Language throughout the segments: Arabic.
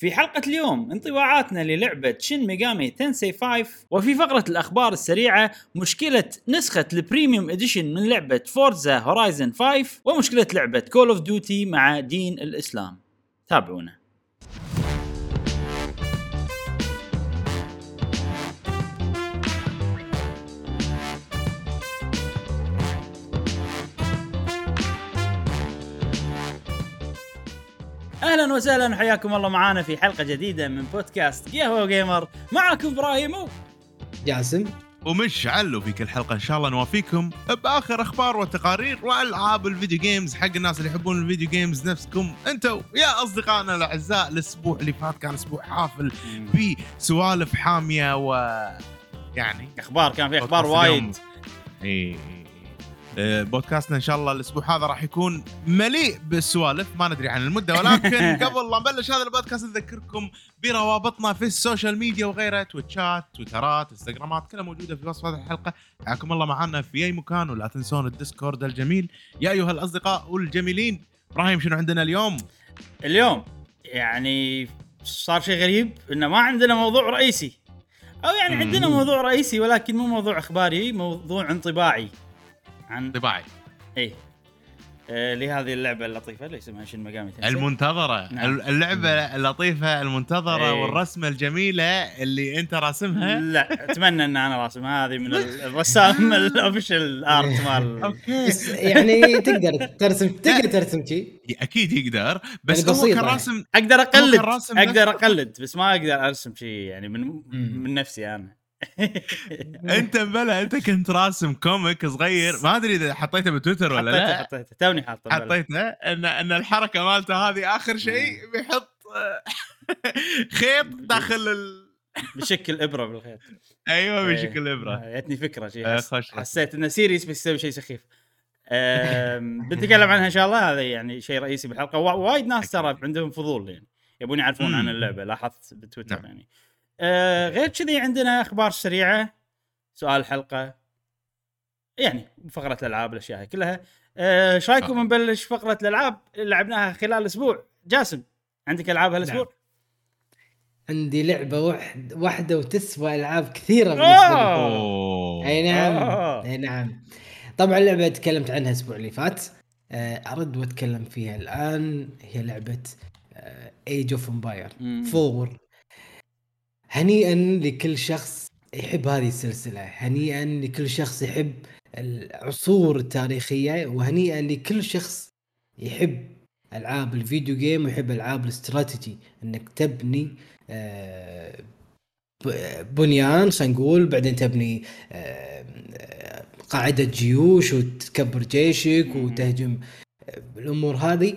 في حلقة اليوم انطباعاتنا للعبة شين ميغامي تنسي 5 وفي فقرة الأخبار السريعة مشكلة نسخة ال premium edition من لعبة فورزا هورايزن 5 ومشكلة لعبة كول اوف ديوتي مع دين الإسلام. تابعونا. أهلا وسهلا وحياكم الله معانا في حلقة جديدة من بودكاست قهوة gamer. معاكم إبراهيم و- جاسم. ومشعل وفي كل حلقة إن شاء الله نوافيكم بآخر أخبار وتقارير وألعاب ال video games حق الناس اللي يحبون ال video games نفسكم. أنتم يا أصدقائنا الأعزاء الأسبوع اللي فات كان أسبوع حافل بسوالف حامية و يعني أخبار كان في أخبار. وايد. اي آه، بودكاستنا إن شاء الله الأسبوع هذا راح يكون مليء بالسوالف ما ندري عن المدة ولكن قبل لا نبلش هذا البودكاست نذكركم بروابطنا في ال social media وغيرها تويتشات تويترات إنستغرامات كلها موجودة في وصف هذه الحلقة حياكم الله معنا في أي مكان ولا تنسون الديسكورد الجميل يا أيها الأصدقاء والجميلين إبراهيم شنو عندنا اليوم؟ اليوم يعني صار شيء غريب إنه ما عندنا موضوع رئيسي أو يعني. عندنا موضوع رئيسي ولكن مو موضوع إخباري موضوع انطباعي انطباعي. إيه. آه لهذه اللعبة اللطيفة اللي اسمها شين ميغامي تنسي المنتظرة. نعم. اللعبة اللطيفة المنتظرة إيه. والرسمة الجميلة اللي أنت راسمها. لا أتمنى إن أنا راسمها. هذه من ال- الرسام ال official art مال okay. بس يعني تقدر ترسم تقدر ترسم شيء أكيد يقدر. بس يعني هو كان يعني. راسم أقدر أقلد أقدر. أقلد بس ما أقدر أرسم شيء يعني من مم. من نفسي أنا. انت بلا انت كنت راسم comic صغير. ما أدري إذا حطيته بتويتر ولا حطيته لا. حطيته توني حاطه. حطيته. إن إن الحركة مالته هذه آخر شيء بيحط آه، خيط داخل ال... بشكل إبرة بالخيط. أيوه إيه. بشكل إبرة. آه، جتني فكرة شيء آه، حس... خوش. حسيت انه سيريس بس يسوي شيء سخيف. بنتكلم عنها إن شاء الله. هذا يعني شيء رئيسي بالحلقة. وا- وايد ناس ترى عندهم فضول يعني. يبون يعرفون عن. اللعبة. لاحظت بتويتر نعم. يعني. آه، غير كذي عندنا أخبار سريعة. سؤال الحلقة يعني فقرة الألعاب الأشياء هاي كلها. إيش آه رأيكم آه. نبلش فقرة الألعاب اللي لعبناها خلال أسبوع؟ جاسم عندك ألعاب هالأسبوع؟ نعم. عندي لعبة واحد واحدة وتسوى ألعاب كثيرة بالنسبة آه! أي نعم. أي نعم. طبعا لعبة تكلمت عنها الأسبوع اللي فات. أرد وأتكلم فيها الآن. هي لعبة ايج اوف امبايرز 4 هنيئا لكل شخص يحب هذه السلسلة هنيئا لكل شخص يحب العصور التاريخية وهنيئا لكل شخص يحب ألعاب ال video game ويحب ألعاب الاستراتيجي إنك تبني آه، بنيان خلينا نقول بعدين تبني آه، قاعدة جيوش وتكبر جيشك. وتهجم آه، الأمور هذه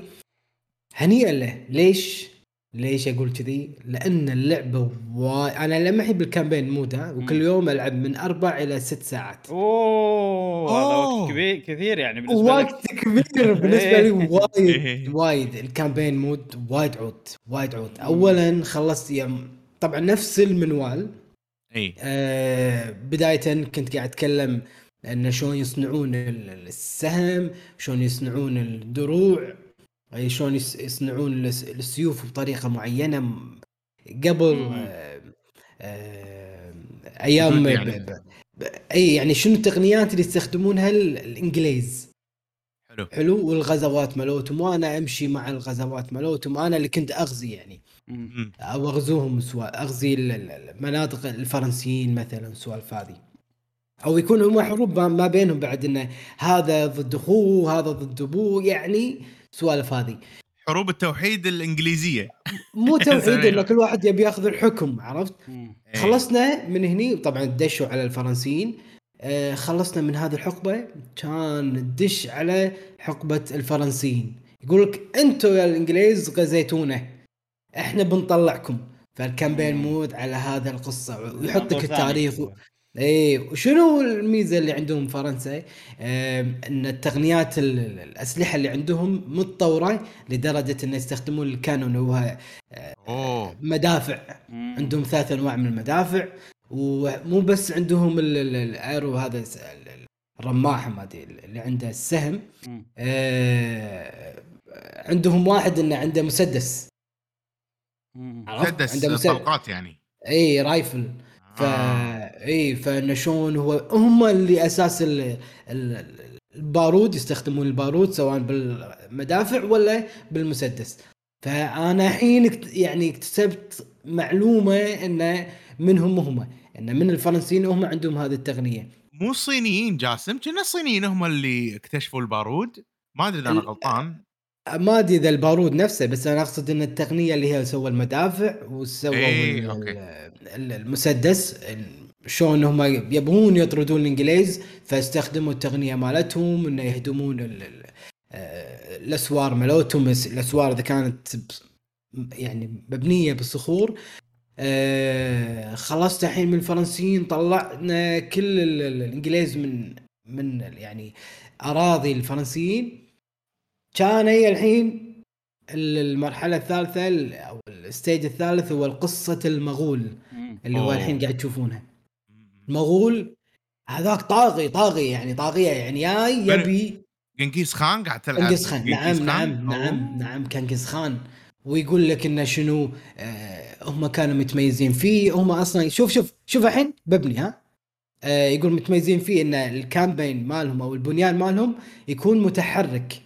هنيئا له ليش؟ ليش أقول كذي؟ لأن اللعبة واي... أنا لما أحب ال campaign mode ها؟ وكل. يوم ألعب من أربع إلى ست ساعات. أوه هذا. وقت كبير كثير يعني بالنسبة لك. وقت كبير. بالنسبة لي وايد إيه. وايد. ال campaign mode وايد عود وايد عود. اولا خلصت يوم طبعا نفس المنوال. اي آه بدايه كنت قاعد أتكلم إن شلون يصنعون ال- السهم شلون يصنعون الدروع. أي شلون يس- يصنعون الس- السيوف بطريقة معينة م- قبل مم. آه آه أيام ب- يعني. ب- ب- أي يعني شنو التقنيات اللي يستخدمونها ال- الإنجليز؟ حلو. حلو؟ والغزوات مالتهم. وأنا أمشي مع الغزوات مالتهم. أنا اللي كنت أغزي يعني. مم. أو أغزوهم سواء أغزي ال- ال- المناطق الفرنسيين مثلا السوالف هذه. أو يكون هم حروب ما- بينهم بعد إنه هذا ضد أخوه هذا ضد أبوه يعني سوالف هذه حروب التوحيد الإنجليزية مو توحيد. انه كل واحد يبي ياخذ الحكم عرفت. إيه. خلصنا من هني طبعا دشوا على الفرنسيين آه، خلصنا من هذه الحقبة كان ندش على حقبة الفرنسيين يقول لك أنتم يا الإنجليز غزيتونا إحنا بنطلعكم فال campaign. mode على هذا القصة ويحط لك. التاريخ و... اي وشنو الميزة اللي عندهم فرنسا؟ إن التقنيات ال- ال- الأسلحة اللي عندهم متطورة لدرجة إن يستخدمون ال cannon وهو أوه. مدافع. عندهم ثلاث أنواع من المدافع ومو بس عندهم ال- ال- ال arrow هذا س- ال- ال- الرماحه ما أدري اللي عنده السهم. آه، عندهم واحد إنه عنده مسدس. مسدس طلقات يعني. اي rifle. ف آه. إي فانه شلون هو هم اللي أساس ال... ال... البارود يستخدمون البارود سواء بالمدافع ولا بالمسدس. فأنا الحين يعني اكتسبت معلومة انه منهم هم إن من الفرنسيين هم عندهم هذه التقنية. مو الصينيين جاسم كنا الصينيين هم اللي اكتشفوا البارود. ما أدري إذا أنا غلطان. ما أدري إذا البارود نفسه بس أنا أقصد إن التقنية اللي هي سووا المدافع وسووا إيه، المسدس ال- شلون هم يبغون يطردون الإنجليز فاستخدموا التقنية مالتهم إنه يهدمون آه، الأسوار مالتهم الأسوار إذا كانت يعني مبنية بالصخور. آه، خلصت الحين من الفرنسيين طلعنا كل ال- ال- الإنجليز من من يعني أراضي الفرنسيين. كان هي الحين ال- المرحلة الثالثة ال- أو الستيج الثالث هو قصه المغول. اللي هو. الحين قاعد تشوفونه المغول هذاك طاغي طاغي يعني طاغية يعني جاي يبي جنكيز خان قاعد تلعب. خان. نعم جنكيز نعم أوه. نعم نعم جنكيز خان. ويقول لك إنه شنو آه هم كانوا متميزين فيه. هم أصلا شوف شوف شوف الحين ببني ها؟ آه يقول متميزين فيه إن ال camping مالهم أو البنيان مالهم يكون متحرك.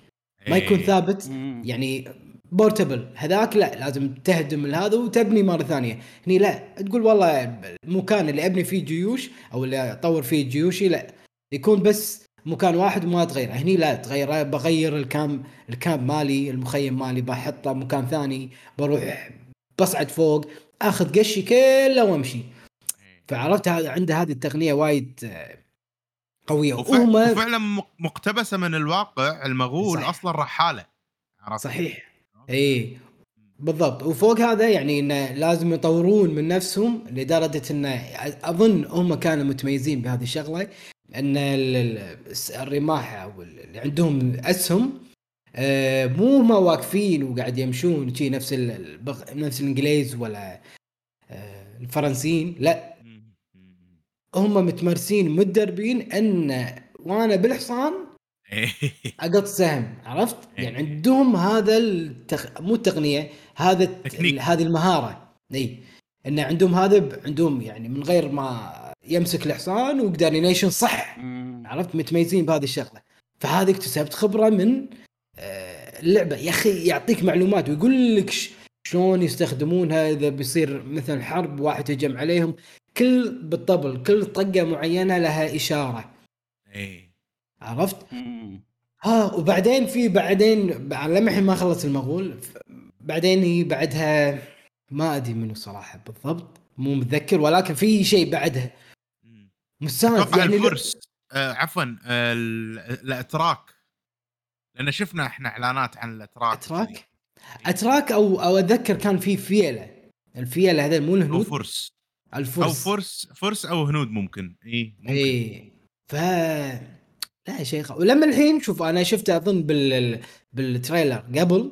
ما يكون إيه. ثابت مم. يعني portable هذاك لا لازم تهدم هذا وتبني مرة ثانية. هني لا تقول والله المكان اللي أبني فيه جيوش أو اللي أطور فيه جيوشي لا. يكون بس مكان واحد وما تغيره هني لا تغيره بغير الكام الكامب مالي المخيم مالي بحطه مكان ثاني بروح بصعد فوق آخذ قشي كله وأمشي. فعرفت هذا عنده هذه التقنية وايد آه، قوية. وف- وهم وفعلا مق- مقتبسة من الواقع المغول صح. أصلا رحالة. عرفت؟ صحيح. اي بالضبط. وفوق هذا يعني انه لازم يطورون من نفسهم لدرجة انه أظن هم كانوا متميزين بهذه الشغلة. إن ال- ال- الرماح أو اللي عندهم أسهم آه، مو ما واقفين وقاعد يمشون شي نفس البغ- نفس الإنجليز ولا آه، الفرنسيين. لا. هم متمرسين متدربين أن وأنا بالحصان إيه. أقط سهم عرفت؟ إيه. يعني عندهم هذا التق... مو التقنية هذا الت-. هذه المهارة إي إن عندهم هذا ب... عندهم يعني من غير ما يمسك الحصان ويقدر ينيشن صح. عرفت متميزين بهذه الشغلة فهذه اكتسبت خبرة من آه، اللعبه يا أخي يعطيك معلومات ويقول لك ش... شلون يستخدمونها إذا بيصير مثلا حرب واحد هجم عليهم كل بالطبل كل طقة معينة لها إشارة. إيه. عرفت؟ ها وبعدين في بعدين على لمحي ما خلص المغول بعدين هي بعدها ما أدري منو صراحة بالضبط مو متذكر ولكن في شيء بعدها. مستانس يعني الفرس. آه عفوا آه ال- الأتراك. لأن شفنا إحنا إعلانات عن الأتراك. أتراك؟ أتراك أو أو أتذكر كان في فيلة. الفيلة هذا مو الهنود؟ فرس. الفرس أو فرس. فرس أو هنود ممكن. اي ممكن. اي ف لا شيء خ... ولما الحين شوف أنا شفته أظن بال... بال trailer قبل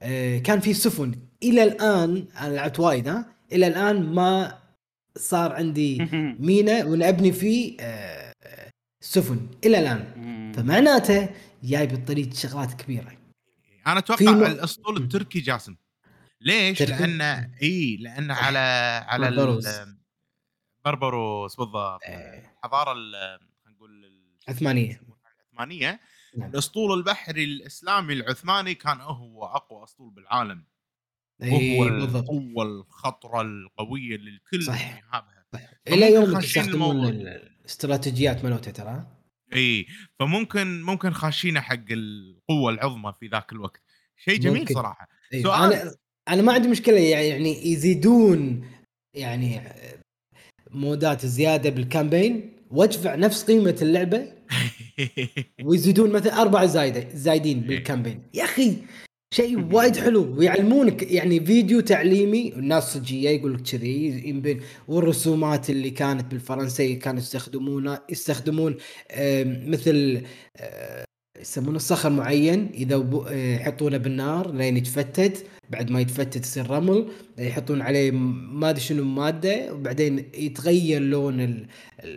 آه، كان في سفن. إلى الآن أنا لعبت وايد ها. إلى الآن ما صار عندي مينا ونبني فيه آه، سفن. إلى الآن. فمعناته جاي بالطريق شغلات كبيرة. أنا أتوقع م- الأسطول التركي جاسم. ليش؟ لأن إي لأن على على بربروس. بالضبط آه، الحضارة ال- خلينا نقول ال- عثمانية العثمانيه نعم. الأسطول البحري الإسلامي العثماني كان هو أقوى أسطول بالعالم اي وهو القوه الخطره القويه اللي الكل صح. يهابها إلى خاشين يستخدمون. الاستراتيجيات مالته ترى إي فممكن ممكن خاشينه حق القوة العظمى في ذاك الوقت شيء جميل ممكن. صراحة أيوة. سؤال. أنا أنا ما عندي مشكلة يعني يزيدون يعني مودات زيادة بال campaign وأدفع نفس قيمة اللعبة ويزيدون مثلا أربع زايده زايدين بال campaign. يا أخي شيء وايد حلو. ويعلمونك يعني فيديو تعليمي الناس صجية يقول لك كذي يمكن والرسومات اللي كانت بالفرنسيه كانوا يستخدمونها يستخدمون مثل آه، يسمونه صخر معين. إذا آه، يحطونه بالنار لين يتفتت. بعد ما يتفتت يصير رمل يحطون عليه ما أدري شنو مادة وبعدين يتغير لون ال...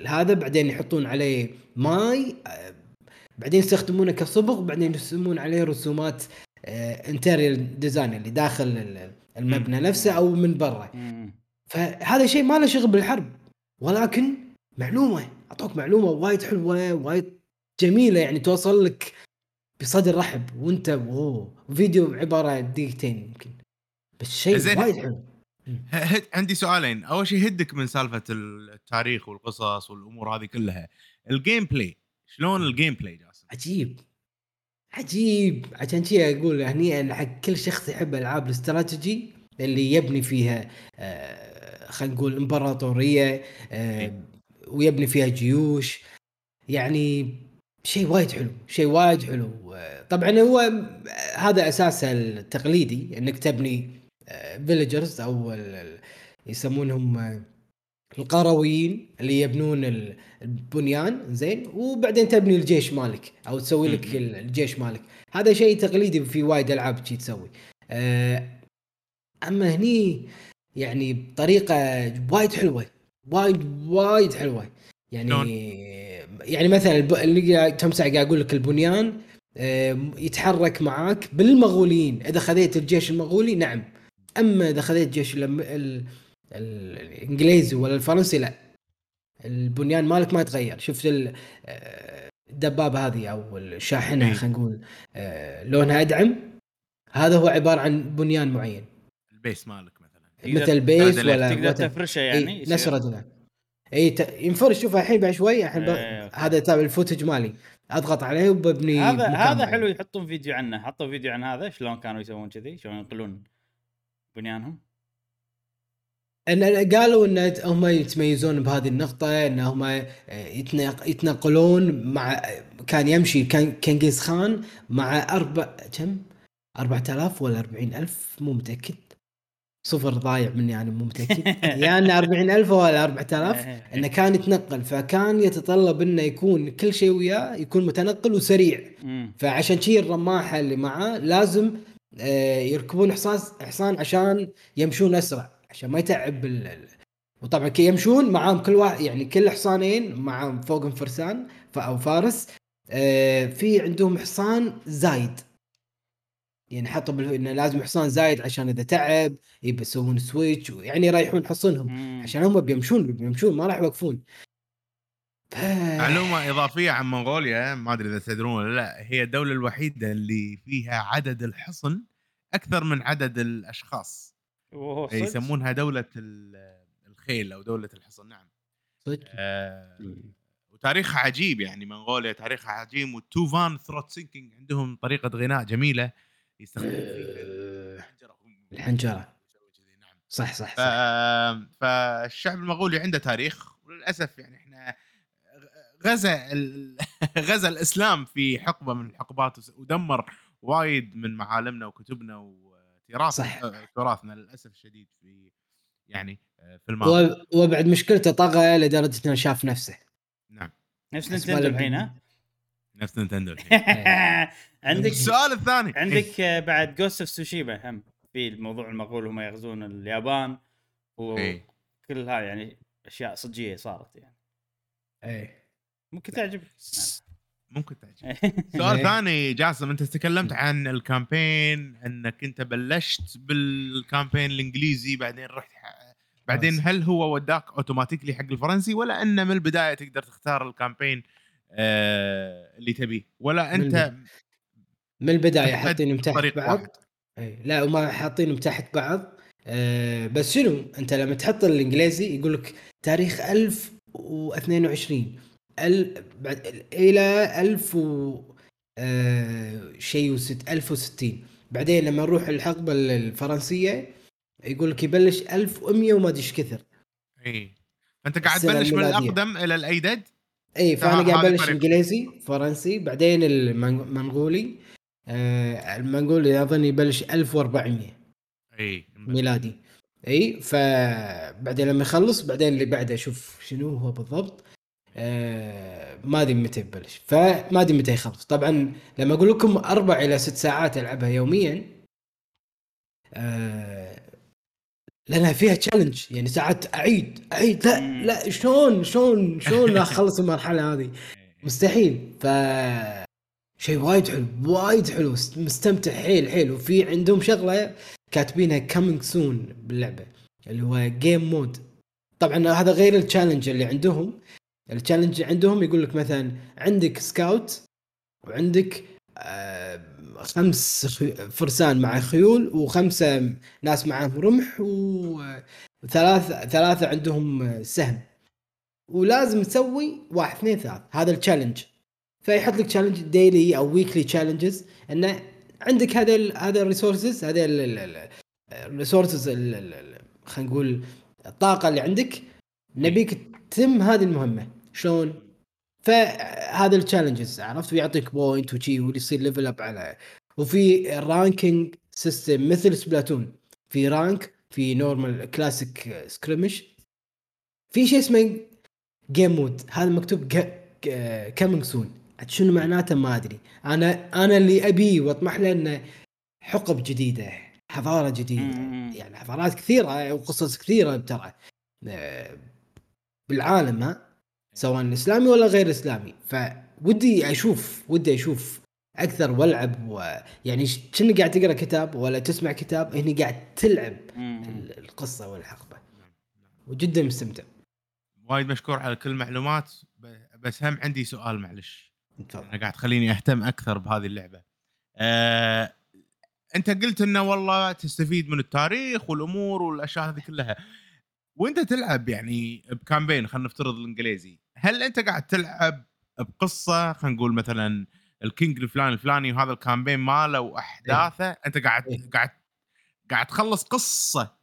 هذا بعدين يحطون عليه ماي آه، بعدين يستخدمونه كصبغ بعدين يرسمون عليه رسومات interior design اللي داخل ال- المبنى. نفسه أو من برا. فهذا شيء ما له شغل بالحرب ولكن معلومة أعطوك معلومة وايد حلوة وايد جميلة يعني توصل لك بصدر رحب وانت اوه فيديو عبارة دقيقتين يمكن. بس شيء. وايد حلو. عندي سؤالين. أول شيء هدك من سالفة التاريخ والقصص والأمور هذه كلها. ال gameplay شلون ال gameplay جاسم؟ عجيب. عجيب. عشان شي أقول هنيئا حق كل شخص يحب ألعاب الاستراتيجي اللي يبني فيها آه خلينا نقول إمبراطورية آه ويبني فيها جيوش. يعني شيء وايد حلو شيء وايد حلو. آه، طبعا هو هذا اساسه التقليدي إنك تبني فيلجرز أو ال- ال- يسمونهم آه، القرويين اللي يبنون ال- البنيان زين وبعدين تبني الجيش مالك أو تسوي لك الجيش مالك. هذا شيء تقليدي في وايد ألعاب شي تسوي. آه، أما هني يعني بطريقة وايد حلوة وايد وايد حلوة. يعني؟ يعني مثلا الب- اللي ساعه قاعد أقول لك البنيان يتحرك معاك بالمغوليين إذا خذيت الجيش المغولي نعم. أما إذا خذيت جيش ال- ال- الإنجليزي ولا الفرنسي لا. البنيان مالك ما يتغير. شفت آه، الدبابة هذه أو الشاحنة إي. خلينا نقول آه، لونها أدعم. هذا هو عبارة عن بنيان معين. ال base مالك مثلا. مثل base ولا تقدر. تفرشه اي يعني نفس ردنا إي ت... ينفرش شوف الحين بعد شوي الحين ب... إيه،. هذا تابع ال footage مالي. اضغط عليه وببني هذا هذا. حلو يحطون فيديو عنه. حطوا فيديو عن هذا شلون كانوا يسوون كذي شلون ينقلون بنيانهم. ان قالوا إن هم يتميزون بهذه النقطة إن هم يتنق... يتنقلون مع كان يمشي كان كنغيز خان مع أربع كم؟ 4000 ولا 40000 مو متأكد. صفر ضايع مني أنا مو متأكد. يا إنه 40000 ولا 4000 إنه كان يتنقل فكان يتطلب إنه يكون كل شيء وياه يكون متنقل وسريع. فعشان شي الرماحه اللي معاه لازم آه، يركبون حصان حصان عشان يمشون أسرع عشان ما يتعب ال... وطبعا كي يمشون معاهم كل واحد يعني كل حصانين معاهم فوقهم فرسان أو فارس. آه، في عندهم حصان زايد. يعني حطوا بال... انه لازم حصان زايد عشان إذا تعب يبي يسوون switch يعني يريحون حصنهم مم. عشان هم بيمشون بيمشون ما راح يوقفون. ف... معلومة إضافية عن منغوليا ما أدري إذا تدرون ولا لا هي الدولة الوحيدة اللي فيها عدد الحصن أكثر من عدد الأشخاص. أوه، صدق؟ يسمونها دولة ال- الخيل أو دولة الحصن نعم. صدق؟ آه وتاريخها عجيب يعني منغوليا تاريخها عجيب والتوفان ثروت سينكينج عندهم طريقة غناء جميلة. يستخدمون فيها آه، الحنجرة كذي، نعم. صح صح. صح. فالشعب المغولي عنده تاريخ وللأسف يعني إحنا غزا ال... غزا الإسلام في حقبة من الحقبات ودمر وايد من معالمنا وكتبنا وتراث صح. آه، تراثنا للأسف الشديد في يعني آه، في الماضي. وبعد مشكلته طغى لدرجة إنه شاف نفسه. نعم. نفس لك- الحين ها؟ نفس نينتندو. عندك السؤال الثاني عندك آه، بعد Ghost of Tsushima هم في الموضوع المغول هم يغزون اليابان إيه. وكل هاي يعني أشياء صجية صارت يعني إيه ممكن تعجبك ممكن تعجب سؤال إيه. ثاني جاسم أنت تكلمت عن ال campaign أنك أنت بلشت بال campaign الإنجليزي بعدين رحت بعدين. هل هو وداك automatically حق الفرنسي ولا إنه من البداية تقدر تختار ال campaign اللي تبيه. ولا أنت من البداية حاطينهم تحت بعض. واحد؟ إيه لا وما حاطينهم تحت بعض. آه بس شنو؟ أنت لما تحط الإنجليزي يقول لك تاريخ 1022 ال بعد إلى 1000 و آه شيء وست 1060 بعدين لما نروح الحقبة الفرنسية يقول لك يبلش 1100 وما أدري إيش كثر. اي فأنت قاعد تبلش من. الأقدم إلى الأيدد؟ اي فأنا قاعد ابلش. إنجليزي فرنسي بعدين المنغولي. آه المنغولي اظن يبلش 1400 إي ميلادي. إي فبعدين لما يخلص بعدين اللي بعده أشوف شنو هو بالضبط. آه ما أدري متى يبلش. فما أدري متى يخلص. طبعا لما أقول لكم أربع إلى ست ساعات ألعبها يوميا آه لأنها فيها challenge يعني ساعات أعيد أعيد. لا. لا شلون شلون شلون أخلص المرحلة هذه؟ مستحيل. ف شيء وايد حلو وايد حلو. مستمتع. حيل حيل. وفي عندهم شغلة كاتبينها coming soon باللعبة اللي هو game mode طبعا هذا غير ال challenge اللي عندهم. ال challenge عندهم يقول لك مثلا عندك scout وعندك آه، خمس فرسان مع خيول وخمسة ناس معاهم رمح وثلاث ثلاثة عندهم سهم. ولازم تسوي واحد اثنين ثلاث هذا ال challenge فيحط لك challenge daily أو weekly challenges انه عندك هذا هذا ال resources هذا ال resources خلينا نقول الطاقة اللي عندك. نبيك تتم هذه المهمة. شلون؟ فهذا ال challenges عرفت؟ ويعطيك point وشي ويصير level up على وفي ranking system مثل Splatoon في rank في normal classic skirmish في شيء اسمه game mode هذا مكتوب coming soon شنو معناته؟ ما أدري. أنا أنا اللي ابيه وأطمح له إنه حقب جديدة حضارة جديدة. يعني حضارات كثيرة وقصص كثيرة ترى. بالعالم ها؟ سواء إسلامي ولا غير إسلامي. فودي أشوف ودي أشوف أكثر وألعب ويعني ش- كأني قاعد تقرأ كتاب ولا تسمع كتاب هني قاعد تلعب القصة والحقبة. وجدا مستمتع. وايد مشكور على كل المعلومات بس هم عندي سؤال معلش. أنا قاعد تخليني أهتم أكثر بهذه اللعبة. آه، أنت قلت إنه والله تستفيد من التاريخ والأمور والأشياء هذه كلها. وأنت تلعب يعني ب campaign خلينا نفترض الإنجليزي. هل أنت قاعد تلعب بقصة خلينا نقول مثلا ال king الفلاني الفلاني وهذا ال campaign ماله وأحداثه أنت قاعد إيه. قاعد قاعد تخلص قصة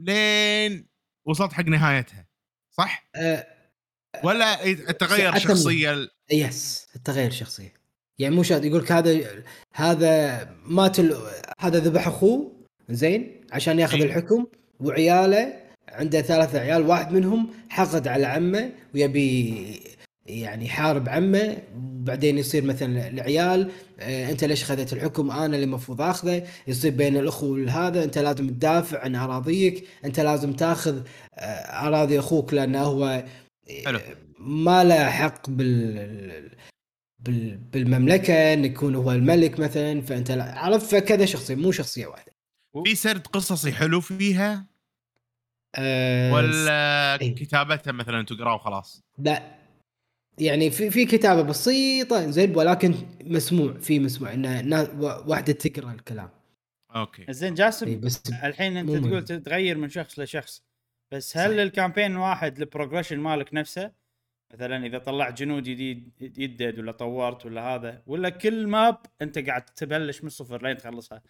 لين وصلت حق نهايتها صح آه ولا تغير أتم. شخصيه ال- يس التغير شخصيه يعني مو شرط يقول لك هذا هذا مات ال... هذا ذبح أخوه زين عشان ياخذ إيه. الحكم وعياله عنده ثلاثة عيال واحد منهم حقد على عمه ويبي يعني يحارب عمه وبعدين يصير مثلا العيال آه انت ليش اخذت الحكم؟ أنا اللي المفروض اخذه. يصير بين الاخو هذا انت لازم تدافع عن اراضيك انت لازم تاخذ آه اراضي أخوك لأنه هو حلو. ما له حق بال بال- بالمملكة إن يكون هو الملك مثلا فأنت عرفت؟ فكذا شخصية مو شخصية واحدة. في سرد قصصي حلو فيها؟ أه ولا إيه. كتابتها مثلا تقرأه وخلاص؟ لا. يعني في في كتابة بسيطة زين ولكن مسموع في مسموع ان واحدة تقرأ الكلام. okay. زين جاسم بس الحين أنت مهم. تقول تتغير من شخص لشخص. بس هل صح. ال campaign واحد ال progression مالك نفسه؟ مثلا إذا طلعت جنود جديد يدد ولا طورت ولا هذا ولا كل map أنت قاعد تبلش من الصفر لين تخلصها؟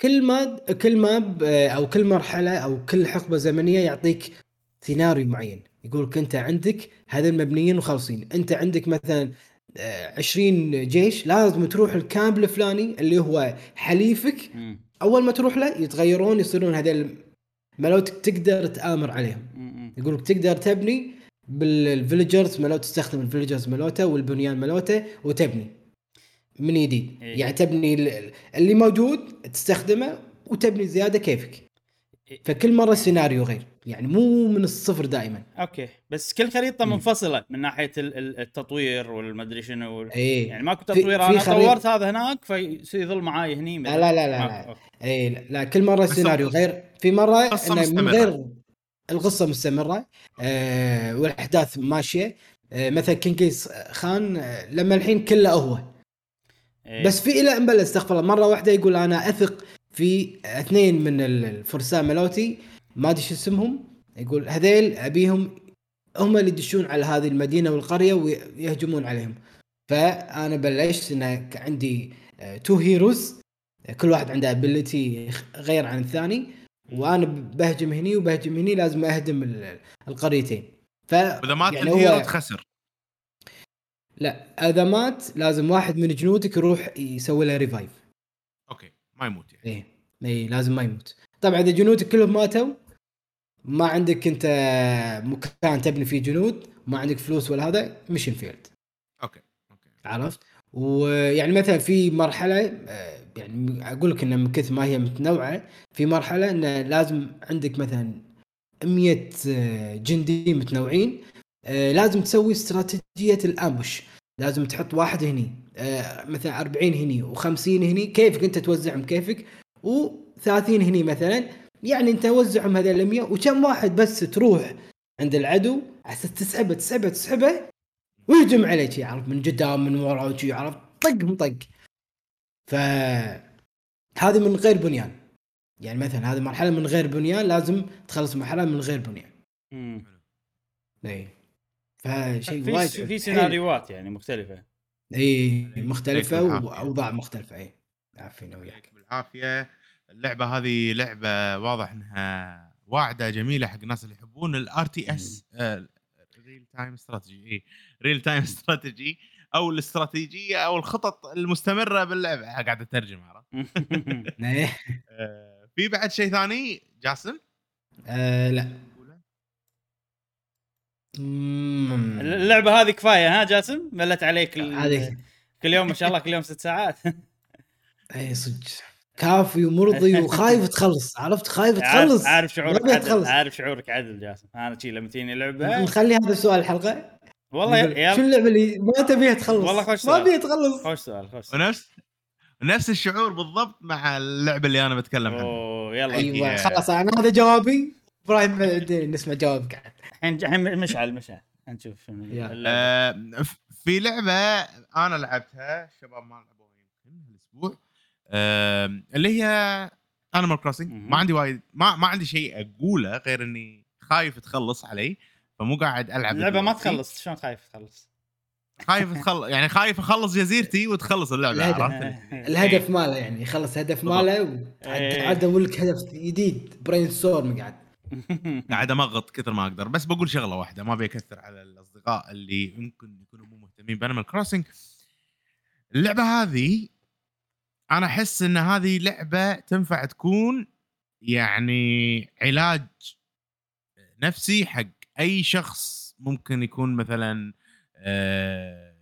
كل ما كل map آه، أو كل مرحلة أو كل حقبة زمنية يعطيك سيناريو معين. يقول لك انت عندك هذول مبنيين وخالصين أنت عندك مثلا آه، 20 جيش لازم تروح ال camp الفلاني اللي هو حليفك. أول ما تروح له يتغيرون يصيرون هذول ملوتك تقدر تآمر عليهم. مم. يقول لك تقدر تبني بال villagers ملوت تستخدم ال villagers ملوته والبنيان ملوته وتبني. من جديد إيه. يعني تبني ال- اللي موجود تستخدمه وتبني زيادة كيفك إيه. فكل مرة سيناريو غير يعني مو من الصفر دائما okay بس كل خريطة مم. منفصلة من ناحية ال- ال- التطوير والمدري شنو وال- اي يعني ماكو تطوير في أنا خريطة- طورت هذا هناك فيظل معاي هني لا لا لا لا. لا. اي لا, لا كل مرة بس سيناريو غير في مرة إنه من مستمرة. غير القصة مستمرة آه والأحداث ماشية آه مثلا كينجز خان آه لما الحين كله هو إيه. بس في إلى أن بلش استغفر الله. مرة واحدة يقول أنا أثق في اثنين من الفرسان ملوتي ما أدري شو اسمهم. يقول هذيل أبيهم هم اللي يدشون على هذه المدينة والقرية ويهجمون عليهم. فأنا بلشت إن عندي two heroes كل واحد عنده ability غير عن الثاني. وأنا بهجم هني وبهجم هني لازم أهدم ال- القريتين. ف وإذا مات يعني هو- تخسر. لا إذا مات لازم واحد من جنودك يروح يسوي له revive okay ما يموت يعني. إيه إيه لازم ما يموت. طبعا إذا جنودك كلهم ماتوا ما عندك أنت مكان تبني فيه جنود ما عندك فلوس ولا هذا mission failed okay okay. عرفت؟ ويعني مثلا في مرحلة آه، يعني أقول لك انها من كثر ما هي متنوعة في مرحلة انه لازم عندك مثلا 100 آه، جندي متنوعين لازم تسوي استراتيجية الامبوش لازم تحط واحد هني آه، مثلا 40 هني و50 هني كيفك أنت توزعهم كيفك و 30 هني مثلا. يعني أنت وزعهم هذول ال 100 وكم واحد بس تروح عند العدو أساس تسحبه تسحبه تسحبه ويهجم عليك عرفت من قدام من ورا وشي عرفت طقهم طق ف هذه من غير بنيان. يعني مثلا هذه مرحلة من غير بنيان لازم تخلص مرحلة من غير بنيان. مم. اي فشيء وايد في سيناريوهات يعني مختلفة. إي مختلفة. وأوضاع مختلفة إي. عافينا وياك. يعطيك بالعافيه اللعبة هذه لعبة واضح إنها واعدة جميلة حق الناس اللي يحبون ال RTS real time strategy إي. real time strategy أو الاستراتيجية أو الخطط المستمرة باللعبة. قاعد أترجم عرفت؟ إيه. آه، في بعد شيء ثاني؟ جاسم؟ آه لا. مم. اللعبة هذه كفاية ها جاسم؟ ملت عليك ال- هذه. كل يوم ما شاء الله كل يوم ست ساعات. إي صدق. كافي ومرضي وخايف تخلص عرفت؟ خايف تخلص. عارف شعورك عدل. عارف شعورك عدل جاسم. أنا شي لما تجيني لعبه نخلي هذا السؤال الحلقة والله يا شو اللعبة اللي ما تبيها تخلص؟ والله خوش ما سؤال. بيها تخلص. خوش سؤال خوش سؤال. ونفس نفس الشعور بالضبط مع اللعبة اللي أنا بتكلم عنها. أوه يلا. أيوه. خلاص أنا هذا جوابي. إبراهيم نسمع جوابك الحين الحين مشعل مشعل نشوف. آه، في لعبة أنا لعبتها الشباب ما لعبوها يمكن هالأسبوع آه، اللي هي انيمال كروسنج. ما عندي وايد ما ما عندي شيء أقوله غير إني خايف تخلص علي فمو قاعد ألعب اللعبة ما. تخلص شلون خايف تخلص خايف تخلص يعني خايف أخلص جزيرتي وتخلص اللعبة الهدف. عرفت الهدف ماله يعني يخلص هدف. ماله إيه. وعاد ادور لك هدف جديد brainstorm قاعد قاعد أمغط كثر ما أقدر. بس بقول شغلة واحدة ما بيكثر على الأصدقاء اللي يمكن يكونوا مو مهتمين بأنيمال كروسنج اللعبة هذه أنا أحس إن هذه لعبة تنفع تكون يعني علاج نفسي حق أي شخص ممكن يكون مثلا آه،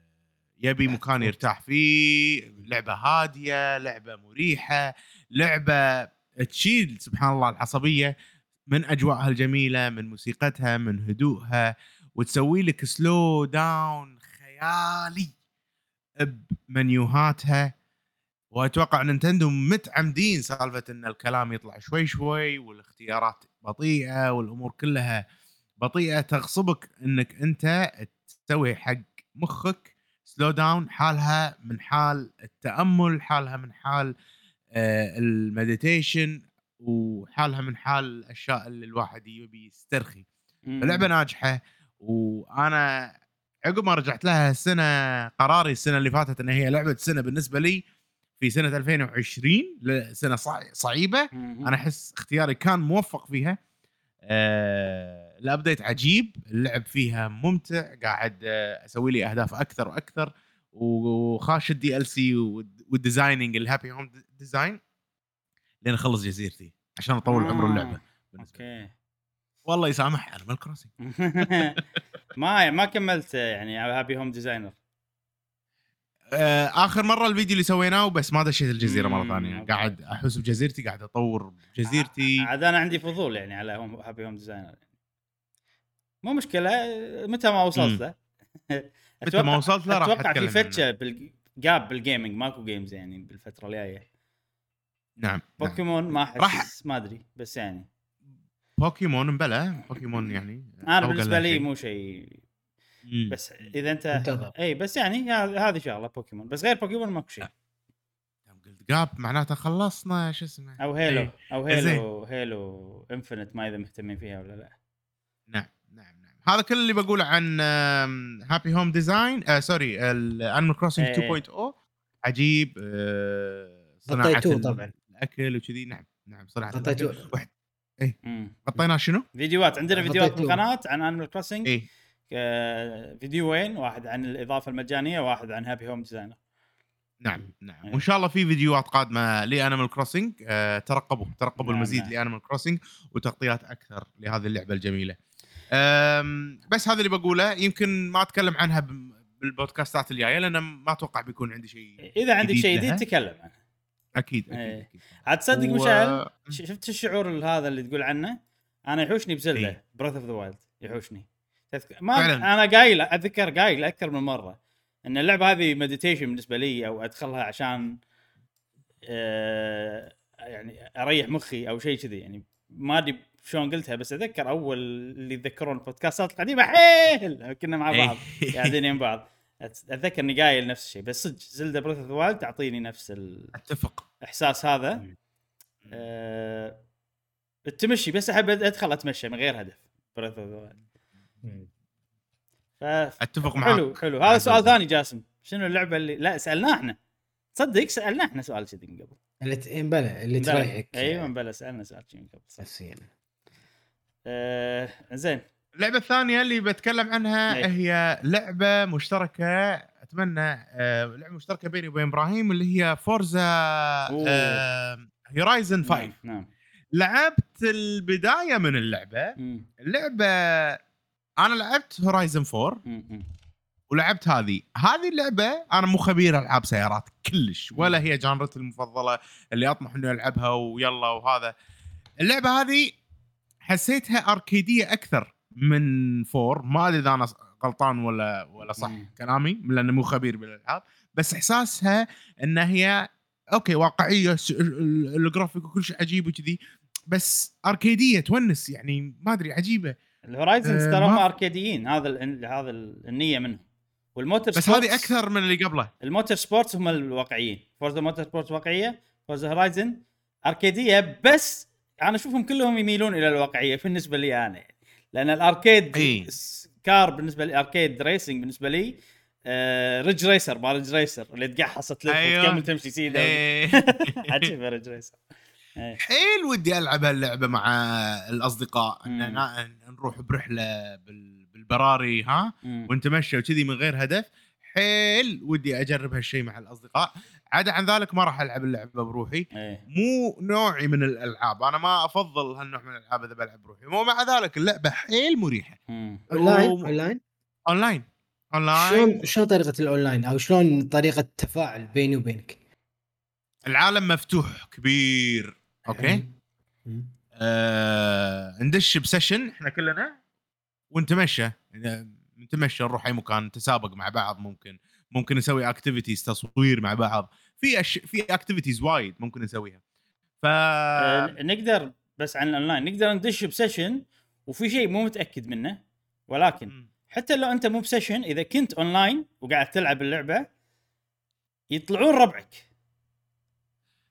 يبي مكان يرتاح فيه لعبة هادية لعبة مريحة لعبة تشيل سبحان الله العصبية. من أجواءها الجميلة من موسيقتها من هدوءها وتسوي لك سلو داون خيالي بمنيوهاتها. وأتوقع نينتندو متعمدين سالفة إن الكلام يطلع شوي شوي والاختيارات بطيئة والأمور كلها بطيئة. تغصبك إنك أنت تسوي حق مخك slow down حالها من حال التأمل حالها من حال آه، ال meditation. وحالها من حال الأشياء اللي الواحد يبي يسترخي. اللعبه ناجحة وأنا عقب ما رجعت لها السنة قراري السنة اللي فاتت إن هي لعبة سنة بالنسبة لي في سنة 2020 ل- سنه صع- صعيبة. أنا أحس اختياري كان موفق فيها. آه ال update عجيب اللعب فيها ممتع قاعد آه أسوي لي أهداف أكثر وأكثر وخاش ال DLC وال designing ال Happy Home Design لين أخلص جزيرتي عشان أطول عمر اللعبة. okay. والله يسامح انيمال كروسنج ما ما كملت يعني Happy Home Designer آه، آخر مرة الفيديو اللي سويناه بس ما دشيت الجزيرة مرة ثانية. okay. قاعد أحوس بجزيرتي قاعد أطور جزيرتي عاد أنا عندي فضول يعني على home Happy Home Designer مو مشكلة متى ما وصلت له. متى ما وصلت له راح أتوقع في فتشه. بال gap بال gaming ماكو games يعني بالفترة الجاية. نعم نعم. بوكيمون ما راح- احس ما أدري بس يعني بوكيمون مبلى بوكيمون يعني أنا بالنسبة لي. مو شيء. بس إذا أنت انتظر إي بس يعني هذه شغلة بوكيمون بس غير بوكيمون ماكو شيء جاب معناته خلصنا شو اسمه أو Halo إيه. أو زين. Halo Halo Infinite ما إذا مهتمين فيها ولا لا نعم نعم نعم هذا كل اللي بقوله عن Happy Home Design آه sorry ال Animal Crossing إيه. 2.0 عجيب آه صناعة طبعاً. الأكل وكذي نعم نعم. الأكل. واحد- مم. غطيناه شنو؟ فيديوهات عندنا فيديوهات. بالقناه عن Animal Crossing إيه فيديوين واحد عن الإضافة المجانية واحد عن Happy Home Designer نعم نعم إيه. وإن شاء الله في فيديوهات قادمة ل Animal Crossing آه ترقبوا ترقبوا نعم، المزيد نعم. ل Animal Crossing وتغطيات أكثر لهذه اللعبة الجميلة بس هذا اللي بقوله يمكن ما أتكلم عنها بالبودكاستات الجاية لأن ما أتوقع بيكون عندي شيء إذا عندك شيء. جديد تكلم عنه أكيد أكيد, إيه. أكيد. عاد تصدق و- مشعل شفت الشعور هذا اللي تقول عنه أنا يحوشني ب Zelda إيه. Breath of the Wild يحوشني تذك... ما فعلاً. أنا قايل أتذكر قايل أكثر من مرة إن اللعبة هذه meditation بالنسبة لي أو أدخلها عشان آه، يعني أريح مخي أو شيء كذي يعني ما أدري شلون قلتها بس أتذكر أول اللي يتذكرون البودكاستات القديمة حيل كنا مع بعض قاعدين يم بعض أتذكر إني قايل نفس الشيء بس صدق Zelda Breath of Wild تعطيني نفس أتفق. الاحساس هذا. أه التمشي بس أحب أدخل أتمشى من غير هدف Breath of Wild. ف أتفق معك حلو حلو. هذا سؤال ثاني جاسم. شنو اللعبة اللي لا سالناه إحنا. تصدق سألنا إحنا سؤال كذي من قبل. اللي ت... بلى اللي بلى. تريحك أيوه بلا سألنا سؤال كذي من قبل صح. نفسيا. آه زين. اللعبة الثانية اللي بتكلم عنها إيه. هي لعبة مشتركة أتمنى آه لعبة مشتركة بيني وبين إبراهيم اللي هي Forza. آه Horizon 5 نعم نعم لعبت البداية من اللعبة مم. اللعبة أنا لعبت Horizon 4 مم. مم. ولعبت هذه هذه اللعبة أنا مو خبير ألعاب سيارات كلش ولا هي genre تي المفضلة اللي أطمح إني ألعبها ويلا وهذا اللعبة هذه حسيتها أركيدية أكثر من four ما أدري إذا أنا غلطان ولا ولا صح مم. كلامي لاني مو خبير بالإلعاب. بس إحساسها إن هي okay واقعية الجرافيك وكل شيء عجيب وكذي بس أركيدية تونس يعني ما أدري عجيبة. ال Horizons آه، ترى هم ما- أركيديين هذا ال- هذا ال- النية منهم. والموتور بس هذه أكثر من اللي قبله. ال Motorsports هم الواقعيين. Forza Motorsports واقعية Forza Horizon أركيدية بس أنا أشوفهم كلهم يميلون إلى الواقعية بالنسبة لي أنا يعني. لأن ال arcade إي. س- كار بالنسبة لي arcade racing بالنسبة لي آه Ridge Racer ما Ridge Racer اللي تقحص تلف أيوة. وتكمل تمشي سيده إيه. عجيب Ridge Racer إيه. حيل ودي ألعب هاللعبة مع الأصدقاء مم. إن ن- نروح برحلة بال- بالبراري ها. ونتمشى وكذي من غير هدف حيل ودي أجرب هالشيء مع الأصدقاء. عدا عن ذلك ما راح ألعب اللعبة بروحي. إيه. مو نوعي من الألعاب. أنا ما أفضل هالنوع من الألعاب إذا بلعب بروحي. ومع ذلك اللعبة حيل مريحة. online. online؟ online. online. شلون شلون طريقة الأونلاين؟ أو شلون طريقة التفاعل بيني وبينك؟ العالم مفتوح كبير. okay. آه ندش ب session. إحنا كلنا؟ ونتمشى. نتمشى نروح أي مكان نتسابق مع بعض ممكن ممكن نسوي activities تصوير مع بعض. في أش... في activities وايد ممكن نسويها. ف آه، نقدر بس عن الأونلاين نقدر ندش ب session وفي شيء مو متأكد منه ولكن. حتى لو أنت مو ب session إذا كنت أونلاين وقاعد تلعب اللعبة يطلعون ربعك.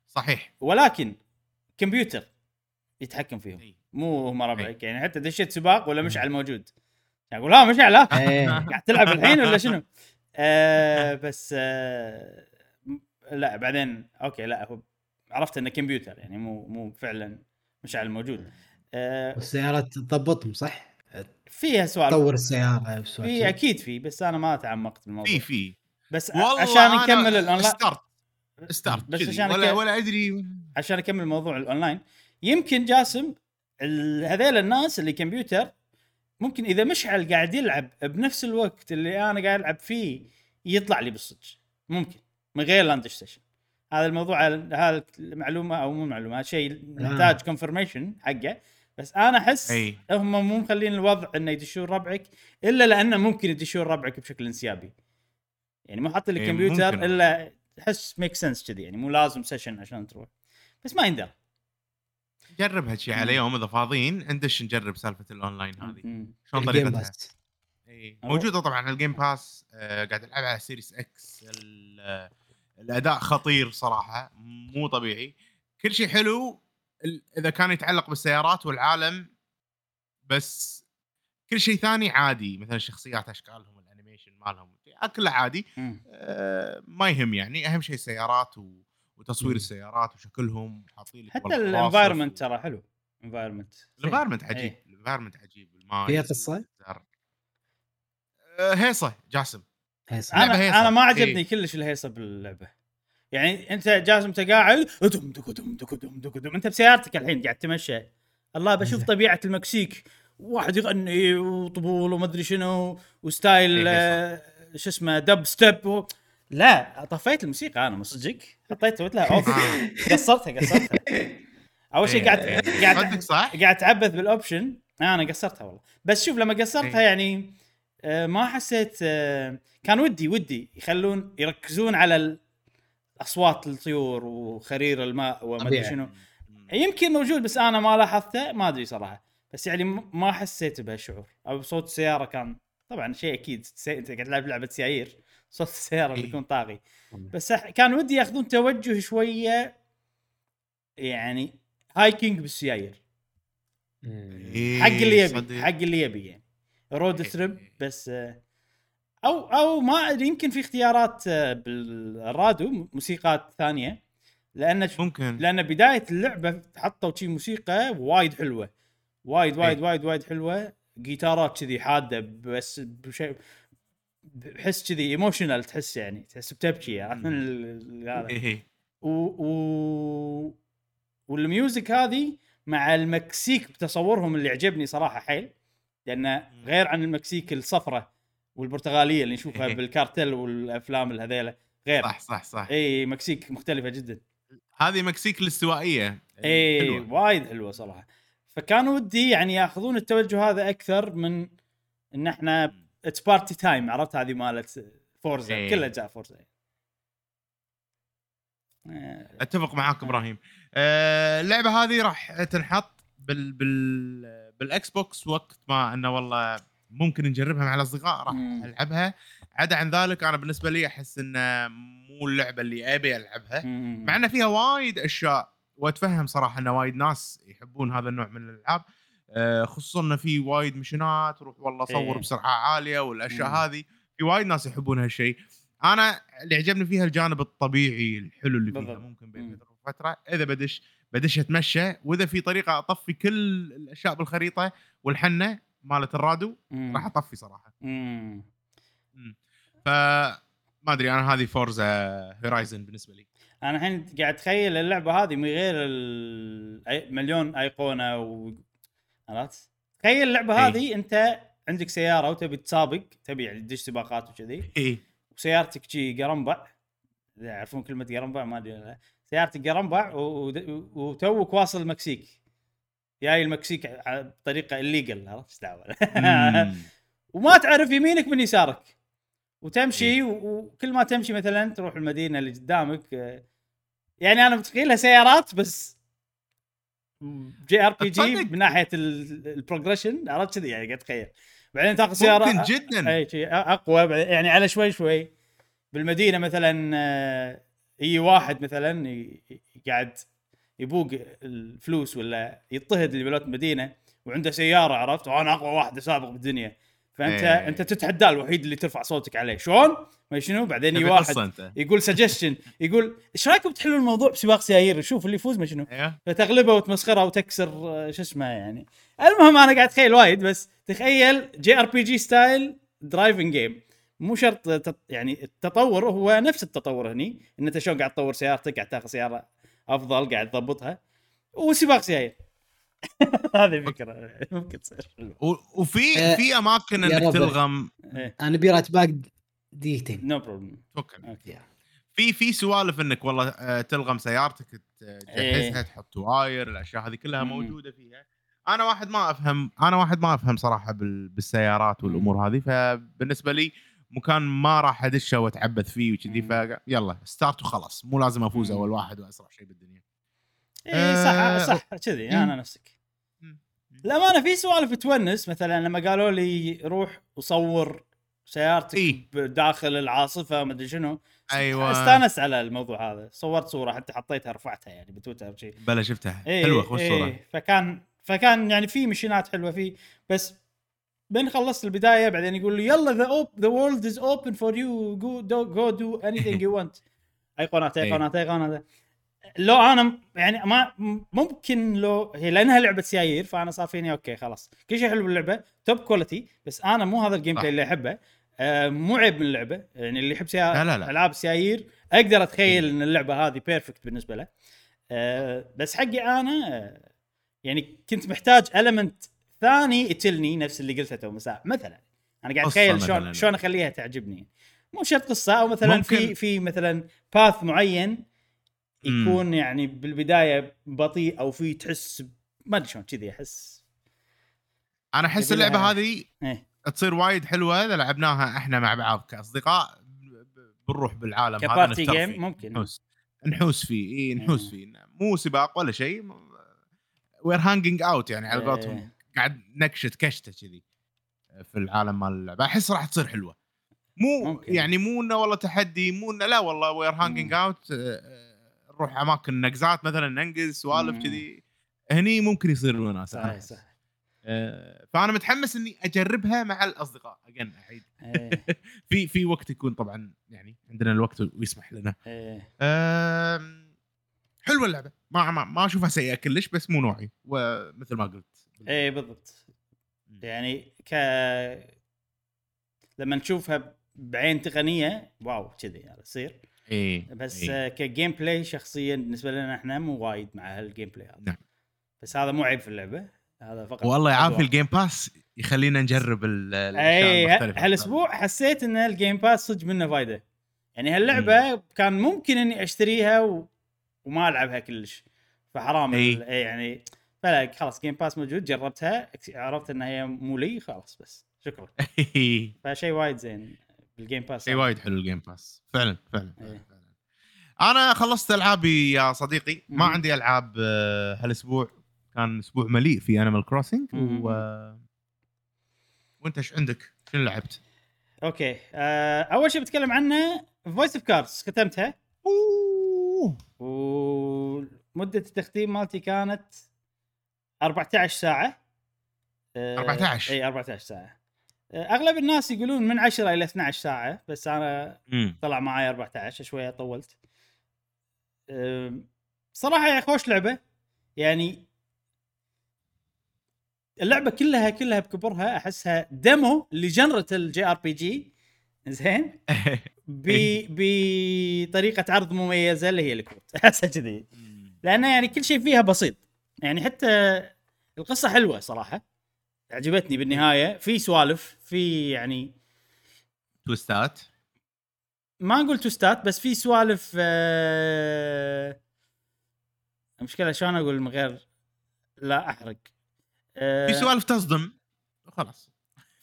صحيح. ولكن كمبيوتر يتحكم فيهم. مو هم ربعك يعني حتى دشيت سباق ولا مشعل موجود. يعني أقول لا مشعل لا إيه. قاعد تلعب الحين ولا شنو؟ آه بس آه لا بعدين okay لا هو عرفت إنه كمبيوتر يعني مو مو فعلا مشعل موجود آه والسيارات تضبطهم صح؟ فيها سؤال تطور السيارة في شي. أكيد في بس أنا ما تعمقت بالموضوع في في بس عشان نكمل ال online start start بس. عشان ولا ك- ولا أدري عشان أكمل موضوع الأونلاين يمكن جاسم ال- هذيل الناس اللي كمبيوتر ممكن إذا مشعل قاعد يلعب بنفس الوقت اللي أنا قاعد ألعب فيه يطلع لي بالصدق. ممكن. من غير لا ندش session هذا الموضوع هذا المعلومة أو مو معلومة شيء نحتاج confirmation حقه. بس أنا أحس هم مو مخلين الوضع إنه يدشون ربعك إلا لأنه ممكن يدشون ربعك بشكل انسيابي. يعني مو حاط لك إيه، كمبيوتر. إلا تحس make sense كذي يعني مو لازم session عشان تروح. بس ما يندر جرب هالشيء على يوم إذا فاضيين ندش نجرب سالفة الأونلاين هذه. شلون طريقتها. أهو. موجودة طبعا على ال Game Pass آه قاعد العب على Series X ال- الأداء خطير صراحة مو طبيعي. كل شيء حلو إذا كان يتعلق بالسيارات والعالم بس كل شيء ثاني عادي. مثلا الشخصيات أشكالهم ال animation مالهم كله عادي. آه ما يهم يعني. أهم شيء السيارات و... وتصوير مم. السيارات وشكلهم حاطين حتى ال environment ترى حلو environment ال environment عجيب إيه. ال environment عجيب الماي فيها؟ الزرع. آه، هيصة جاسم هيصة. أنا هيصة. أنا ما عجبني إيه. كلش الهيصة باللعبة يعني أنت جاسم انت قاعد دم دم دم دك دم أنت بسيارتك الحين قاعد تمشى الله بشوف زين. طبيعة المكسيك واحد يغني وطبول وما أدري شنو و style إيه، آه، شو اسمه دب ستيب و... لا طفيت الموسيقى أنا مصدقك حطيت سويت لها off. قصرتها قصرتها أول شيء قاعد قاعد صدق صح؟ قاعد تعبث بال option أنا قصرتها والله بس شوف لما قصرتها إيه. يعني آه ما حسيت آه كان ودي ودي يخلون يركزون على أصوات الطيور وخرير الماء وما أدري. شنو يمكن موجود بس أنا ما لاحظته ما أدري صراحة بس يعني ما حسيت بهالشعور أو صوت السيارة كان طبعا شيء أكيد. أنت قاعد تلعب لعبة سيايير صوت السيارة إيه. بيكون طاغي بس أح- كان ودي ياخذون توجه شوية يعني hiking بالسيايير. إيه، حق اللي يبي. حق اللي يبي يعني road إيه. trip بس أو أو ما أدري يمكن في اختيارات آه، بالراديو موسيقات ثانية لأن ممكن لأن بداية اللعبة حطوا شي موسيقى وايد حلوة وايد وايد. وايد وايد حلوة جيتارات كذي حادة بس بشيء بحس كذي emotional تحس يعني تحس بتبكي عرفت من ال- هذا. إيه. و... و... وال music هذه مع المكسيك بتصورهم اللي عجبني صراحة حيل لأنه غير عن المكسيك الصفرة والبرتغالية اللي نشوفها بالكارتل والأفلام الهذيلة غير. صح صح صح. إي مكسيك مختلفة جدا. هذه مكسيك الاستوائية. إي حلوة. وايد حلوة صراحة. فكان ودي يعني ياخذون التوجه هذا أكثر من إن إحنا it's party time عرفت؟ هذه مالت فورزا إيه. كل اجزاء فورزا آه، أتفق معاك إبراهيم. آه، اللعبة هذه راح تنحط بال بال بال Xbox وقت ما إنه والله ممكن نجربها مع الأصدقاء راح مم. ألعبها. عدا عن ذلك أنا بالنسبة لي أحس إنه مو اللعبة اللي أبي ألعبها. مم. مع إنه فيها وايد أشياء وأتفهم صراحة ان وايد ناس يحبون هذا النوع من الألعاب. خصوصا إنه في وايد مشينات روح والله صور إيه. بسرعة عالية والأشياء. هذه في وايد ناس يحبون هالشيء أنا اللي عجبني فيها الجانب الطبيعي الحلو اللي فيها. ممكن بين. فتره وفترة إذا بدش بدش أتمشى وإذا في طريقة أطفي كل الأشياء بالخريطة والحنة مالت الراديو. راح أطفي صراحة مم. ف ما أدري أنا هذه فورزا هورايزن بالنسبة لي أنا الحين قاعد أتخيل اللعبة هذه من غير مليون أيقونة و عرفت؟ تخيل اللعبة إي. هذه أنت عندك سيارة وتبي تسابق تبي يعني تدش سباقات وكذي اي وسيارتك شي قرنبع يعرفون كلمة قرنبع ما أدري. سيارتك قرنبع وتوك واصل المكسيك جاي المكسيك بطريقة illegal عرفت إيش دعوة. وما تعرف يمينك من يسارك وتمشي إيه. وكل ما تمشي مثلا تروح المدينة اللي قدامك آه، يعني أنا متخيلها سيارات بس جي RPG؟ من ناحية ال- ال progression عرفت كذي؟ يعني قاعد اتخيل بعدين تاخذ سيارة ممكن جدا. أي شيء أقوى يعني على شوي شوي. بالمدينة مثلا آه، يجي واحد مثلا قاعد يبوق الفلوس ولا يضطهد اللي بلوت المدينة وعنده سيارة عرفت؟ وأنا أقوى واحد سابق بالدنيا. فأنت إيه. أنت تتحداه الوحيد اللي ترفع صوتك عليه. شلون؟ ما شنو؟ بعدين واحد يقول سجشن يقول إيش رأيكم تحلوا الموضوع بسباق سيايير شوف اللي يفوز ما شنو. أيوه فتغلبه وتمسخره وتكسر آه، شو اسمه يعني. المهم أنا قاعد أتخيل وايد بس تخيل جي آر بي جي ستايل driving game مو شرط. يعني التطور هو نفس التطور هني. إن أنت شلون قاعد تطور سيارتك قاعد تاخذ سيارة أفضل قاعد تضبطها. وسباق سيايير هذه الفكرة ممكن تصير وفي آه، في أماكن إنك. تلغم أنا أبي باق دقيقتين no problem توكل يا. في في سوالف إنك والله آه، تلغم سيارتك تجهزها إيه. تحط wire الأشياء هذه كلها. موجودة فيها أنا واحد ما أفهم أنا واحد ما أفهم صراحة بال- بالسيارات والأمور هذه فبالنسبة لي مكان ما راح أدشه وأتعبث فيه وكذي مم. فيلا start وخلاص مو لازم أفوز. أول واحد وأسرع شيء بالدنيا اي آه، صح صح كذي. أنا نفسك الامانه في سوالف تونس مثلا لما قالوا لي روح وصور سيارتك إي. داخل العاصفة ما أدري شنو. أيوه. استأنست على الموضوع هذا. صورت صورة حتى حطيتها رفعتها يعني بتويتر شيء بلا شفتها. إيه حلوة خوش إيه. صورة. فكان فكان يعني في missionات حلوة فيه. بس بين خلصت البداية بعدين يقول لي يلا the the world is open for you go go do anything you want ايقونات إيه. ايقونات ايقونات لو أنا يعني ما ممكن لو هي لأنها لعبة سيايير فأنا صار فيني okay خلاص. كل شيء حلو باللعبة top quality بس أنا مو هذا ال game. play اللي أحبه. آه مو عيب من اللعبة يعني اللي يحب سيا... لا، لا، لا. ألعاب سيايير أقدر أتخيل إن اللعبة هذه بيرفكت بالنسبة له. آه بس حقي أنا آه يعني كنت محتاج المنت ثاني يتلني نفس اللي قلته تو مساء. مثلا أنا قاعد أتخيل شلون. شلون أخليها تعجبني. مو شرط قصة أو مثلا في ممكن- في مثلا باث معين يكون يعني بالبداية بطيء أو في تحس ما أدري شلون كذي أحس أنا أحس اللعبة هذه إيه تصير وايد حلوة إذا لعبناها إحنا مع بعض كأصدقاء بنروح بالعالم هذا ك party نسترخي، game ممكن نحوس نحوس فيه اي نحوس مم. فيه مو سباق ولا شيء we're hanging out يعني على قولتهم إيه. قاعد نكشت كشتة كذي في العالم مال اللعبة أحس راح تصير حلوة مو ممكن. يعني مو إنه والله تحدي مو إنه لا والله we're hanging مم. out نروح أماكن نقزات مثلا ننقز سوالف. كذي. هني ممكن يصير وناسه صحيح صح آه، فأنا متحمس إني أجربها مع الأصدقاء. اجين أعيد. إيه، في في وقت يكون طبعا يعني عندنا الوقت ويسمح لنا. إيه. حلوة اللعبة. ما ما, ما أشوفها سيئة كلش بس مو نوعي ومثل ما قلت. إيه بالضبط. يعني ك لما نشوفها بعين تقنية واو كذي يعني يصير. إيه بس إيه. ك gameplay شخصيا بالنسبة لنا إحنا مو وايد مع هال gameplay هذا. نعم. بس هذا مو عيب في اللعبة هذا فقط والله يعافي. الجيم باس يخلينا نجرب إي المختلفة. هالأسبوع حسيت إن ال Game Pass صدق منه فايدة. يعني هاللعبة كان ممكن إني أشتريها و... وما ألعبها كلش. فحرام إي. يعني فلا خلاص Game Pass موجود جربتها عرفت انها هي مو لي خلاص بس. شكرا. فشيء وايد زين. بال Game Pass شيء وايد حلو ال Game Pass فعلا فعلا, فعلا, إيه. فعلا. أنا خلصت ألعابي يا صديقي ما. عندي ألعاب آه، هالأسبوع كان أسبوع مليء في Animal Crossing. و... وأنت إيش عندك؟ شنو لعبت؟ okay آه أول شيء بتكلم عنه Voice of Cards ختمتها أوه ومدة التختيم مالتي كانت 14 ساعة آه 14. إي 14 ساعة آه أغلب الناس يقولون من 10 إلى 12 ساعة بس أنا طلع معي 14 شوية طولت. صراحة يا خوش لعبة؟ يعني اللعبة كلها كلها بكبرها أحسها demo ل genre ة ال JRPG. زين؟ بطريقة عرض مميزة اللي هي الكروت أحسها كذي. لأنه يعني كل شيء فيها بسيط. يعني حتى القصة حلوة صراحة. عجبتني بالنهاية. في سوالف في يعني twist ات ما نقول twist ات بس في سوالف آه... شلون أقول من غير لا أحرق. آه... في سوالف تصدم. خلاص.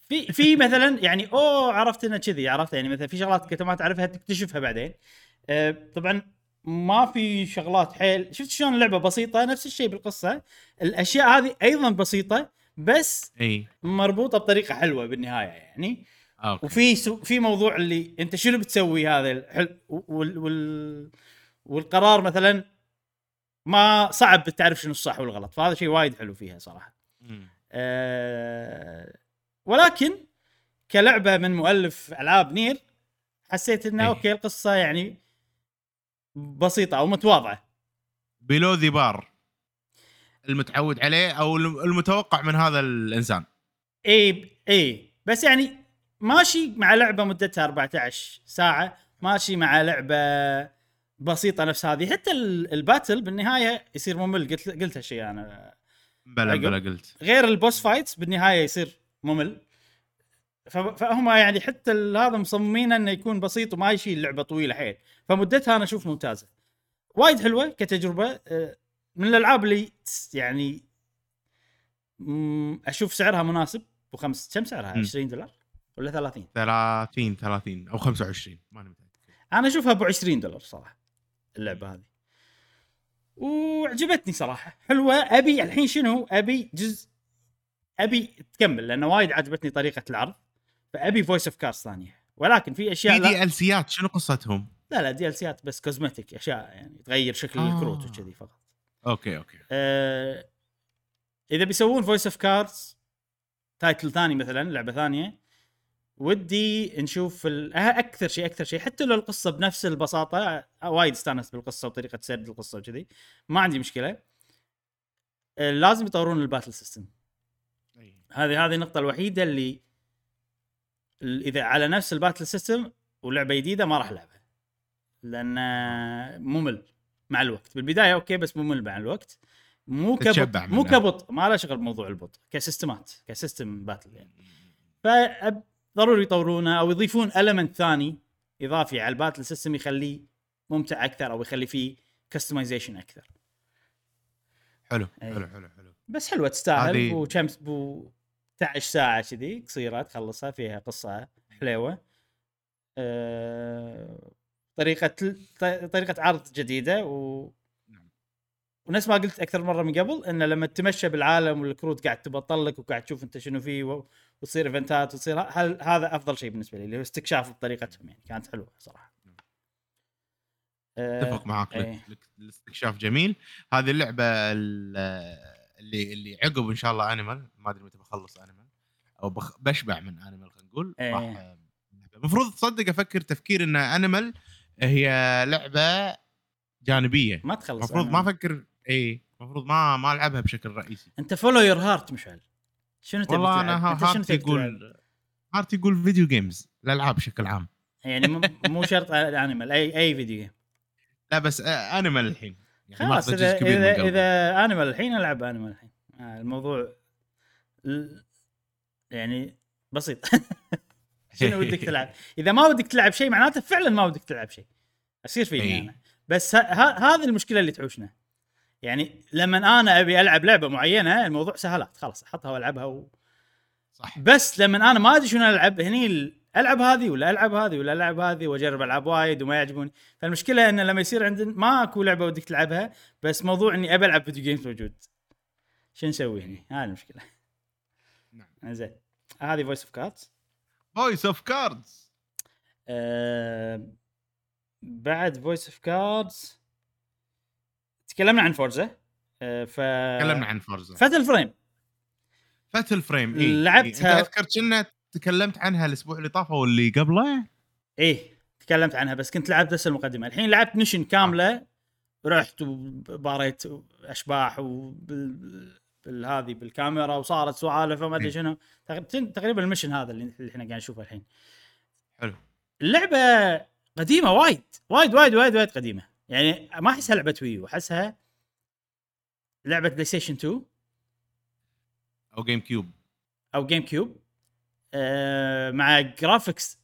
في في مثلا يعني أوه عرفت إنه كذي عرفت يعني مثلا في شغلات كنت ما تعرفها تكتشفها بعدين. آه... طبعا ما في شغلات حيل. شفت شلون اللعبه بسيطة؟ نفس الشيء بالقصة. الأشياء هذه أيضا بسيطة بس إي. مربوطة بطريقة حلوة بالنهاية يعني. okay. وفي so في موضوع اللي أنت شنو بتسوي هذا الحل وال وال والقرار مثلا ما صعب تعرف شنو الصح والغلط فهذا شيء وايد حلو فيها صراحة. أه ولكن كلعبة من مؤلف ألعاب Nier حسيت إنه. okay القصة يعني بسيطة أو متواضعة. below the bar. المتعود عليه أو الم- المتوقع من هذا الإنسان. إي إي. بس يعني ماشي مع لعبة مدتها 14 ساعة ماشي مع لعبة بسيطة نفس هذه. حتى ال- ال battle بالنهاية يصير ممل. قلت قلت هالشيء أنا. بلا. بلا قلت. غير ال boss fights بالنهاية يصير ممل. فهم يعني حتى هذا مصممين إنه يكون بسيط وما يشيل لعبة طويلة حيل. فمدتها أنا أشوف ممتازة. وايد حلوة كتجربة. آه، من الألعاب اللي يعني أشوف سعرها مناسب وخمس كم سعرها؟ مم. 20 دولار ولا 30 30 30 أو 25 ماني متأكد. أنا أشوفها ب 20 دولار صراحة اللعبة هذه. وعجبتني صراحة حلوة. أبي الحين شنو؟ أبي جزء أبي تكمل لأن وايد عجبتني طريقة العرض فأبي Voice of Cards ثانية. ولكن في أشياء في دي إل سيات شنو قصتهم؟ لا لا DLC ات بس cosmetic أشياء يعني تغير شكل آه. الكروت وكذي فقط. okay okay. آه إذا بيسوون Voice of Cards title ثاني مثلا لعبة ثانية ودي نشوف. أه- أكثر شيء أكثر شيء. حتى لو القصة بنفس البساطة وايد استانست بالقصة وطريقة سرد القصة وكذي ما عندي مشكلة. آه، لازم يطورون ال battle system هذه هذه النقطة الوحيدة اللي ال- إذا على نفس ال battle system ولعبة جديدة ما راح ألعبها. لأن ممل. مع الوقت. بالبداية okay بس ممل مع الوقت. مو كبطء مو. كبطء ما له شغل بموضوع البطء ك system ات ك system battle يعني. فضروري يطورونه أو يضيفون element ثاني إضافي على ال battle system يخليه ممتع أكثر أو يخلي فيه customization أكثر. حلو أي. حلو حلو حلو. بس حلوة تستاهل. هذه- وكم بو 11 ساعة كذي قصيرة تخلصها فيها قصة حليوه أه... طريقة طريقة عرض جديدة و نعم. ونفس ما قلت أكثر مرة من قبل إنه لما تتمشى بالعالم والكروت قاعد تبطلك وقاعد تشوف أنت شنو فيه و- وتصير event ات وتصير هل هذا أفضل شيء بالنسبة لي اللي هو استكشاف بطريقتهم يعني كانت حلوة صراحة. آه، أتفق معاك. الاك- الاستكشاف جميل هذه اللعبة ال- اللي اللي عقب إن شاء الله Animal ما أدري متى بخلص Animal أو بخ بشبع من انيمال خلينا نقول إيه. راح المفروض تصدق أفكر تفكير إن انيمال هي لعبة جانبية ما تخلص المفروض. ما أفكر اي المفروض ما ما ألعبها بشكل رئيسي أنت follow your heart مشعل شنو تبي والله؟ أنا تلعب؟ يقول heart ي يقول video games الألعاب بشكل عام يعني مو- شرط انيمال أي أي video game لا بس انيمال الحين يعني خلاص إذا إذا. إذا انيمال الحين ألعب انيمال الحين آه الموضوع ال- يعني بسيط شنو ودك تلعب؟ إذا ما ودك تلعب شيء معناته فعلا ما ودك تلعب شيء. أصير فيني إي. أنا. بس هذه المشكلة اللي تحوشنا يعني لما أنا أبي ألعب لعبة معينة الموضوع سهلات خلاص أحطها وألعبها و... صح. بس لما أنا ما أدري شنو ألعب هني ال- ألعب هذه ولا ألعب هذه ولا ألعب هذه وأجرب ألعاب وايد وما يعجبوني. فالمشكلة انه لما يصير عندنا ما اكو لعبة ودك تلعبها بس موضوع إني أبي ألعب video games موجود. شو نسوي هني؟ هاي المشكلة. نعم. زين هذه Voice of Cards Voice of Cards آه بعد Voice of Cards تكلمنا عن Forza آه ف تكلمنا عن Forza Fatal Frame Fatal Frame اي لعبتها- أنت اذكر كنا تكلمت عنها الأسبوع اللي طاف أو اللي قبله؟ إيه تكلمت عنها بس كنت لعبت بس المقدمة. الحين لعبت mission كاملة. رحت وباريت أشباح وبال بالهذه بالكاميرا وصارت سوالف وما أدري إيه. شنو. تق- تقريبا ال mission هذا اللي إحنا قاعد نشوفه الحين. حلو. اللعبة قديمة وايد. وايد وايد وايد وايد قديمة. يعني ما أحسها لعبة Wii U أحسها لعبة PlayStation 2 أو GameCube أو GameCube آه مع graphics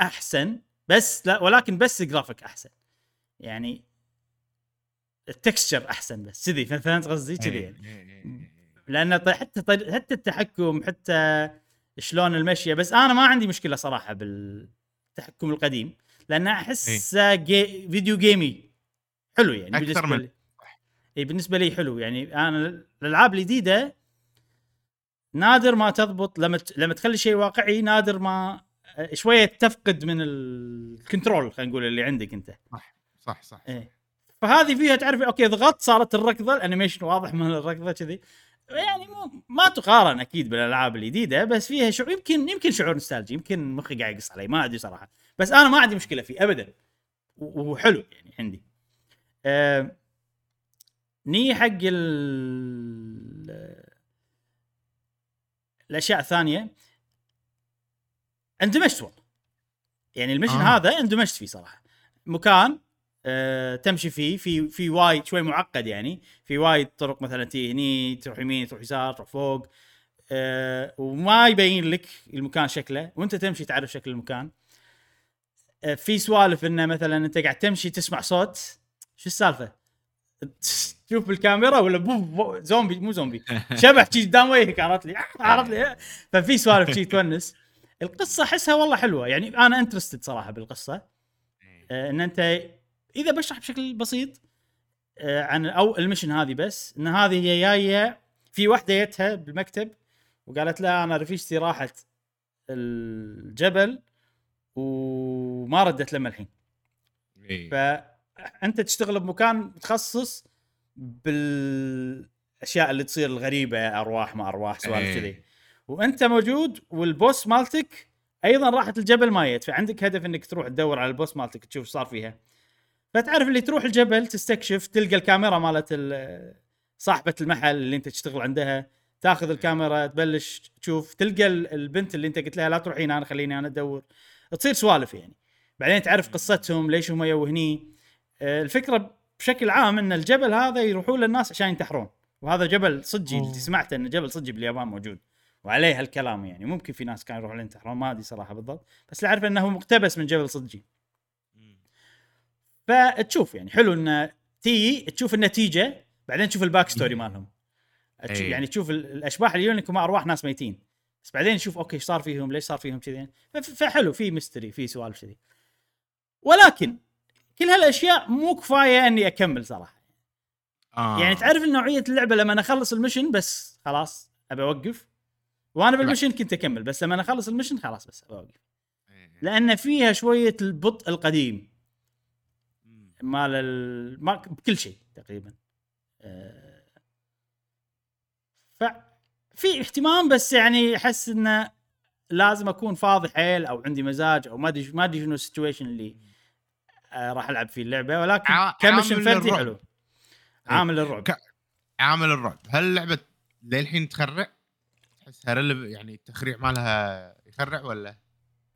أحسن بس لا ولكن بس جرافيك أحسن. يعني ال texture أحسن بس كذي. فهمت قصدي؟ كذي يعني. يعني لأن حتى حتى التحكم حتى شلون المشيه بس أنا ما عندي مشكلة صراحة بالتحكم القديم لأن احسه جي video game ي حلو يعني أكثر بالنسبة من- لي. اي بالنسبة لي حلو يعني. أنا الألعاب الجديدة نادر ما تضبط لما ت- لما تخلي شيء واقعي نادر ما آه، شوية تفقد من ال control خلينا نقول اللي عندك أنت. صح صح إيه. فهذه فيها تعرف okay ضغطت صارت الركضة ال animation واضح من الركضة كذي. يعني مو ما تقارن أكيد بالألعاب الجديدة بس فيها شعور يمكن يمكن شعور nostalgic يمكن مخي قاعد يقص علي ما أدري صراحة. بس أنا ما عندي مشكلة فيه ابدا. وحلو يعني عندي. آه ني حق ال الأشياء الثانية. اندمجت والله يعني المشن. آه. هذا اندمجت فيه صراحة. مكان آه تمشي فيه في في وايد شوي معقد يعني. في وايد طرق مثلا تي هني تروح يمين تروح يسار تروح فوق. آه وما يبين لك المكان شكله وأنت تمشي تعرف شكل المكان. آه في سوالف إنه مثلا أنت قاعد تمشي تسمع صوت شو السالفة؟ تشوف بالكاميرا ولا بو بو زومبي مو زومبي. شبح شي قدام وجهك عرفت لي؟ عرفت لي؟ ففي سوالف شي تونس. القصة أحسها والله حلوة. يعني أنا interested صراحة بالقصة. آه، إن أنت إذا بشرح بشكل بسيط آه، عن أو ال mission هذه بس إن هذه هي جاية في واحدة جتها بالمكتب وقالت لها أنا رفيجتي راحت الجبل وما ردت لما الحين إيه. فانت تشتغل بمكان متخصص بالأشياء اللي تصير الغريبة أرواح ما أرواح سوالف إيه. كذي وأنت موجود والبوس مالتك أيضا راحت الجبل ما جت فعندك هدف إنك تروح تدور على البوس مالتك تشوف صار فيها فتعرف اللي تروح الجبل تستكشف تلقى الكاميرا مالت ال- صاحبة المحل اللي انت تشتغل عندها تاخذ الكاميرا تبلش تشوف تلقى ال- البنت اللي انت قلت لها لا تروحين أنا خليني أنا أدور. تصير سوالف يعني. بعدين تعرف قصتهم ليش هم يو هني. آه، الفكرة بشكل عام إن الجبل هذا يروحون للناس عشان ينتحرون. وهذا جبل صجي اللي سمعت انه جبل صجي باليابان موجود. وعليه هالكلام يعني. ممكن في ناس كانوا يروحون ينتحرون ما أدري صراحة بالضبط. بس اللي أعرف إنه مقتبس من جبل صجي. فتشوف يعني حلو انه تي تشوف النتيجة بعدين تشوف ال backstory مالهم. أي. يعني تشوف ال- الأشباح اللي يجونك هم أرواح ناس ميتين. بس بعدين تشوف okay إيش صار فيهم؟ ليش صار فيهم كذي؟ فحلو في mystery في سوالف كذي. ولكن كل هالأشياء مو كفاية إني أكمل صراحة. آه. يعني تعرف نوعية اللعبة لما أخلص ال mission بس خلاص أبي أوقف. وأنا بال mission كنت أكمل بس لما أخلص ال mission خلاص بس أبي أوقف. إيه. لأن فيها شوية البطء القديم. مال ال... ما... بكل شيء تقريبا أه... ففي اهتمام بس يعني أحس إنه لازم أكون فاضي حيل أو عندي مزاج أو ما أدري ما أدري شنو السيتويشن اللي آه راح ألعب فيه اللعبة ولكن ع- كمشن فردي. حلو عامل الرعب ك- عامل الرعب هل اللعبة للحين تخرع؟ تحس هرل يعني التخريع مالها يخرع ولا؟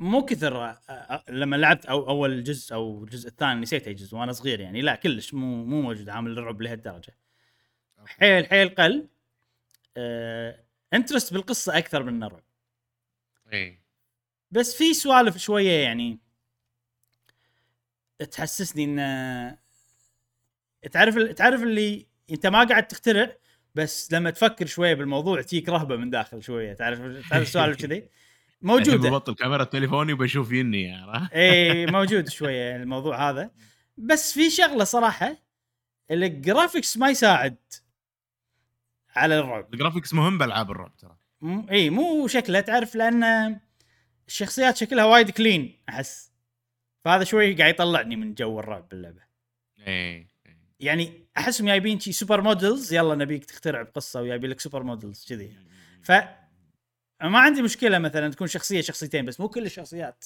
مو كثر آه، آه، لما لعبت أو أول جزء أو الجزء الثاني نسيت أي جزء وأنا صغير يعني. لا كلش مو مو موجود عامل الرعب لهالدرجة. حيل حيل قل آه interested بالقصة أكثر من الرعب. إي. بس في سوالف شوية يعني تحسسني إن تعرف تعرف اللي أنت ما قاعد تخترع بس لما تفكر شوية بالموضوع تجيك رهبة من داخل شوية تعرف تعرف السوالف كذي؟ موجوده ببطل كاميرا تليفوني وبشوف يني عرفت؟ اي موجود شوية الموضوع هذا. بس في شغلة صراحة ال graphics ما يساعد على الرعب. ال graphics مهم بألعاب الرعب ترى. م- اي مو شكله تعرف لأن الشخصيات شكلها وايد clean أحس. فهذا شوي قاعد يطلعني من جو الرعب باللعبة. اي يعني أحسهم جايبين شي super models يلا نبيك تخترع بقصة وجايبين لك super models كذي. ف ما عندي مشكلة مثلا تكون شخصية شخصيتين بس مو كل الشخصيات.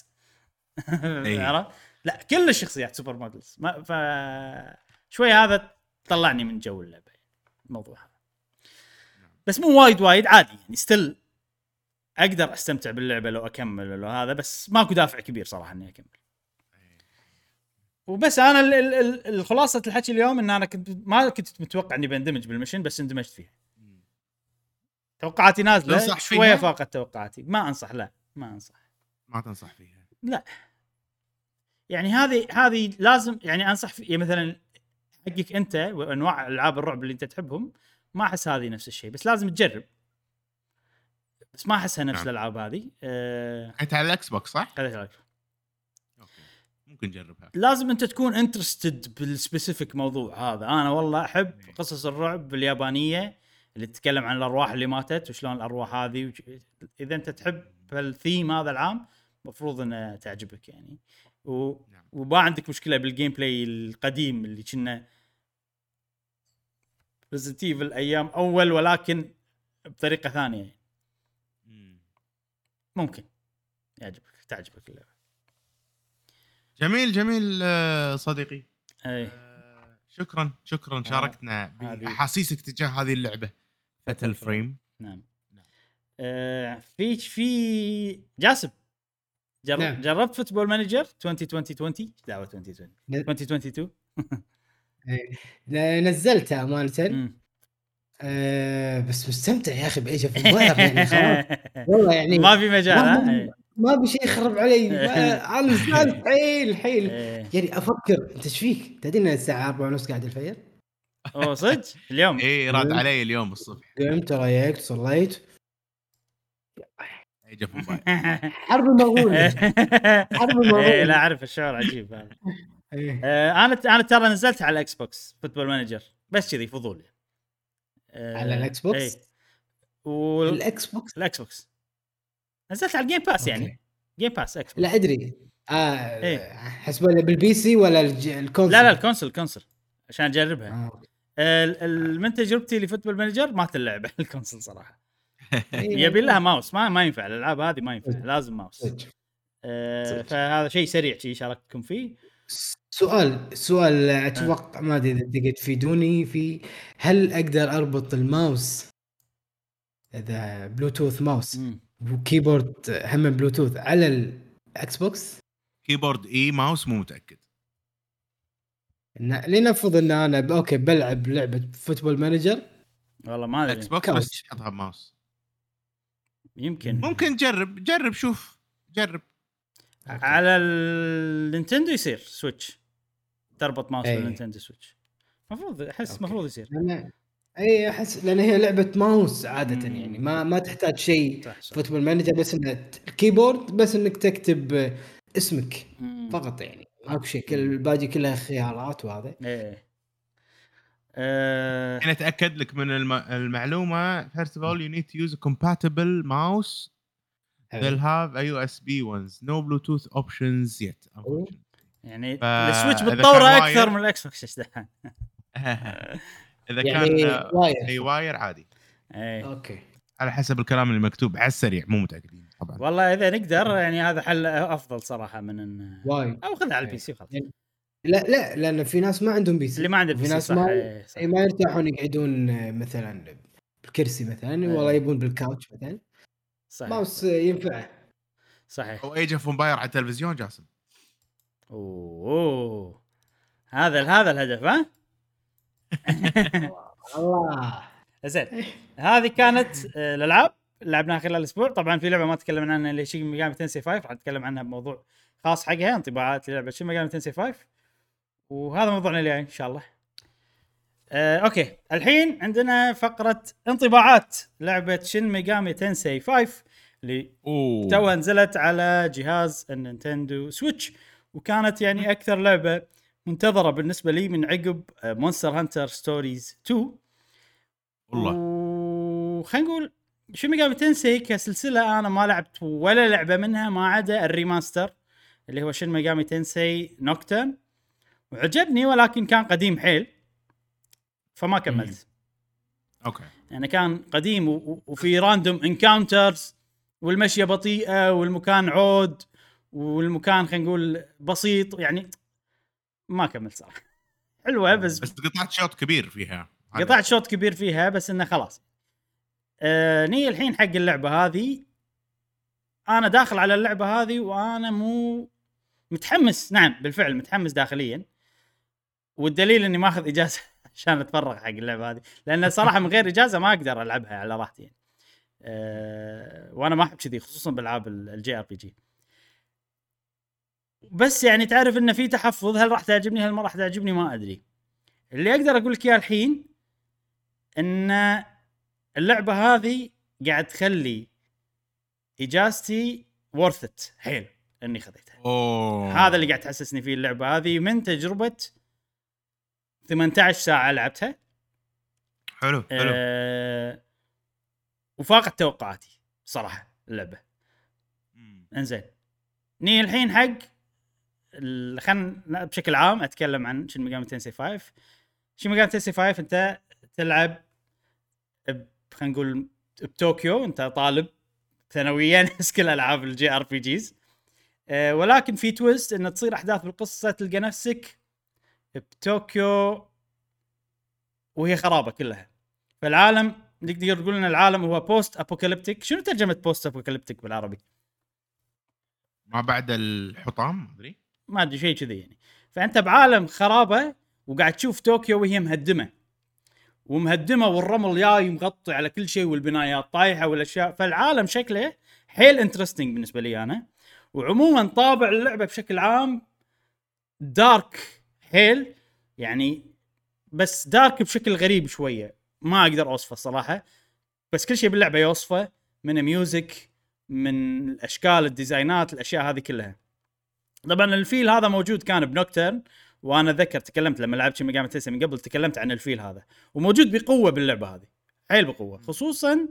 إيه. عرفت؟ لا كل الشخصيات super models. ما ف شوي هذا طلعني من جو اللعبة الموضوع هذا. بس مو وايد وايد عادي يعني still أقدر أستمتع باللعبة لو أكمل لو هذا بس ماكو دافع كبير صراحة إني أكمل. وبس أنا ال- ال- ال- الخلاصة الحكي اليوم إن أنا كنت ما كنت متوقع إني بندمج بال mission بس اندمجت فيها. توقعاتي نازلة تنصح شوية؟ فاقت توقعاتي ما أنصح لا ما أنصح. ما تنصح فيها؟ لا. يعني هذه هذه لازم يعني أنصح في يعني مثلا حقك أنت وأنواع ألعاب الرعب اللي أنت تحبهم ما أحس هذه نفس الشيء بس لازم تجرب. بس ما أحسها نفس نعم. الألعاب هذه. أنت على ال Xbox صح؟ عليك. okay. ممكن نجربها. لازم أنت تكون interested بال specific موضوع هذا. أنا والله أحب قصص الرعب اليابانية. اللي تتكلم عن الأرواح اللي ماتت وشلون الأرواح هذه وش... إذا أنت تحب الثيم هذا العام المفروض إنه تعجبك يعني. و... نعم. وما عندك مشكلة بال gameplay القديم اللي كنا Resident Evil أيام أول ولكن بطريقة ثانية. مم. ممكن. يعجبك تعجبك اللعبة. جميل جميل آه، صديقي. اي آه، شكرا شكرا شاركتنا هذه- بأحاسيسك تجاه هذه اللعبة. فتل فريم نعم نعم. آه في في جاسم جر... نعم. جربت فوتبول مانجر 2020 20 دعوة 2020 ن- 2022 لا، نزلتها أمانة. آه بس مستمتع يا أخي بايش في الظاهر يعني خلاص والله يعني ما في مجال ها ما-. ما بشيء يخرب علي أنا حيل حيل إيه. يعني أفكر أنت إيش فيك؟ تدري إن الساعة 4 ونص قاعد الفجر؟ أوه صدق؟ اليوم؟ اي راد علي اليوم الصبح. قمت ريقت صليت. أي Age of Mobile حرب المغول. حرب المغول إيه، لا أعرف الشعور عجيب هذا. إيه. آه، أنا أنا ترى نزلت على ال Xbox Football Manager بس كذي فضول. آه، على ال Xbox؟ وال X ال Xbox بوكس نزلت على ال Game Pass يعني. Game Pass Xbox لا أدري. آه إيه. حسب بال PC ولا الج- ال console؟ لا لا ال console ال console عشان أجربها. آه. من تجربتي ل Football Manager ما تلعب على ال console صراحة إيه. يبي لها ماوس ما ما ينفع الألعاب هذه ما ينفع لازم ماوس صدق. آه،. فهذا شيء سريع شيء شاركتكم فيه سؤال سؤال أتوقع ما أدري إذا تقدر تفيدوني في هل أقدر أربط الماوس إذا Bluetooth mouse. و keyboard هم بلوتوث على ال Xbox keyboard إي ماوس مو متأكد لنفرض إن أنا okay بلعب لعبة Football Manager والله ما X أدري. Box couch. بس تحطها بماوس يمكن. ممكن جرب جرب شوف جرب. على ال Nintendo يصير Switch تربط ماوس. بال Nintendo Switch المفروض أحس. المفروض يصير. لأن اي أحس لأن هي لعبة ماوس عادة مم. يعني. ما ما تحتاج شيء Football Manager بس انه ال keyboard بس إنك تكتب اسمك مم. فقط يعني. ماكو شيء كل الباقي كلها خيارات وهذا إيه. آه أنا أتأكد لك من الم... المعلومة. First of all you need to use a compatible mouse. they'll have a USB ones. No Bluetooth options yet unfortunately. يعني ف- ال Switch كان أكثر wire- من ال Xbox إيش دحين إذا يعني كان آه، wire. إي wire عادي. إيه. okay. على حسب الكلام اللي مكتوب على السريع مو متأكدين. طبعا. والله إذا نقدر يعني هذا حل أفضل صراحة من إن وايد. أو خذها على إيه. ال PC وخلاص لا لا لأن في ناس ما عندهم PC اللي ما عنده P في C ناس صح ما إيه، صح. إي ما يرتاحون يقعدون آه، مثلا بالكرسي مثلا إيه. والله يبون بال couch مثلا. صحيح. ماوس آه، ينفع. صحيح. أو Age of Empires على التلفزيون جاسم. أوه. هذا هذا الهدف ها؟ الله زين. هذه كانت آه، الألعاب. لعبناها خلال الأسبوع. طبعا في لعبة ما تكلمنا عنها اللي Shin Megami Tensei 5 راح نتكلم عنها بموضوع خاص حقها انطباعات لعبه Shin Megami Tensei 5 وهذا موضوعنا اليوم إن شاء الله. آه، okay. الحين عندنا فقرة انطباعات لعبة Shin Megami Tensei 5 اللي توها نزلت على جهاز ال Nintendo Switch. وكانت يعني أكثر لعبة منتظرة بالنسبة لي من عقب Monster Hunter Stories 2 والله. وخلينا نقول Shin Megami Tensei كسلسلة أنا ما لعبت ولا لعبة منها ما عدا ال remaster اللي هو Shin Megami Tensei Nocturne وعجبني ولكن كان قديم حيل فما كملت. okay. يعني كان قديم وفي random encounters والمشية بطيئة والمكان عود والمكان خلينا نقول بسيط يعني ما كملت صراحة. حلوة بس بس قطعت شوط كبير فيها. قطعت شوط كبير فيها بس إنه خلاص. آه ني الحين حق اللعبة هذه. أنا داخل على اللعبة هذه وأنا مو متحمس. نعم بالفعل متحمس داخليا. والدليل إني ماخذ إجازة عشان أتفرغ حق اللعبة هذه. لأن صراحة من غير إجازة ما أقدر ألعبها على راحتي يعني. أه وأنا ما أحب كذي خصوصا بالالعاب ال JRPG. بس يعني تعرف انه في تحفظ. هل راح تعجبني؟ هل ما راح تعجبني؟ ما أدري. اللي أقدر أقول لك إياه الحين إن اللعبة هذه قاعد تخلي إجازتي worth it حيل إني خذيتها. أوه. هذا اللي قاعد تحسسني فيه اللعبة هذه من تجربة 18 ساعة لعبتها. حلو حلو. أه وفاقت توقعاتي صراحة اللعبة. إنزين. ني الحين حق خلنا بشكل عام أتكلم عن Shin Megami Tensei 5 Shin Megami Tensei 5 أنت تلعب خلينا نقول بطوكيو انت طالب ثانويا نفس كل ألعاب ال JRPGs. ولكن في twist ان تصير أحداث بالقصة تلقى نفسك بطوكيو وهي خرابة كلها. فالعالم نقدر نقول إن العالم هو post-apocalyptic شنو ترجمة post-apocalyptic بالعربي؟ ما بعد الحطام أدري. ما أدري شيء كذي يعني. فأنت بعالم خرابة وقاعد تشوف طوكيو وهي مهدمة. ومهدمه والرمل جاي مغطي على كل شيء والبنايات طايحه والاشياء. فالعالم شكله حيل interesting بالنسبة لي أنا. وعموما طابع اللعبة بشكل عام dark حيل يعني بس dark بشكل غريب شوية. ما أقدر أوصفه الصراحه بس كل شيء باللعبة يوصفه من music من الأشكال ال design ات الأشياء هذه كلها. طبعا ال feel هذا موجود كان ب Nocturne. وأنا أتذكر تكلمت لما لعبت شين ميجامي تنسي من قبل تكلمت عن ال feel هذا. وموجود بقوة باللعبة هذه. حيل بقوة. خصوصا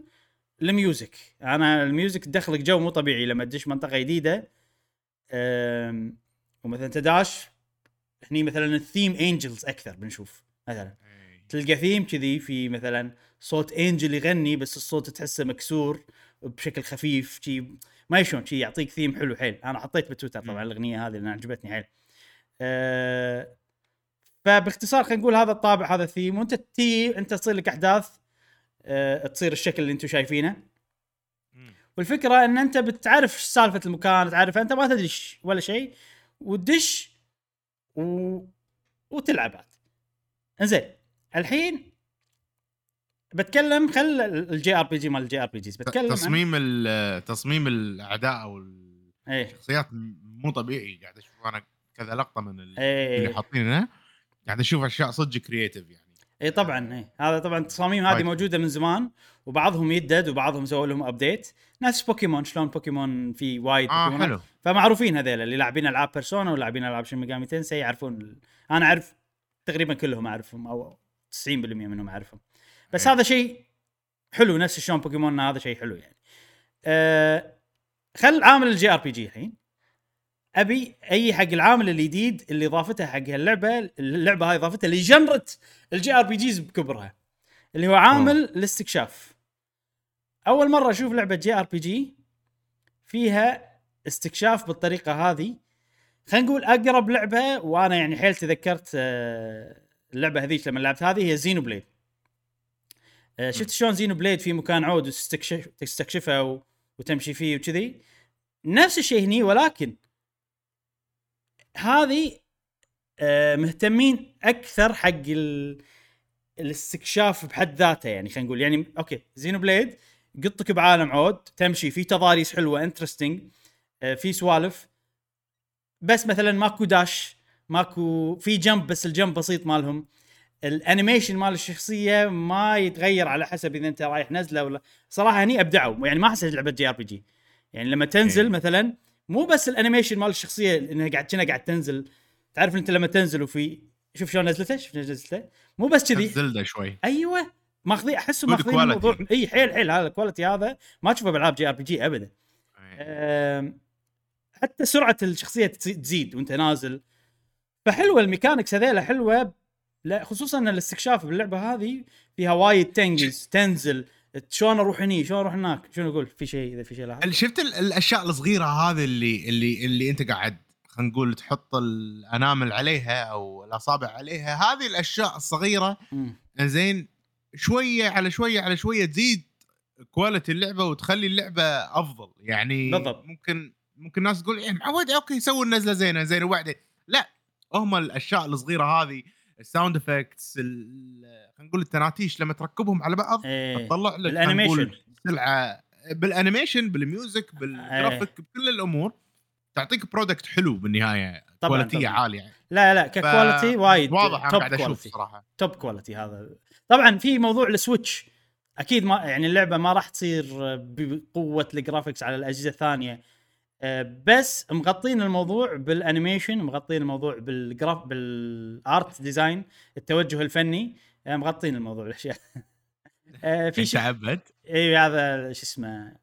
ال music. أنا ال music تدخلك جو مو طبيعي لما تدش منطقة جديدة. ومثلا تدش هني مثلا ال theme angels أكثر بنشوف مثلا. تلقى ثيم كذي في مثلا صوت angel يغني بس الصوت تحسه مكسور بشكل خفيف شي ما شلون شي يعطيك ثيم حلو حيل. أنا حطيت بتويتر طبعا الأغنية هذه لأن عجبتني حيل. فباختصار خلينا نقول هذا الطابع هذا الثيم وانت تي انت تصير لك أحداث أه تصير الشكل اللي أنتم شايفينه. والفكرة إن أنت بتعرف سالفة المكان تعرف أنت ما تدري ولا شيء وتدش و... وتلعب عاد. إنزين الحين بتكلم خل ال JRPG مال ال JRPGs بتكلم عن- تصميم ال- تصميم الاعداء أو إيه. الشخصيات مو طبيعي قاعد أشوف أنا كذا لقطة من ال- اللي حاطينها قاعد أشوف أشياء صدق creative يعني اي طبعا اي هذا طبعا التصاميم هذه. موجودة من زمان وبعضهم يدد وبعضهم سووا لهم update نفس بوكيمون شلون بوكيمون في وايد آه بوكيمونات. حلو فمعروفين هذيل اللي لاعبين ألعاب بيرسونا ولاعبين ألعاب شين ميجامي تنسي يعرفون. أنا أعرف تقريبا كلهم أعرفهم أو 90% منهم أعرفهم بس إيه. هذا شيء حلو نفس شلون بوكيمون هذا شيء حلو يعني أه خل عامل ال JRPG الحين أبي أي حق العامل الجديد اللي إضافته حق هاللعبة اللعبة هاي اضافتها ل genre ة ال JRPGs بكبرها اللي هو عامل الاستكشاف. أول مرة أشوف لعبة JRPG فيها استكشاف بالطريقة هذه خلينا نقول أقرب لعبة وأنا يعني حيل تذكرت آه، اللعبة هذيك لما لعبت هذه هي زينو بليد آه، شفت شلون زينو بليد في مكان عود تستكشفه وتمشي فيه وكذي؟ نفس الشيء هني ولكن هذه آه، مهتمين أكثر حق ال... الاستكشاف بحد ذاته يعني خلينا نقول. يعني okay زينو بليد قطك بعالم عود تمشي في تضاريس حلوة interesting في سوالف. بس مثلا ماكو dash ماكو في jump بس ال jump بسيط مالهم. ال animation مال الشخصية ما يتغير على حسب إذا أنت رايح نزلة ولا. صراحة هني أبدعوا يعني ما احسها لعبة JRPG. يعني لما تنزل إيه. مثلا مو بس ال animation مال الشخصية انها قاعد كأنها قاعد تنزل. تعرف أنت لما تنزل وفي شوف شلون نزلته؟ شوف شلون نزلته؟ مو بس كذي. زلدا شوي. أيوه. ماخذين أحسه ماخذين. الموضوع إي حيل حيل. هذا ال quality هذا. ما تشوفه بالعاب JRPG ابدا. حتى سرعة الشخصية تزي- تزيد وأنت نازل. فحلوة ال mechanics هذيلا حلوة لا خصوصا إن الاستكشاف باللعبة هذه فيها وايد تنقز تنزل. شلون أروح هني؟ شلون أروح هناك؟ شنو أقول؟ في شيء اذا في شيء لاحظ شفت ال- الاشياء الصغيرة هذه اللي اللي اللي انت قاعد خلينا نقول تحط الانامل عليها أو الاصابع عليها هذه الاشياء الصغيرة. زين شوية على شوية على شوية تزيد quality اللعبة وتخلي اللعبة أفضل. يعني بالضبط. ممكن ممكن ناس تقول إيه معود okay سووا النزله زينة زين وبعدين؟ لا هم الأشياء الصغيرة هذه ال sound effects خلينا نقول التناتيش لما تركبهم على بعض إيه. تطلع لك ال animation. سلعة بال animation بال music بال graphic بكل الأمور تعطيك product حلو بالنهاية طبعاً، quality طبعاً. عاليه لا لا ك quality وايد واضح أنا توب قاعد أشوف صراحة. top quality هذا. طبعا في موضوع السويتش أكيد ما يعني اللعبة ما راح تصير بقوة ال graphics على الأجهزة الثانية. بس مغطين الموضوع بال animation مغطين الموضوع بال graph بال art design التوجه الفني أه، مغطين الموضوع الاشياء أه، في شيء تعبد إي هذا شو اسمه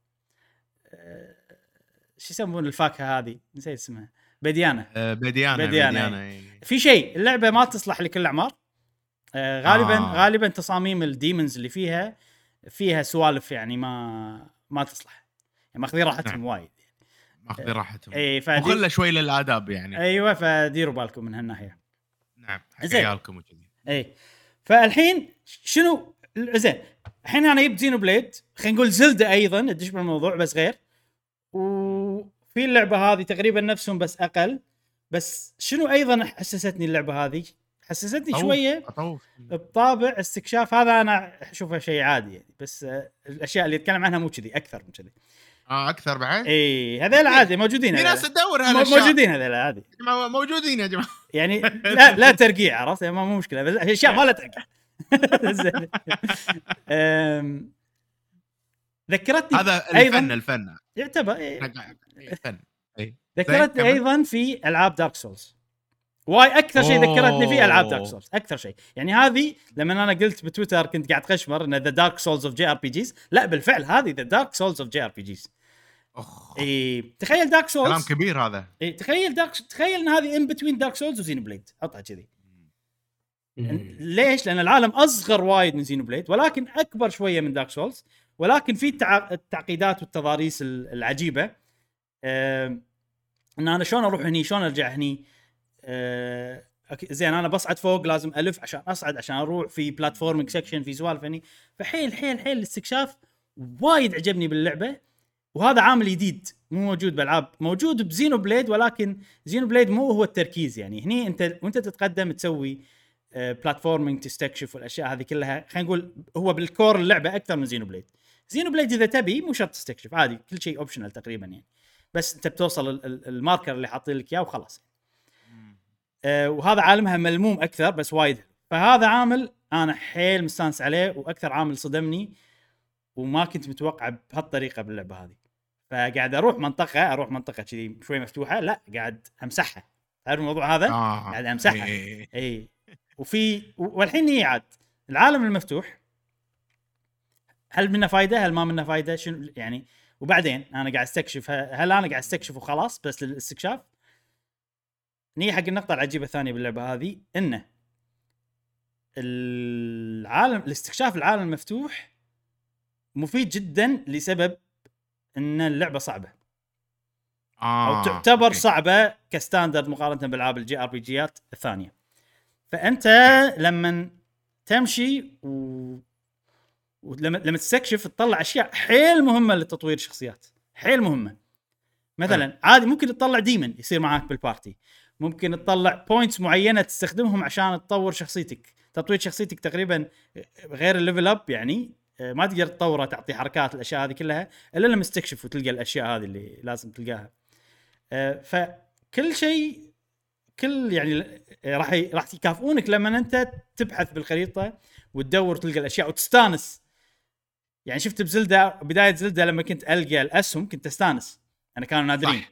شو يسمون الفاكهة هذه نسيت اسمها بديانة آه، بديانة بديانة، بديانة إيه. في شيء اللعبة ما تصلح لكل الأعمار آه غالبا آه. آه. غالبا تصاميم ال demons اللي فيها فيها سوالف يعني ما ما تصلح يعني ماخذين راحتهم نعم. وايد ماخذين راحتهم. إي فدي... وخله شوي للآداب يعني. أيوه فديروا بالكم من هالناحية. نعم حق زين. عيالكم وكذي. إي فالحين شنو؟ زين الحين أنا جبت زينو بليد. خلينا نقول زلدة أيضا تدش بالموضوع بس غير. وفي اللعبة هذه تقريبا نفسهم بس أقل. بس شنو أيضا حسستني اللعبة هذه؟ حسستني طوف. شوية أطوف. بطابع استكشاف. هذا أنا أشوفه شيء عادي يعني بس الأشياء اللي يتكلم عنها مو كذي أكثر من كذي. آه أكثر بعد؟ إي هذيل عادي موجودين في ناس. تدور هالاشياء موجودين هذيل عادي. موجودين يا جماعة. يعني لا لا ترقيع عرفت؟ ما مو مشكلة بس أشياء ما لها ترقيع. ذكرتني هذا أيضاً. الفن الفن. يعتبر إيه، الفن. ذكرتني. أيضا في ألعاب Dark Souls واي أكثر شيء ذكرتني فيه ألعاب Dark. Souls أكثر شيء. يعني هذه لما أنا قلت بتويتر كنت قاعد قشمر إن the Dark Souls of JRPGs لا بالفعل هذه the Dark Souls of JRPGs أخ. إي تخيل Dark كلام Souls كبير هذا. إيه تخيل Dark تخيل إن هذه in between Dark Souls و Xenoblade حطها كذي. ليش؟ لأن العالم أصغر وايد من Xenoblade ولكن أكبر شوية من Dark Souls ولكن في التع... التعقيدات والتضاريس ال- العجيبة. آم، إن أنا شلون أروح هني؟ شلون أرجع هني؟ okay، زين أنا بصعد فوق لازم ألف عشان أصعد عشان أروح. في platforming section في سوالف هني. فحيل حيل حيل الاستكشاف وايد عجبني باللعبة. وهذا عامل جديد مو موجود بالألعاب موجود ب Xenoblade ولكن Xenoblade مو هو التركيز يعني. هني أنت وأنت تتقدم تسوي platforming تستكشف والأشياء هذه كلها خلينا نقول هو بال core اللعبة أكثر من Xenoblade. Xenoblade إذا تبي مو شرط تستكشف عادي كل شيء optional تقريبا يعني. بس أنت بتوصل ال- ال- ال marker اللي حاطين لك إياه وخلاص. آه وهذا عالمها ملموم أكثر بس وايد. فهذا عامل أنا حيل مستانس عليه وأكثر عامل صدمني وما كنت متوقع بهالطريقة باللعبة هذه. فقاعد أروح منطقة أروح منطقة كذي شوي مفتوحة لا قاعد أمسحها. تعرف الموضوع هذا؟ آه. قاعد أمسحها. إيه. اي وفي والحين هي عاد العالم المفتوح هل منه فايدة؟ هل ما منه فايدة؟ شنو؟ يعني وبعدين أنا قاعد أستكشف هل أنا قاعد أستكشف وخلاص بس للاستكشاف؟ نيجي حق النقطة العجيبة الثانية باللعبة هذه إنه العالم الاستكشاف العالم المفتوح مفيد جدا لسبب إن اللعبة صعبة. آه. أو تعتبر okay. صعبة ك standard مقارنة بالعاب ال JRPG ات الثانية. فأنت لما تمشي و... ولما لما تستكشف تطلع أشياء حيل مهمة لتطوير الشخصيات. حيل مهمة. مثلا عادي ممكن تطلع demon يصير معاك بال party. ممكن تطلع points معينة تستخدمهم عشان تطور شخصيتك. تطوير شخصيتك تقريبا غير ال level up يعني ما تقدر تطوره تعطي حركات الأشياء هذه كلها إلا لما تستكشف وتلقى الأشياء هذه اللي لازم تلقاها. آه، فكل شيء كل يعني آه، راح راح يكافئونك لما أنت تبحث بالخريطة وتدور وتلقى الأشياء وتستانس. يعني شفت ب Zelda بداية Zelda لما كنت ألقى الأسهم كنت أستانس. أنا كانوا نادرين.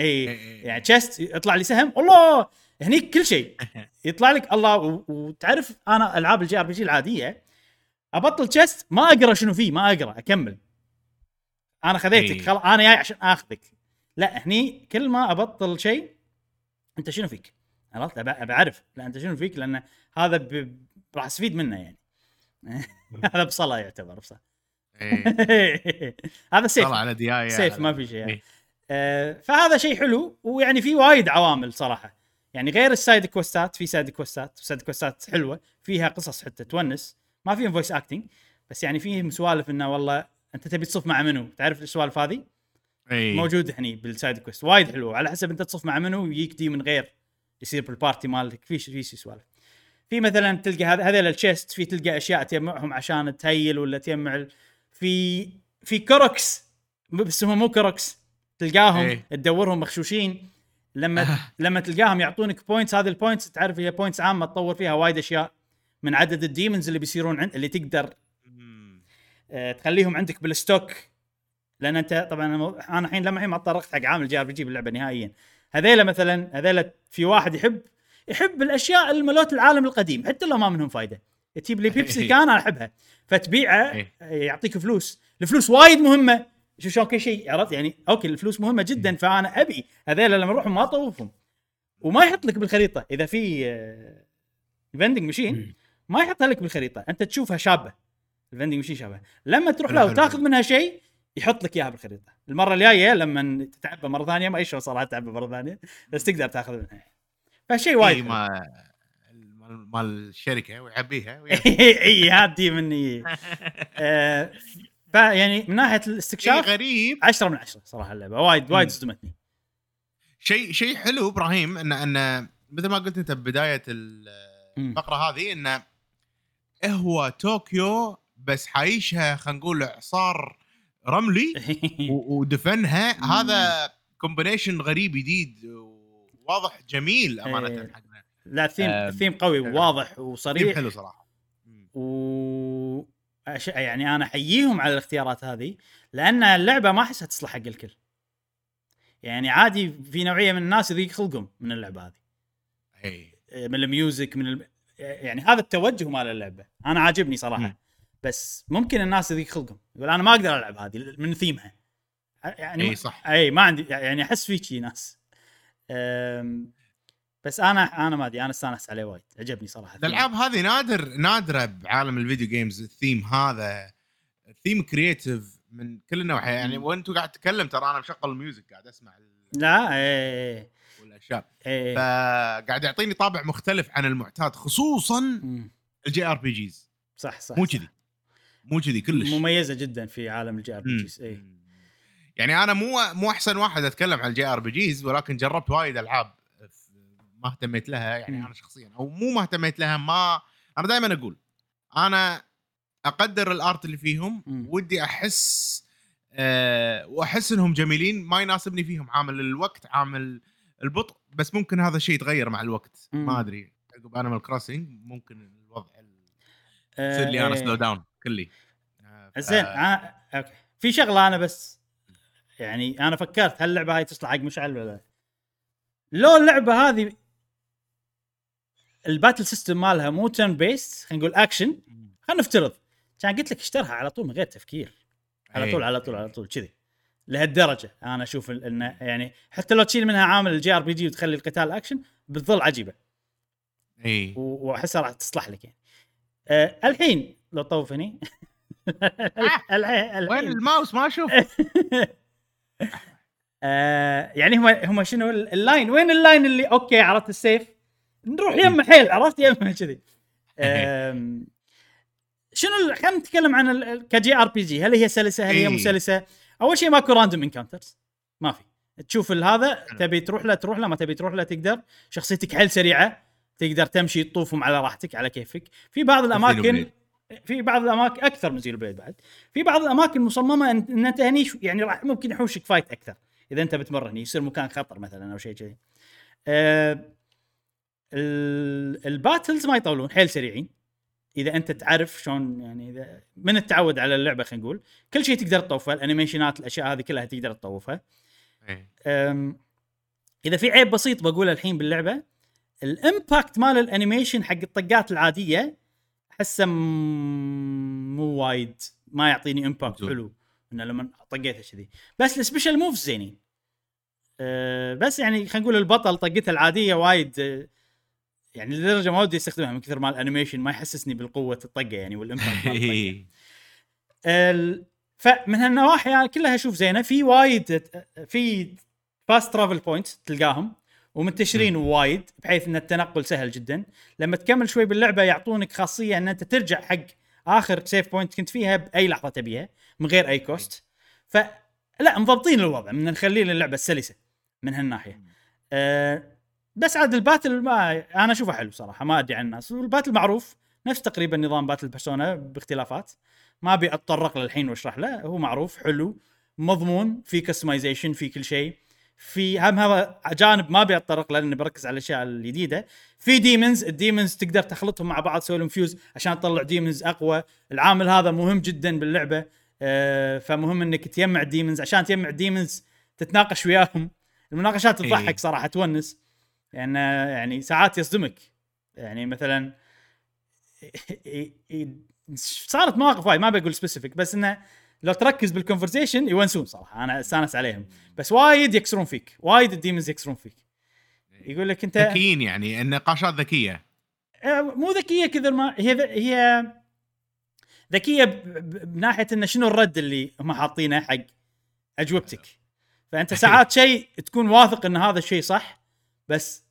إي. يعني chest يطلع لي سهم الله! هنيك كل شيء. يطلع لك الله وتعرف أنا ألعاب ال JRPG العادية أبطل chest ما أقرأ شنو فيه ما أقرأ أكمل أنا خذيتك إي. خلاص أنا جاي عشان آخذك لا هني كل ما أبطل شيء أنت شنو فيك؟ عرفت؟ أعرف لا أنت شنو فيك لأن هذا ب... راح أستفيد منه يعني هذا بصله يعتبر بصله إيه. هذا سيف على دياية سيف ما في شيء إيه. آه فهذا شيء حلو ويعني في وايد عوامل صراحة يعني غير السايد كوستات في سايد كوستات سايد كوستات حلوة فيها قصص حتى تونس ما فيهم voice acting بس يعني فيهم سوالف إنه والله أنت تبي تصف مع منو تعرف السوالف هذه إيه. موجود هني بال side quest وايد حلو على حسب أنت تصف مع منو ويجيك demon غير يصير بال party مالك في في سوالف في مثلا تلقى هذا هذول ال chest في تلقى أشياء تجمعهم عشان ت heal ولا تجمع في في Koroks بس هم مو Koroks تلقاهم إيه. تدورهم مخشوشين لما لما تلقاهم يعطونك points هذه ال points تعرف هي points عامة تطور فيها وايد أشياء من عدد ال demons اللي بيصيرون عند اللي تقدر. آه، تخليهم عندك بال stock. لأن أنت طبعا أنا الحين لما الحين ما تطرقت حق عامل جي آر بي جي باللعبة نهائيا. هذيلا مثلا هذيلا في واحد يحب يحب الأشياء الملوت العالم القديم حتى لو ما منهم فايدة. تجيب لي بيبسي كان أنا أحبها. فتبيعه إيه. يعطيك فلوس. الفلوس وايد مهمة. شوف شلون كل شيء عرفت؟ يعني أوكي الفلوس مهمة جدا فأنا أبي هذيلا لما أروح ما اطوفهم وما يحط لك بالخريطة. إذا في فندنج ماشين مم. ما يحطها لك بالخريطة أنت تشوفها شابة الفندنج ماشين شابة لما تروح له وتاخذ. منها شيء يحط لك إياها بالخريطة المرة الجاية لما تتعبى مرة ثانية ما شلون صراحة تعبى مرة ثانية بس تقدر تاخذ منها فشيء وايد. ما مال الشركة ويعبيها إي هاتي مني آه، فيعني من ناحية شيء الاستكشاف غريب 10 من 10 صراحة اللعبة وايد وايد. صدمتني شيء شيء حلو إبراهيم إن إن مثل ما قلت أنت ببداية. الفقرة هذه انه هو طوكيو بس حايشها خلينا نقول اعصار رملي ودفنها. هذا combination غريب جديد وواضح جميل أمانة إيه. حقنا. لا الثيم آم، الثيم قوي وواضح كثير وصريح حلو صراحة. و أش... يعني أنا أحييهم على الاختيارات هذه لأن اللعبة ما أحسها تصلح حق الكل. يعني عادي في نوعية من الناس يضيق خلقهم من اللعبة هذه. اي من ال music من الم... يعني هذا التوجه مال اللعبة. أنا عاجبني صراحة. مم. بس ممكن الناس يضيق خلقهم. يقول أنا ما أقدر ألعب هذه من ثيمها. يعني إي. صح. إي ما عندي يعني أحس في شي ناس. بس أنا أنا ما أدري. أنا استانست عليه وايد. عجبني صراحة الألعاب هذه نادر نادرة بعالم ال video games ال theme هذا theme creative من كل النواحي. يعني. وأنتم قاعد تتكلم ترى أنا مشغل ال music قاعد أسمع ال- لا إي. والاشياء اي فقاعد يعطيني طابع مختلف عن المعتاد خصوصا. ال JRPGs صح صح مو. كذي مو كذي كلش مميزة جدا في عالم ال JRPGs اي يعني أنا مو مو أحسن واحد أتكلم عن ال JRPGs ولكن جربت وايد ألعاب ما اهتميت لها يعني مم. أنا شخصيا أو مو ما اهتميت لها ما أنا دائما أقول أنا أقدر ال art اللي فيهم مم. ودي أحس أه وأحس إنهم جميلين ما يناسبني فيهم عامل الوقت عامل البطء بس ممكن هذا الشيء يتغير مع الوقت مم. ما أدري عقب Animal Crossing ممكن الوضع آه، يصير لي أنا إيه. slow down كلي آه، زين آه، okay في شغلة أنا بس يعني أنا فكرت هل اللعبة هاي تصلح حق مشعل ولا لا؟ لو اللعبة هذه ال battle system مالها مو turn-based خلينا نقول اكشن خلينا نفترض كان قلت لك اشترها على طول من غير تفكير على إيه. طول على طول على طول كذي لهالدرجة أنا أشوف إنه يعني حتى لو تشيل منها عامل ال JRPG وتخلي القتال اكشن بتظل عجيبة. إي. وأحسها راح تصلح لك يعني. أه الحين لو طوف هني الحين. وين الماوس؟ ما أشوف. آه يعني هم هم شنو ال- ال line؟ وين ال line اللي okay عرفت ال save؟ نروح يمه حيل عرفت يمه كذي. شنو خلينا نتكلم عن ك JRPG. هل هي سلسة؟ هل هي مو إيه. سلسة؟ أول شيء ماكو random encounters ما في. تشوف هذا تبي تروح له تروح له ما تبي تروح له تقدر. شخصيتك حيل سريعة تقدر تمشي تطوفهم على راحتك على كيفك. في بعض الاماكن. في بعض الاماكن أكثر من Xenoblade بعد. في بعض الأماكن مصممة ان, إن أنت هني يعني راح ممكن يحوشك fight أكثر. إذا أنت بتمر هني يصير مكان خطر مثلا أو شيء كذي. ال- ال battles ما يطولون حيل سريعين. إذا أنت تعرف شلون يعني إذا من التعود على اللعبة خلينا نقول كل شيء تقدر تطوفه ال animation ات الأشياء هذه كلها تقدر تطوفها إيه. إذا في عيب بسيط بقوله الحين باللعبة ال impact مال ال animation حق الطقات العادية احسه مو وايد ما يعطيني impact. حلو إنه لما طقيته كذي بس ال special moves زينين أه بس يعني خلينا نقول البطل طقته العادية وايد يعني لدرجة ما ودي أستخدمها من كثر ما ال animation ما يحسسني بالقوة الطقة يعني وال impact. ال... فمن هالنواحي يعني كلها أشوف زينة. في وايد في fast travel point تلقاهم ومنتشرين وايد بحيث إن التنقل سهل جدا. لما تكمل شوي باللعبة يعطونك خاصية إن أنت ترجع حق آخر save point كنت فيها بأي لحظة تبيها من غير أي cost فلا مضبطين الوضع من نخلي اللعبه سلسة من هالناحية. أه بس عاد ال battle ما أنا أشوفه حلو صراحة ما أدري عن الناس. وال battle معروف نفس تقريبا نظام battle Persona باختلافات. ما أبي أتطرق له الحين وأشرح له هو معروف حلو مضمون في customization في كل شيء. في هم هذا جانب ما أبي أتطرق له لأني بركز على الأشياء الجديدة. في demons ال demons تقدر تخلطهم مع بعض تسوي لهم فيوز عشان تطلع demons أقوى. العامل هذا مهم جدا باللعبة آه فمهم إنك تجمع demons عشان تجمع demons تتناقش وياهم. المناقشات إيه. تضحك صراحة تونس. لأن يعني ساعات يصدمك. يعني مثلا صارت مواقف وايد ما بقول specific بس انه لو تركز بال conversation يونسون صراحة أنا استانس عليهم بس وايد يكسرون فيك وايد ال demons يكسرون فيك يقول لك انت ذكيين يعني النقاشات ذكيه مو ذكيه كثر ما هي هي ذكيه بناحيه انه شنو الرد اللي هم حاطينه حق اجوبتك فانت ساعات شيء تكون واثق ان هذا الشيء صح بس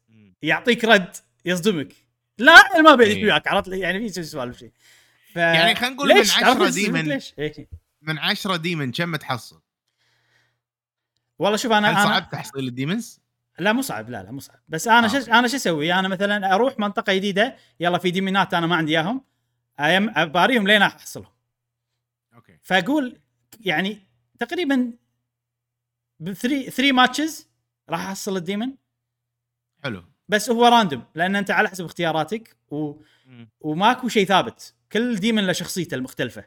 يعطيك رد يصدمك لا أنا ما بيعيش إيه. وياك عرفت يعني في سوالف شيء ف... يعني خلينا نقول؟ من تعرف عشرة يصدمك ديمن. ليش؟ إيه. من عشرة ديمن كم تحصل؟ والله شوف أنا هل أنا صعب تحصيل ال demons؟ لا مو صعب لا لا مو صعب بس أنا آه. شو أنا شو أسوي أنا مثلا أروح منطقة جديدة يلا في demon ات أنا ما عندي إياهم أيم- اباريهم لين أحصلهم okay فأقول يعني تقريبا ب 3 3 matches راح أحصل ال demon حلو بس هو random لأن أنت على حسب اختياراتك و... وماكو شيء ثابت. كل demon له شخصيته المختلفة.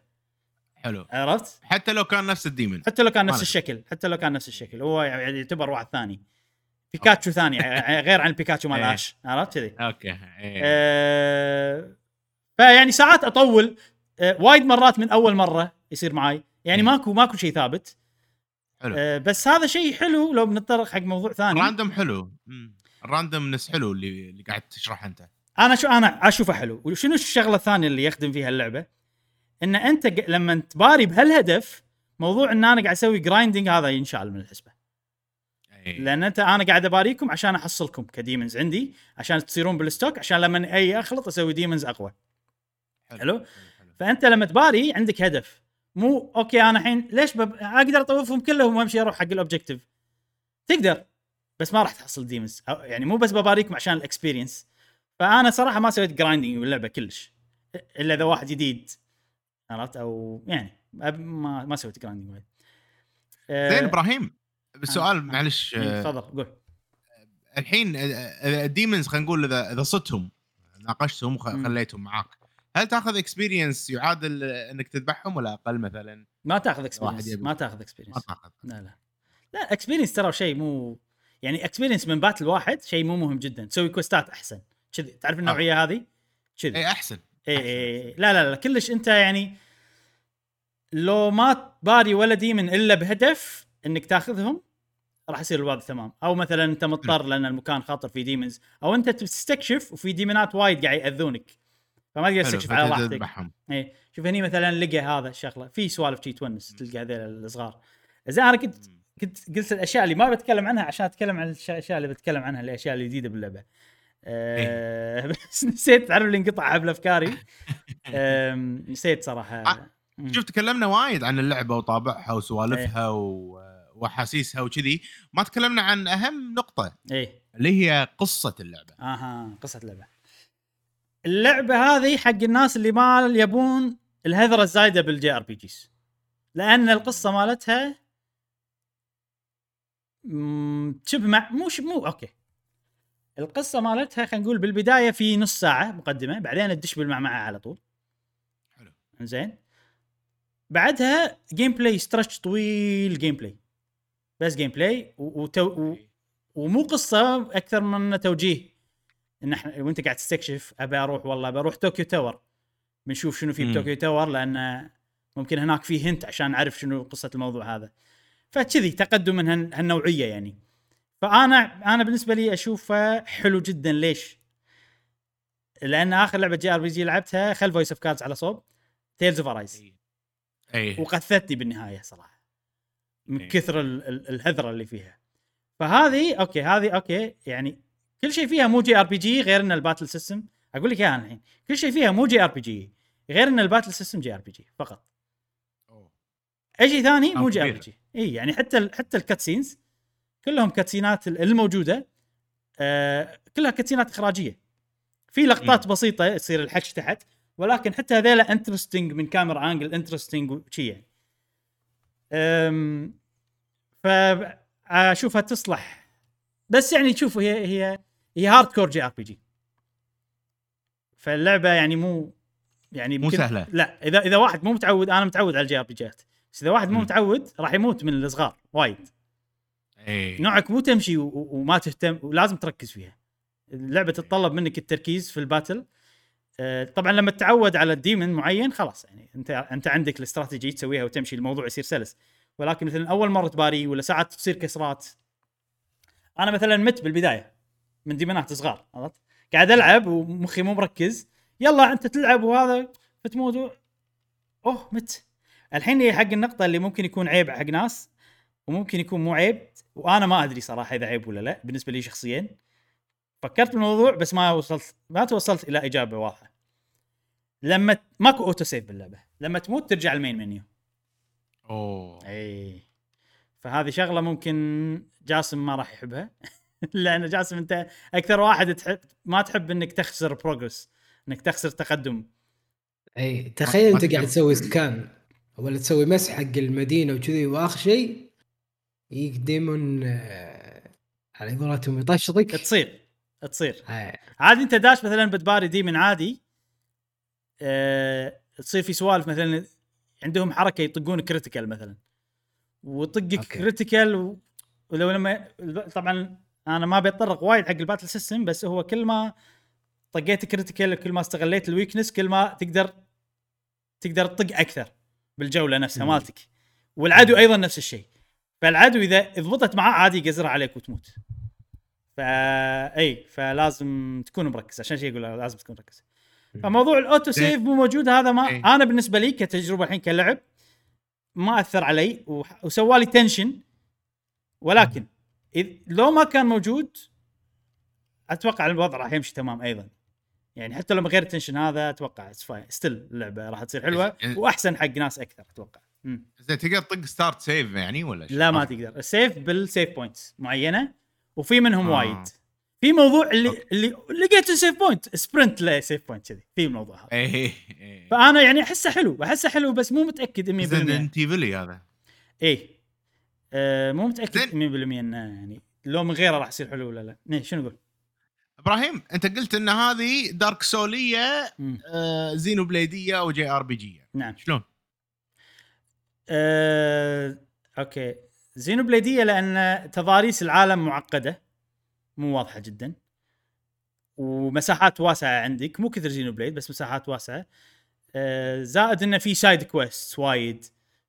حلو. عرفت؟ حتى لو كان نفس ال demon. حتى لو كان نفس. الشكل حتى لو كان نفس الشكل. هو يعني يعتبر واحد ثاني. بيكاتشو ثاني غير عن البيكاتشو مال إيه. آش. عرفت كذي؟ okay. إيه. آه، فيعني ساعات أطول. آه، وايد مرات من أول مرة يصير معاي. يعني. ماكو ماكو شيء ثابت. حلو. آه، بس هذا شيء حلو لو بنتطرق حق موضوع ثاني. ال random حلو. مم. ال randomness حلو اللي اللي قاعد تشرحه أنت. أنا شو أنا أشوفه حلو. وشنو الشغلة الثانية اللي يخدم فيها اللعبة؟ إن أنت لما تباري بهالهدف موضوع إن أنا قاعد أسوي grinding هذا ينشال من الحسبة. إيه. لأن أنت أنا قاعد أباريكم عشان أحصلكم ك demons عندي عشان تصيرون بال stock عشان لما أي أخلط أسوي demons أقوى. حلو. حلو. فأنت لما تباري عندك هدف. مو okay أنا الحين ليش بب... أقدر أطوفهم كلهم وأمشي أروح حق ال objective تقدر. بس ما راح تحصل demons أو- يعني مو بس بباريكم عشان ال experience فأنا صراحة ما سويت grinding باللعبة كلش. إلا إذا واحد جديد. عرفت؟ أو يعني ما ما سويت grinding وايد آه، زين إبراهيم السؤال آه. معلش إيه، آه، تفضل قول. الحين آه، آه، ال demons خلينا نقول اذا إذا صدتهم ناقشتهم وخليتهم معاك. هل تأخذ experience يعادل إنك تذبحهم ولا أقل مثلا؟ ما تأخذ experience ما تأخذ ما experience تأخذ. لا لا. لا experience ترى شيء مو يعني experience من battle واحد شيء مو مهم جدا. تسوي quest ات أحسن. كذي. تعرف النوعية هذه؟ كذي. اي أحسن. اي. اي لا لا لا كلش أنت يعني لو ما تباري ولا demon إلا بهدف إنك تاخذهم راح يصير الوضع تمام. أو مثلا أنت مضطر لأن المكان خاطر فيه demons أو أنت تستكشف وفي demon ات وايد قاعد يأذونك. فما تقدر تستكشف على راحتك. إيه. شوف هني مثلا لقى هذا الشغلة. في سوالف شي تونس تلقى هذول الصغار زين أنا كنت كنت قلت الأشياء اللي ما بتكلم عنها عشان أتكلم عن الاشياء اللي بتكلم عنها الأشياء الجديده باللعبة. أه بس نسيت تعرف اللي انقطع حبل أفكاري؟ نسيت صراحة. آه،. شوف تكلمنا وايد عن اللعبة وطابعها وسوالفها و... وأحاسيسها وكذي. ما تكلمنا عن أهم نقطة. إيه. اللي هي قصة اللعبة. آها قصة اللعبة. اللعبة هذه حق الناس اللي ما يبون الهذرة الزايدة بال JRPGs. لأن القصة مالتها مم، شبه مع مو ش- مو okay. القصة مالتها خلينا نقول بالبداية في نص ساعة مقدمة بعدين تدش بالمعمعه على طول. حلو. زين بعدها gameplay stretch طويل gameplay بس gameplay وتو و- ومو قصة أكثر من توجيه. إن إحنا وأنت قاعد تستكشف أبي أروح والله بروح طوكيو tower بنشوف شنو في. بطوكيو tower لأن ممكن هناك في hint عشان نعرف شنو قصة الموضوع هذا. فكذي تقدم من هال- هالنوعية يعني. فانا أنا بالنسبة لي أشوفه حلو جدا. ليش؟ لأن آخر لعبة JRPG لعبتها خل Voice of Cards على صوب. Tales of Arise اي وقثتني بالنهاية صراحة. من إيه. كثر ال- ال- الهذرة اللي فيها. فهذه okay هذه okay يعني كل شيء فيها مو JRPG غير إن ال battle system. أقول لك إياها الحين. كل شيء فيها مو JRPG غير إن ال battle system JRPG فقط. أوه. أي شيء ثاني مو JRPG. إي يعني حتى ال حتى ال cutscenes كلهم cutscene ات ال- الموجودة آه كلها cutscene ات إخراجية. في لقطات بسيطة يصير الحكي تحت ولكن حتى هذيلا interesting من camera angle interesting وشي يعني. أم، فاشوفها تصلح. بس يعني شوف هي هي هي هارد كور جي آر بي جي. فاللعبة يعني مو يعني مو سهلة. لا إذا إذا واحد مو متعود أنا متعود على ال JRPG ات. بس إذا واحد مو. متعود راح يموت من الصغار وايد. إي. نوعك مو تمشي وما تهتم ولازم تركز فيها. اللعبة تتطلب منك التركيز في ال battle. آه، طبعا لما تتعود على ال demon معين خلاص يعني أنت أنت عندك الاستراتيجي تسويها وتمشي الموضوع يصير سلس. ولكن مثلا أول مرة تباري ولا ساعات تصير كسرات. أنا مثلا مت بالبداية من ديمنات صغار عرفت؟ قاعد ألعب ومخي مو مركز. يلا أنت تلعب وهذا فتموت أوه مت. الحين هي حق النقطة اللي ممكن يكون عيب حق ناس وممكن يكون مو عيب وأنا ما أدري صراحة إذا عيب ولا لا بالنسبة لي شخصيا. فكرت بالموضوع بس ما وصلت ما توصلت إلى إجابة واضحة. لما ماكو auto save باللعبة. لما تموت ترجع ال main menu أوه. إي. فهذه شغلة ممكن جاسم ما راح يحبها. لأن جاسم أنت أكثر واحد تحب ما تحب إنك تخسر progress إنك تخسر تقدم. إي تخيل أنت قاعد. تسوي scan ولا تسوي مسح حق المدينة وكذي وآخر شيء يجيك demon آه، على قولتهم يطشطك تصير تصير. آه، عادي أنت داش مثلا بتباري demon عادي أه تصير في سوالف مثلا عندهم حركة يطقون critical مثلا. وطقك okay. critical و... ولو لما طبعا أنا ما بيتطرق وايد حق ال battle system بس هو كل ما طقيت critical كل ما استغليت ال weakness كل ما تقدر تقدر تطق أكثر. بالجولة نفسها. مالتك. والعدو أيضا نفس الشيء. فالعدو إذا ضبطت معاه عادي يقزرها عليك وتموت. فا إي فلازم تكون مركز. عشان شيء يقول لازم تكون مركز. فموضوع ال auto. save مو موجود هذا ما. أنا بالنسبة لي كتجربة الحين كلعب ما أثر علي وح- وسوالي tension. ولكن إذ لو ما كان موجود أتوقع الوضع راح يمشي تمام أيضا. يعني حتى لو من غير ال tension هذا أتوقع still اللعبة راح تصير حلوة إيه. وأحسن حق ناس أكثر أتوقع. زين تقدر تطق ستارت سيف يعني ولا؟ لا ما تقدر السيف بالسيف بوينتس معينة وفي منهم آه. وايد في موضوع اللي أوكي. اللي لقيت السيف بوينت سبرنت لسيف بوينت كذي في الموضوع هذا اي اي فأنا يعني أحسه حلو أحسه حلو بس مو متأكد 100% زين فيلي هذا اي آه مو متأكد 100% زين. إنه يعني لو من غيره راح يصير حلو ولا لا إيه شنو نقول؟ إبراهيم أنت قلت إن هذه دارك سوليه. آه Xenoblade ية أو JRPG نعم. شلون؟ أه... okay. Xenoblade ية لأن تضاريس العالم معقدة مو واضحة جدا. ومساحات واسعة عندك مو كثر Xenoblade بس مساحات واسعة. أه... زائد إنه في side quest وايد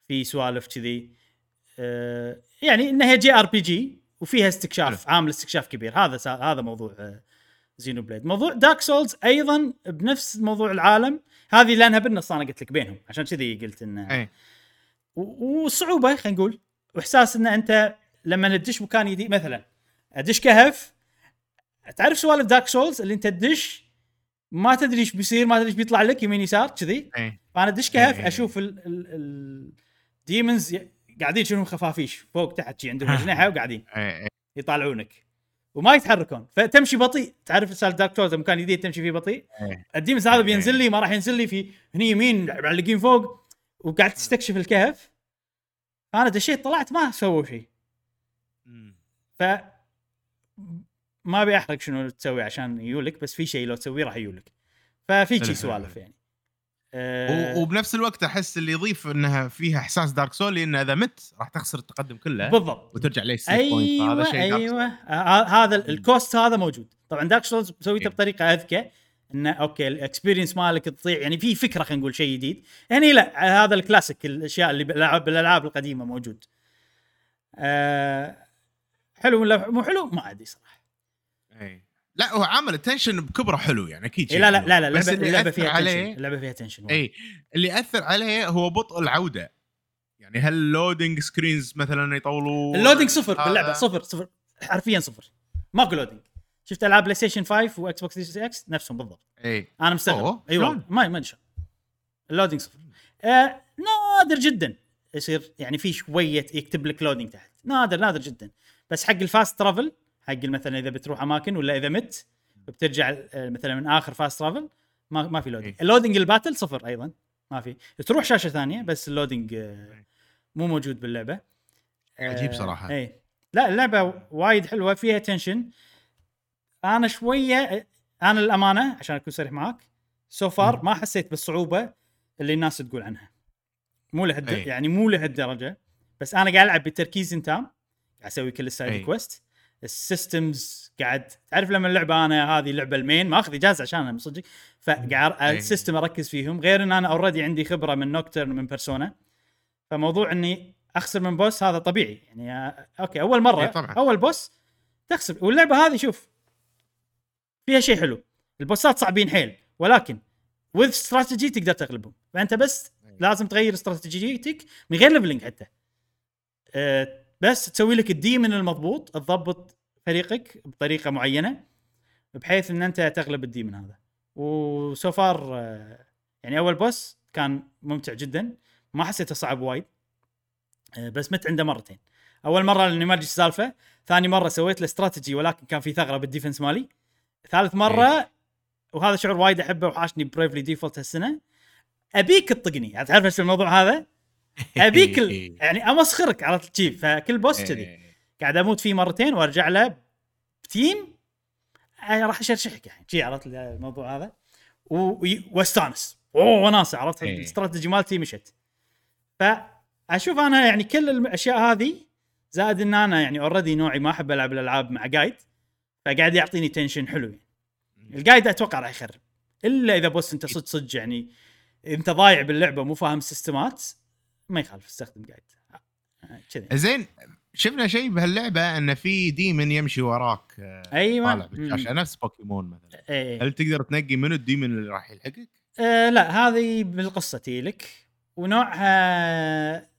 في سوالف كذي. أه... يعني إنها JRPG وفيها استكشاف عامل استكشاف كبير. هذا سا... هذا موضوع أه... Xenoblade موضوع Dark Souls أيضا بنفس موضوع العالم. هذه لأنها بالنص أنا قلت لك بينهم عشان كذي قلت إنه إي. و- والصعوبه خلينا نقول وإحساس إن أنت لما تدش مكان جديد مثلا أدش كهف تعرف سوالف Dark Souls اللي أنت تدش ما تدري إيش بيصير ما تدري إيش بيطلع لك يمين يسار كذي. فأنا أدش كهف إيه. أشوف ال demons قاعدين شنو خفافيش فوق تحت شي عندهم أجنحة وقاعدين يطالعونك. وما يتحركون. فتمشي بطيء. تعرف سالفه Dark Souls مكان جديد تمشي فيه بطيء. إيه. ال demons هذا إيه. بينزل لي ما راح ينزل لي في هني يمين معلقين فوق وقاعد تستكشف الكهف. أنا دشيت طلعت ما سووا شيء. ف ما أبي أحرق شنو تسوي عشان يولك بس في شيء لو تسويه راح يولك ففي شي حلو، سوالف. يعني. أه. وبنفس الوقت أحس اللي يضيف إنها فيها إحساس Dark Souls انه إذا مت راح تخسر التقدم كله بالضبط. وترجع لي أيوه فهذا شيء. أيوه. آه، هذا ال- ال cost هذا موجود. طبعا Dark Souls مسويته. بطريقة أذكى إنه okay ال experience مالك تضيع يعني في فكرة خلينا نقول شيء جديد. هني لا هذا الكلاسيك الأشياء اللي بالالعاب بالألعاب القديمة موجود. آه حلو ولا مو حلو؟ ما أدري صراحة. اي لا هو عامل ال tension بكبره حلو يعني أكيد إيه لا لا. لا لا بس اللعبه, اللي اللعبه فيها عليه tension اللعبه فيها tension اي اللي أثر عليه هو بطء العودة. يعني هل ال loading screens مثلا يطولوا؟ ال loading صفر باللعبة صفر صفر. حرفيا صفر. ماكو loading شفت ألعاب PlayStation 5 و Xbox Series X نفسهم بالضبط. اي أنا مستغرب. أوه، اي والله شلون؟ ما ما أدري شلون. ال loading صفر. آه نادر جدا يصير يعني في شوية يكتب لك loading تحت. نادر نادر جدا. بس حق ال fast travel حق مثلا إذا بتروح أماكن ولا إذا مت بترجع آه، مثلا من آخر fast travel ما ما في loading إيه. ال loading ال battle صفر أيضا ما في. تروح شاشة ثانية بس ال loading آه، مو موجود باللعبة. عجيب آه، صراحة. اي لا اللعبة وايد حلوة فيها tension أنا شوية أنا الأمانة عشان أكون صريح معاك so far ما حسيت بالصعوبة اللي الناس تقول عنها. مو لهد أي. يعني مو لهالدرجة بس أنا قاعد ألعب بتركيز تام قاعد أسوي كل ال side. quest ال systems قاعد تعرف لما اللعبة أنا هذه اللعبة ال main ماخذ إجازة عشانها من صدق؟ فقاعد. ال system أركز فيهم غير إن أنا already عندي خبرة من Nocturne من Persona فموضوع إني أخسر من boss هذا طبيعي. يعني آه، أوكي أول مرة طبعاً. أول boss تخسر. واللعبة هذه شوف فيها شيء حلو. البوسات صعبين حيل ولكن with strategy تقدر تغلبهم. فأنت بس لازم تغير استراتيجيتك من غير leveling حتى. أه بس تسوي لك ال demon المضبوط تضبط فريقك بطريقة معينة بحيث إن أنت تغلب ال demon هذا. و so far أه يعني أول boss كان ممتع جدا ما حسيته صعب وايد أه بس مت عنده مرتين. أول مرة لأني ما أدري السالفه ثاني مرة سويت له استراتيجي ولكن كان في ثغرة بال defense مالي. ثالث مرة وهذا شعور وايد أحبه وحاشني Bravely Default هالسنة. أبيك تطقني تعرف إيش الموضوع هذا؟ ابيك ال... يعني أمسخرك على كذي فكل boss كذي. إيه. قاعد أموت فيه مرتين وأرجع له ب team راح أشرشحك يعني. شي عرفت الموضوع هذا؟ و... وأستانس. أوه وناسة عرفت؟ إيه. الاستراتيجي مالتي مشت. فأشوف أنا يعني كل الأشياء هذه زائد إن أنا يعني already نوعي ما أحب ألعب الألعاب مع guide فقاعد يعطيني tension حلو يعني. ال guide أتوقع راح يخرب. إلا إذا boss أنت صدق صدق يعني أنت ضايع باللعبة مو فاهم السيستمات ما يخالف استخدم guide آه، كذي. زين شفنا شيء بهاللعبة أن في demon يمشي وراك أيوه طالع بالشاشة نفس بوكيمون مثلا. إيه هل تقدر تنقي منو ال demon اللي راح يلحقك؟ آه لا هذه بالقصة تيلك ونوعها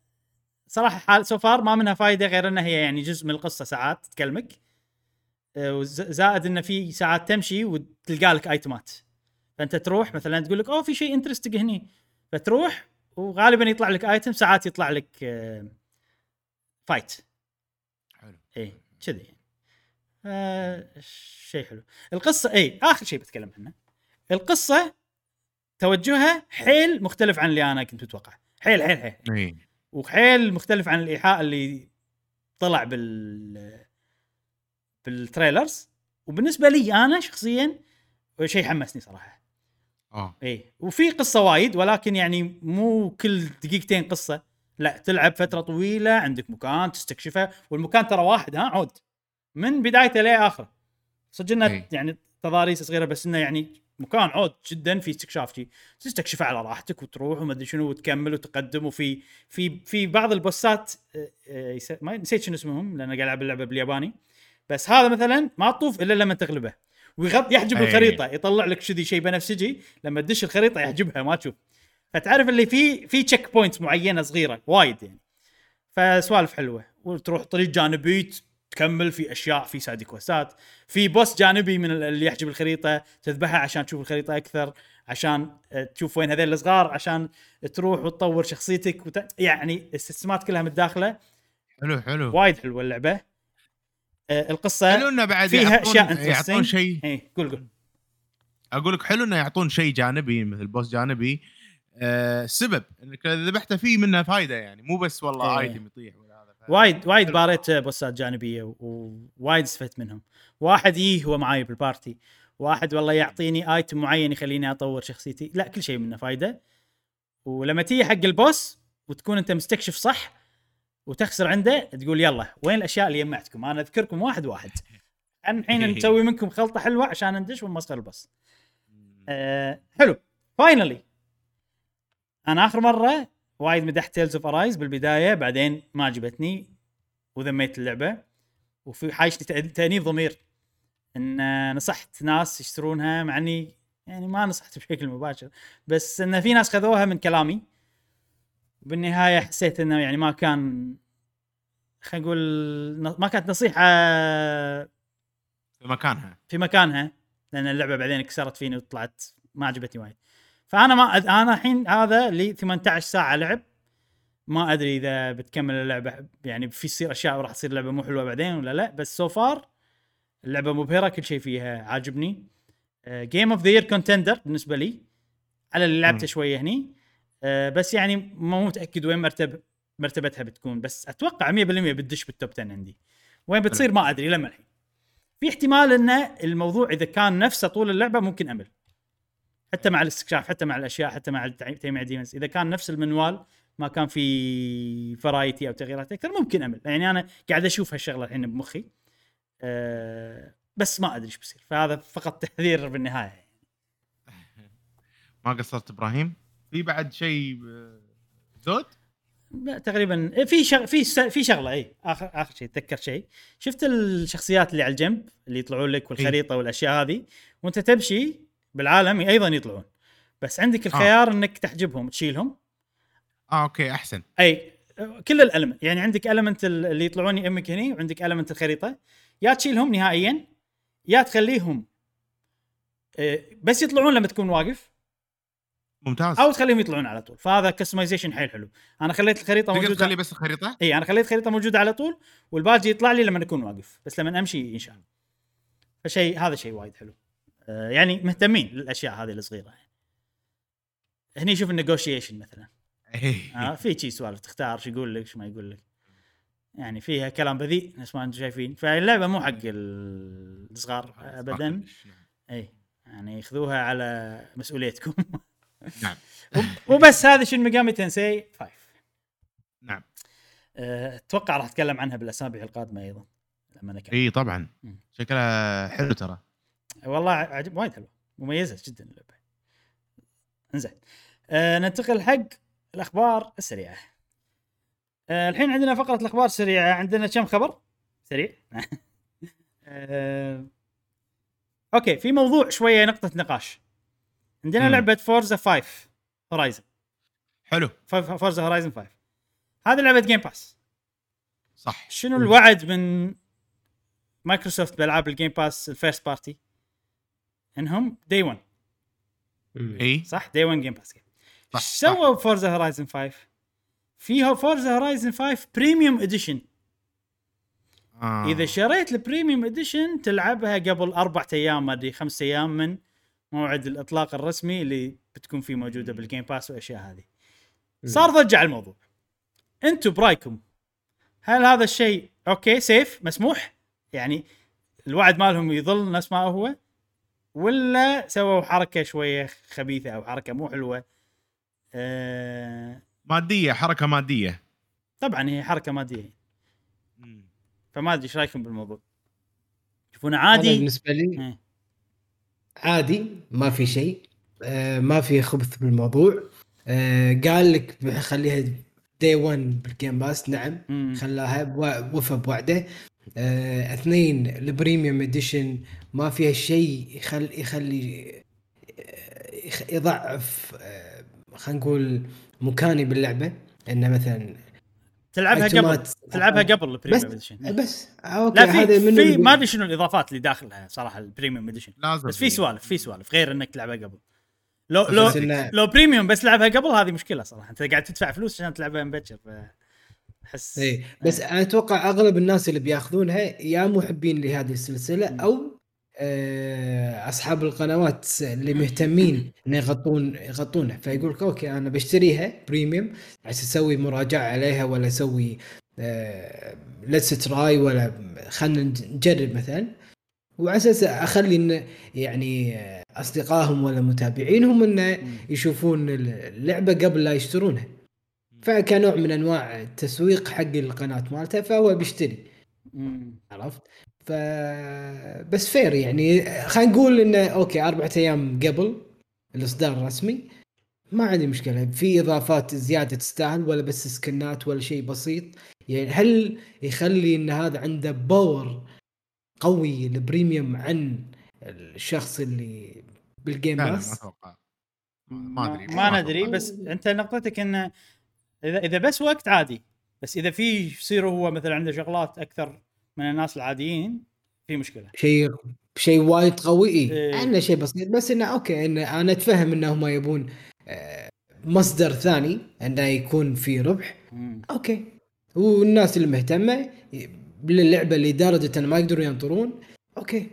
صراحة حال so far ما منها فايدة غير إنها هي يعني جزء من القصة ساعات تكلمك. آه، زائد انه في ساعات تمشي وتلقى لك ايتمات فأنت تروح مثلا تقول لك أوه في شيء interesting هني. فتروح وغالبا يطلع لك item ساعات يطلع لك آه، fight حلو. إيه كذي. يعني. آه شيء حلو. القصة اي آخر شيء بتكلم عنه. القصة توجهها حيل مختلف عن اللي أنا كنت متوقع. حيل حيل حيل. اي وحيل مختلف عن الإيحاء اللي طلع بال بال trailers وبالنسبة لي أنا شخصيا شيء حمسني صراحة. آه. اي وفي قصة وايد ولكن يعني مو كل دقيقتين قصة. لا تلعب فترة طويلة عندك مكان تستكشفه والمكان ترى واحد ها عود. من بدايته لاخره صدق إنه إي. يعني تضاريس صغيرة بس إنه يعني مكان عود جدا في استكشاف شي. تستكشفه على راحتك وتروح وما أدري شنو وتكمل وتقدم. وفي في في بعض البوسات آه، آه، ما نسيت شنو اسمهم لأن قاعد ألعب اللعبة بالياباني. بس هذا مثلا ما تطوف إلا لما تغلبه. ويغط يحجب أي. الخريطة يطلع لك كذي شيء بنفسجي لما تدش الخريطة يحجبها ما تشوف. فتعرف اللي في في check points معينة صغيرة وايد يعني. فسوالف حلوة. وتروح طريق جانبي تكمل في أشياء في side كويستات في boss جانبي من اللي يحجب الخريطة تذبحها عشان تشوف الخريطة أكثر عشان آه، تشوف وين هذول الصغار عشان تروح وتطور شخصيتك وت... يعني السيستمات كلها متداخلة. حلو حلو. وايد حلوة اللعبة. القصة حلو إنه بعد فيها يعطون أشياء يعطون. شيء. إيه قول قول. أقول لك حلو إنه يعطون شيء جانبي مثل boss جانبي. آه سبب إنك إذا ذبحته فيه منه فايدة يعني مو بس والله إيه. item يطيح ولا هذا. وايد وايد حاربت بوسات جانبية ووايد استفدت منهم. واحد يي هو معاي بال party. واحد والله يعطيني item معين يخليني أطور شخصيتي. لا كل شيء منه فايدة. ولما تيجي حق ال boss وتكون أنت مستكشف صح وتخسر عنده تقول يلا وين الأشياء اللي جمعتكم أنا أذكركم واحد واحد. الحين نسوي منكم خلطة حلوة عشان ندش ونمسخر ال boss أه حلو. finally أنا آخر مرة وايد مدحت Tales of Arise بالبداية بعدين ما عجبتني وذميت اللعبة. وفي حايشني تأنيب ضمير. إن نصحت ناس يشترونها مع إني يعني ما نصحت بشكل مباشر بس إن في ناس خذوها من كلامي. بالنهاية حسيت إنه يعني ما كان خلينا نقول ما كانت نصيحة في مكانها. في مكانها لأن اللعبة بعدين كسرت فيني وطلعت ما عجبتني وايد. فأنا ما أد... أنا الحين هذا لي 18 ساعة لعب. ما أدري إذا بتكمل اللعبة يعني في تصير أشياء وراح تصير اللعبه مو حلوة بعدين ولا لا بس سو فار اللعبة مبهرة كل شيء فيها عاجبني. game of the year contender بالنسبة لي. على اللي لعبته. شوية هني. آه، بس يعني مو متأكد وين مرتب مرتبتها بتكون بس أتوقع 100% بتدش بال top 10 عندي. وين بتصير ما أدري لما الحين. في احتمال إن الموضوع إذا كان نفسه طول اللعبة ممكن أمل. حتى مع الاستكشاف حتى مع الأشياء حتى مع تجميع demons إذا كان نفس المنوال ما كان في variety أو تغييرات أكثر ممكن أمل. يعني أنا قاعد أشوف هالشغلة الحين بمخي. أه بس ما أدري إيش بيصير. فهذا فقط تحذير بالنهاية. ما قصرت إبراهيم؟ في بعد شيء آه، زود؟ لا تقريبا. في شغ... في س... في شغلة اي اخر آخر شيء تذكرت شيء. شفت الشخصيات اللي على الجنب اللي يطلعون لك والخريطة والأشياء هذه؟ وأنت تمشي بالعالم أيضا يطلعون. بس عندك الخيار إنك تحجبهم تشيلهم آه أوكي أحسن. اي كل ال element يعني عندك element اللي يطلعون يمك هني وعندك element الخريطة. يا تشيلهم نهائيا يا تخليهم آه، بس يطلعون لما تكون واقف. ممتاز. أو تخليهم يطلعون على طول. فهذا customization حيل حلو. أنا خليت الخريطة تقدر موجودة تخلي بس الخريطة؟ إي أنا خليت خريطه موجودة على طول والباقي يطلع لي لما أكون واقف. بس لما أمشي ينشال فشيء هذا شيء وايد حلو. آه يعني مهتمين للأشياء هذه الصغيرة. هني شوف ال negotiation مثلا. إيه. آه في شي سوالف تختار شو يقول لك شو ما يقول لك. يعني فيها كلام بذيء نفس ما أنتم شايفين. فاللعبة مو حق ال- الصغار ابدا. إي يعني خذوها على مسؤوليتكم. نعم. وبس هذا Shin Megami Tensei 5 نعم. أه، أتوقع راح أتكلم عنها بالأسابيع القادمة أيضا لما نكمل. إي طبعا. شكلها حلو ترى. والله عجب وايد حلو. مميزة جدا اللعبة. إنزين. أه ننتقل حق الأخبار السريعة. أه الحين عندنا فقرة الأخبار السريعة. عندنا كم خبر؟ سريع. أه أوكي في موضوع شوية نقطة نقاش. عندنا مم. لعبة Forza 5 Horizon حلو. Forza Horizon 5 هذه لعبة Game Pass صح. شنو الوعد من مايكروسوفت بألعاب ال Game Pass ال first party إنهم day 1 إي. صح؟ day 1 Game Pass صح، إيش. سووا ب Forza Horizon 5 فيها Forza Horizon 5 premium edition آه. إذا شريت ال premium edition تلعبها قبل أربع أيام ما أدري خمس أيام من موعد الإطلاق الرسمي اللي بتكون فيه موجودة بال Game Pass والأشياء هذه. صار ضجة على الموضوع. أنتم برأيكم هل هذا الشيء أوكي سيف مسموح؟ يعني الوعد مالهم يظل نفس ما هو؟ ولا سووا حركة شوية خبيثة أو حركة مو حلوة؟ آه مادية حركة مادية. طبعا هي حركة مادية. فما أدري إيش رأيكم بالموضوع؟ تشوفونه عادي. بالنسبة لي إيه. عادي ما في شيء آه ما في خبث بالموضوع. آه قال لك بخليها day 1 بال Game Pass نعم. خلاها وفى بوعده. آه اثنين ال premium edition ما فيها شيء يخلي يخلي يخ- يضعف خلينا نقول مكاني باللعبة. إنه مثلا تلعبها قبل تلعبها قبل ال premium edition بس. آه، أوكي لا في في ما أدري شنو الإضافات اللي داخلها صراحة ال premium edition لازم بس في سوالف في سوالف غير إنك تلعبها قبل. لو لو لو premium بس لعبها قبل هذه مشكلة صراحة. أنت قاعد تدفع فلوس عشان تلعبها مبكر ف- احس اي بس أنا أتوقع أغلب الناس اللي بياخذونها يا محبين لهذه السلسلة. أو أصحاب القنوات اللي مهتمين إن يغطون يغطونها. فيقول لك أوكي أنا بشتريها premium عشان أسوي مراجعة عليها ولا أسوي let's try ولا خلينا نجرب مثلا. وعلى أساس أخلي إن يعني آه، أصدقائهم ولا متابعينهم انه. يشوفون اللعبة قبل لا يشترونها. فكنوع من أنواع التسويق حق القناة مالته فهو بيشتري. عرفت؟ ف بس fair يعني. خلينا نقول انه أوكي أربعة أيام قبل الإصدار الرسمي ما عندي مشكلة. في إضافات زيادة تستاهل ولا بس سكنات ولا شيء بسيط. يعني هل يخلي إن هذا عنده power قوي ال premium عن الشخص اللي بال Game لا ما Pass أتوقع. ما أدري. ما ندري بس أنت نقطتك انه إذا إذا بس وقت عادي. بس إذا في يصير هو مثلا عنده شغلات أكثر من الناس العاديين في مشكلة شيء شيء وايد قوي إيه. إيه. عنده شيء بسيط بس إنه أوكي إنه أنا أتفهم انهم يبون آه، مصدر ثاني انه يكون في ربح مم. أوكي والناس اللي مهتمة باللعبه لدرجه ان ما يقدرون ينطرون أوكي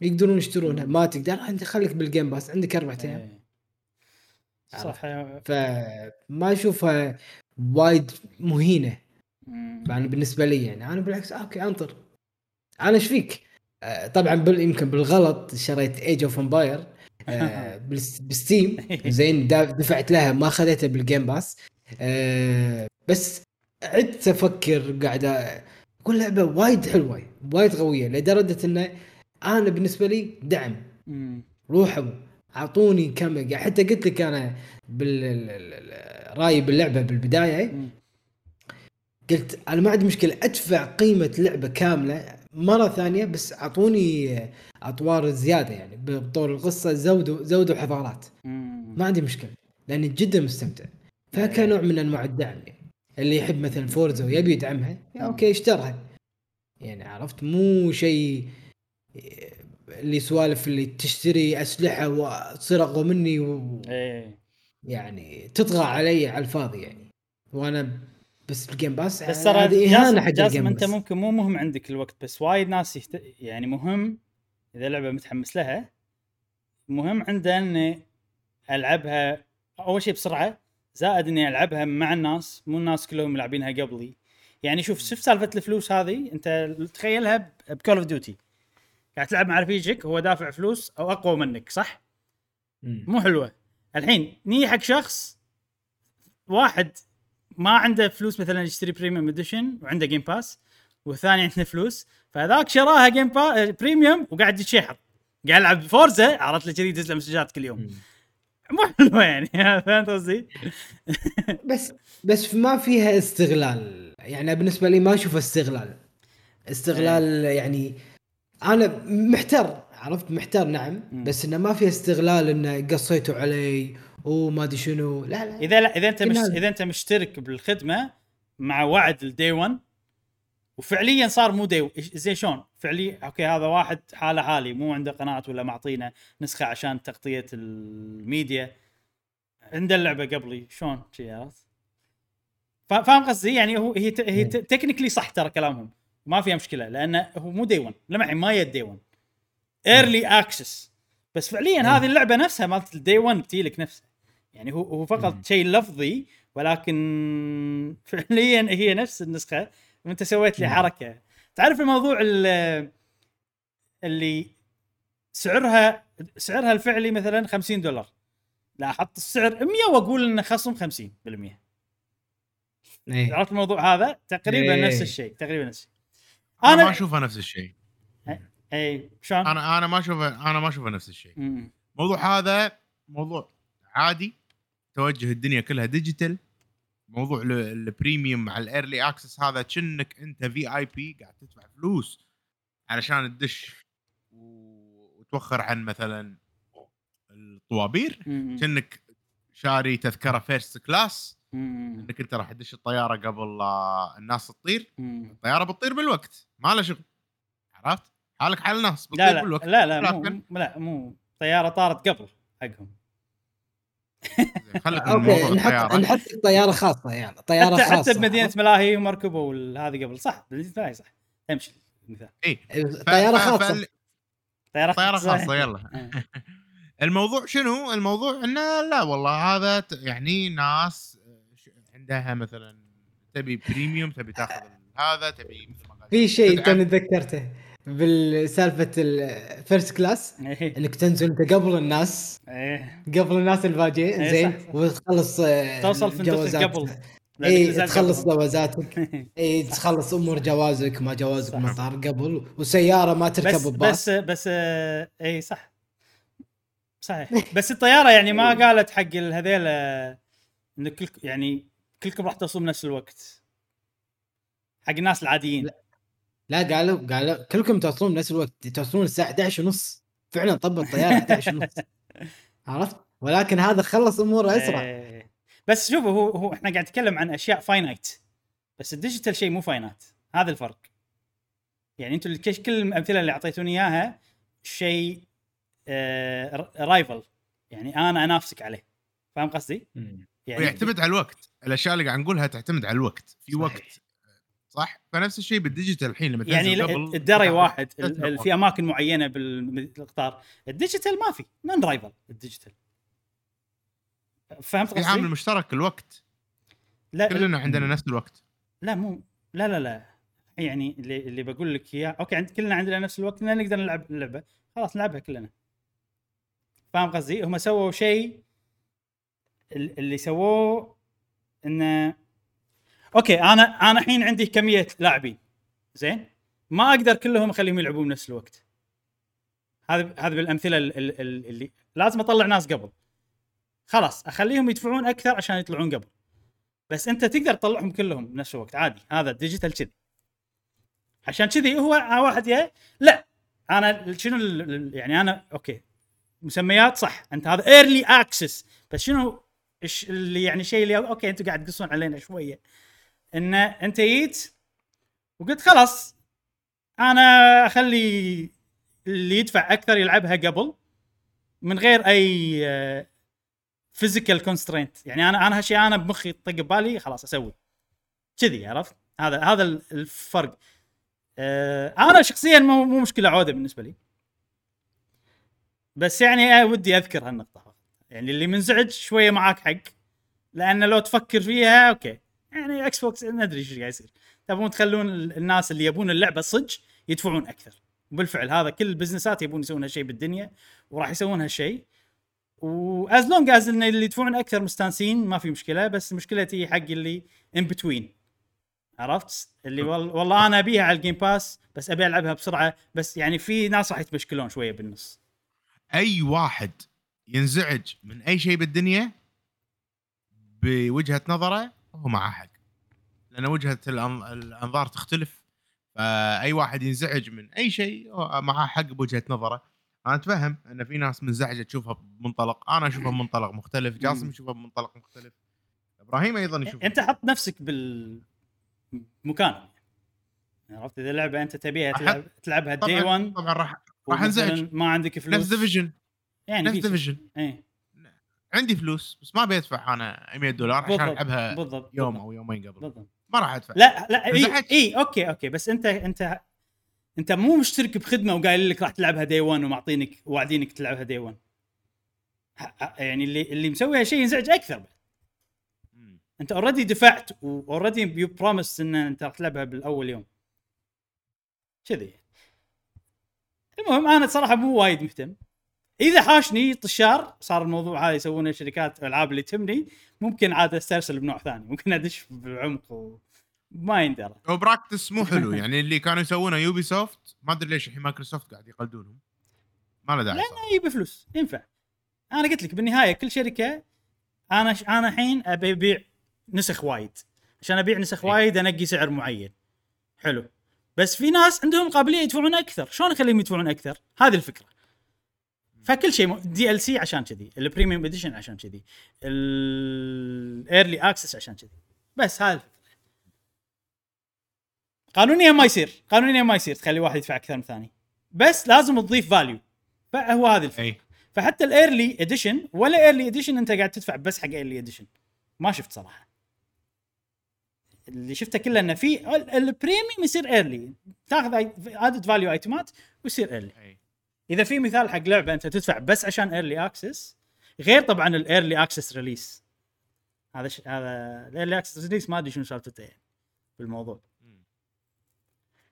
يقدرون يشترونها ما تقدر أنت خليك بال Game Pass عندك أربع أيام إيه. صح فما أشوفها وايد مهينة. يعني بالنسبة لي يعني أنا بالعكس أوكي أنطر أنا إيش فيك؟ آه، طبعا بال يمكن بالغلط شريت Age of Empires ب Steam زين دا- دفعت لها ما اخذتها بال Game Pass آه، بس عدت أفكر قاعد أقول لعبة وايد حلوة وايد قوية لدرجة إنه أنا بالنسبة لي دعم. روحوا أعطوني كم يعني حتى قلت لك أنا بالراي باللعبة بالبداية. قلت أنا ما عندي مشكلة أدفع قيمة لعبة كاملة مرة ثانية بس أعطوني أطوار زيادة يعني بطور القصة زودوا زودوا حضارات. ما عندي مشكلة لأني جدا مستمتع. فكان نوع من أنواع الدعم يعني اللي يحب مثلا Forza ويبي يدعمها أوكي اشترها. يعني عرفت؟ مو شيء اللي سوالف اللي تشتري أسلحة وتصير أقوى مني ويعني إيه. تطغى علي على الفاضي يعني. وأنا بس بال Game Pass بس ترى هذه اهانه حق ال Game أنت ممكن مو مهم عندك الوقت بس وايد ناس يحت... يعني مهم إذا لعبة متحمس لها مهم عنده إني ألعبها أول شيء بسرعة زائد إني ألعبها مع الناس مو الناس كلهم ملاعبينها قبلي يعني شوف شوف سالفة الفلوس هذه أنت تخيلها ب Call of Duty قاعد تلعب مع رفيجك هو دافع فلوس أو أقوى منك صح؟ مم. مو حلوة الحين نيجي حق شخص واحد ما عنده فلوس مثلا يشتري premium edition وعنده Game Pass والثاني عنده فلوس فذاك شراها Game Pa- premium وقاعد يتشحر. قاعد يلعب Forza عرفت له كذي يدز له مسجات كل يوم. مو حلوة يعني فهمت قصدي؟ بس بس ما فيها استغلال. يعني بالنسبة لي ما أشوف استغلال. استغلال يعني أنا محتار عرفت؟ محتار نعم. بس إنه ما في استغلال إنه قصيتوا علي وما أدري شنو. لا لا. إذا لا إذا أنت مش إذا أنت مشترك بالخدمة مع وعد الدي 1 وفعليا صار مو دي زي شلون؟ فعليا أوكي هذا واحد حاله حالي مو عنده قناه ولا معطينا نسخة عشان تغطية الميديا. عنده اللعبة قبلي شلون؟ عرفت؟ فاهم قصدي؟ يعني هو هي ت- هي تكنيكلي صح ترى كلامهم. ما فيها مشكلة لأنه هو مو دي 1 لمعي ما يد دي 1 early access بس فعليا. هذه اللعبة نفسها مالت ال day 1 بتيلك نفسها. يعني هو هو فقط. شيء لفظي ولكن فعليا هي نفس النسخة وانت سويت لي مم. حركة تعرف الموضوع ال- اللي سعرها سعرها الفعلي مثلا 50 دولار لا أحط السعر 100 وأقول إنه خصم 50% إيه. عرفت الموضوع هذا تقريبا إيه. نفس الشيء تقريبا نفس الشيء أنا ما أنا أشوفها نفس الشيء اي شلون؟ أنا أنا ما أشوفها أنا ما أشوفها نفس الشيء. الموضوع هذا موضوع عادي توجه الدنيا كلها digital. موضوع ال- ال premium مع ال early access هذا كأنك أنت VIP قاعد تدفع فلوس علشان تدش وتوخر عن مثلا الطوابير. مم. كأنك شاري تذكرة first class. إنك أنت راح تدش الطيارة قبل الناس تطير. الطيارة بتطير بالوقت. ما له شغل. عرفت؟ حالك حال الناس بتطير لا لا بالوقت. لا لا مو لا مو. طيارة طارت قبل حقهم. خليك أوكي نحط نحط طيارة خاصة يعني طيارة حتى خاصة. حتى بمدينة ملاهي وما ركبوا هذه قبل صح مدينه ملاهي صح. تمشي المثال. اي طيارة خاصة. طيارة خاصة. يلا. آه. الموضوع شنو؟ الموضوع إنه لا والله هذا يعني ناس آه، عندها مثلا تبي premium تبي تاخذ هذا تبي مثل ما في شيء. توني تذكرته. بالسالفة ال first class إيه. إنك تنزل أنت قبل الناس. إيه. قبل الناس الباجيه إيه، زين. وتخلص آه، توصل جوازات. قبل. اي تخلص. جوازاتك. اي تخلص أمور جوازك ما جوازك. مطار قبل. وسيارة ما تركب بس بباص. بس بس اي صح. صحيح. بس الطيارة يعني ما قالت حق هذيل آه، إن كل يعني كلكم راح توصلون بنفس الوقت. حق الناس العاديين. لا. قالوا قالوا كلكم توصلون بنفس الوقت توصلون الساعة 11 ونص. فعلا طب الطيارة 11 ونص. عرفت؟ ولكن هذا خلص اموره أسرع. إيه. بس شوفوا هو هو إحنا قاعد نتكلم عن أشياء finite بس ال digital شيء مو finite هذا الفرق. يعني أنتم كل الأمثلة اللي أعطيتوني إياها شيء آه rival يعني أنا أنافسك عليه. فاهم قصدي؟ يعني ويعتمد على الوقت. الأشياء اللي قاعد نقولها تعتمد على الوقت. في صحيح. وقت صح؟ فنفس الشيء بال digital الحين لما يعني الدري واحد. في أماكن معينة بالقطار ال digital ما في non-rival ال digital. فهمت في عامل قصدي؟ مشترك الوقت. لا كلنا عندنا نفس الوقت. لا مو لا لا لا. يعني اللي اللي بقول لك إياه أوكي عند كلنا عندنا نفس الوقت إننا نقدر نلعب اللعبة. خلاص نلعبها كلنا. فاهم قصدي؟ هم سووا شيء ال- اللي سووه إنه أوكي أنا أنا الحين عندي كمية لاعبين. زين؟ ما أقدر كلهم اخليهم يلعبون بنفس الوقت. هذا هذا بالامثلة ال- ال- ال- اللي لازم اطلع ناس قبل. خلاص اخليهم يدفعون أكثر عشان يطلعون قبل. بس انت تقدر تطلعهم كلهم بنفس الوقت. عادي هذا ال digital كذي. عشان كذي هو واحد يا لا أنا شنو يعني أنا okay. مسميات صح. انت هذا early access بس شنو؟ اللي يعني شيء اللي okay أنتم قاعد تقصون علينا شوية. إن أنت جيت وقلت خلاص أنا أخلي اللي يدفع أكثر يلعبها قبل من غير أي physical constraint يعني أنا أنا هالشيء أنا بمخي طق ببالي خلاص أسوي. كذي عرفت؟ هذا هذا الفرق. آه، أنا شخصيا مو مو مشكلة عودة بالنسبة لي. بس يعني آه، ودي أذكر هالنقطة. يعني اللي منزعج شوية معاك حق لأن لو تفكر فيها okay. يعني Xbox ندري إيش قاعد يصير. تبون تخلون ال- الناس اللي يبون اللعبة صدق يدفعون أكثر. وبالفعل هذا كل البزنسات يبون يسوون هالشيء بالدنيا وراح يسوون هالشيء و as long as إن اللي يدفعون أكثر مستانسين ما في مشكلة بس مشكلتي حق اللي in between عرفت؟ اللي وال- والله أنا أبيها على ال Game Pass بس أبي ألعبها بسرعة. بس يعني في ناس راح يتمشكلون شوية بالنص. أي واحد ينزعج من أي شيء بالدنيا بوجهة نظره هو معاه حق لأن وجهة الأنظار تختلف فأي واحد ينزعج من أي شيء هو معاه حق بوجهة نظره. أنا أتفهم إن في ناس منزعجه تشوفها بمنطلق أنا أشوفها بمنطلق مختلف جاسم يشوفها بمنطلق مختلف. إبراهيم أيضا يشوفها. أنت حط نفسك بالمكان. عرفت؟ إذا لعبة أنت تبيها تلعب تلعبها day طبعا 1 طبعا راح راح أنزعج. ما عندك فلوس. نفس Division يعني نفس. Division إيه. عندي فلوس بس ما بيدفع أنا 100 دولار عشان ألعبها بالضبط يوم بالضبط. أو يومين قبل. بالضبط. ما راح أدفع. لا لا إي. إي okay okay بس أنت أنت أنت مو مشترك بخدمة وقايل لك راح تلعبها day 1 ومعطينك واعدينك تلعبها day 1 ه- يعني اللي اللي مسوي هالشيء ينزعج أكثر. أنت already دفعت و already you promised إن أنت راح تلعبها بالأول يوم. كذي. المهم أنا صراحة مو وايد مهتم. إذا حاشني طشار صار الموضوع هذا يسوونه شركات الالعاب اللي تهمني ممكن عاد أسترسل بنوع ثاني. ممكن أدش بالعمق و... ما يندرى. هو practice مو حلو يعني اللي كانوا يسوونه Ubisoft ما أدري ليش الحين مايكروسوفت قاعد يقلدونهم. ما له داعي. لأنه يجيب فلوس. ينفع. أنا قلت لك بالنهاية كل شركة أنا ش... أنا الحين أبي أبيع نسخ وايد. عشان أبيع نسخ إيه. وايد أنقي سعر معين. حلو. بس في ناس عندهم قابلية يدفعون أكثر. شلون أخليهم يدفعون أكثر؟ هذه الفكرة. فكل شيء DLC عشان كذي ال premium edition عشان كذي ال early access عشان كذي. بس هذا. قانونيا ما يصير. قانونيا ما يصير. تخلي واحد يدفع أكثر من الثاني. بس لازم تضيف value فهو هذه الفكرة. فحتى ال early edition ولا early edition أنت قاعد تدفع بس حق early edition ما شفت صراحة. اللي شفته كله إنه في ال premium يصير early تاخذ added value ايتمات ويصير early أي. إذا في مثال حق لعبة أنت تدفع بس عشان early access غير طبعا ال early access release هذا ش... هذا ال early access release ما أدري شنو سالفته يعني بالموضوع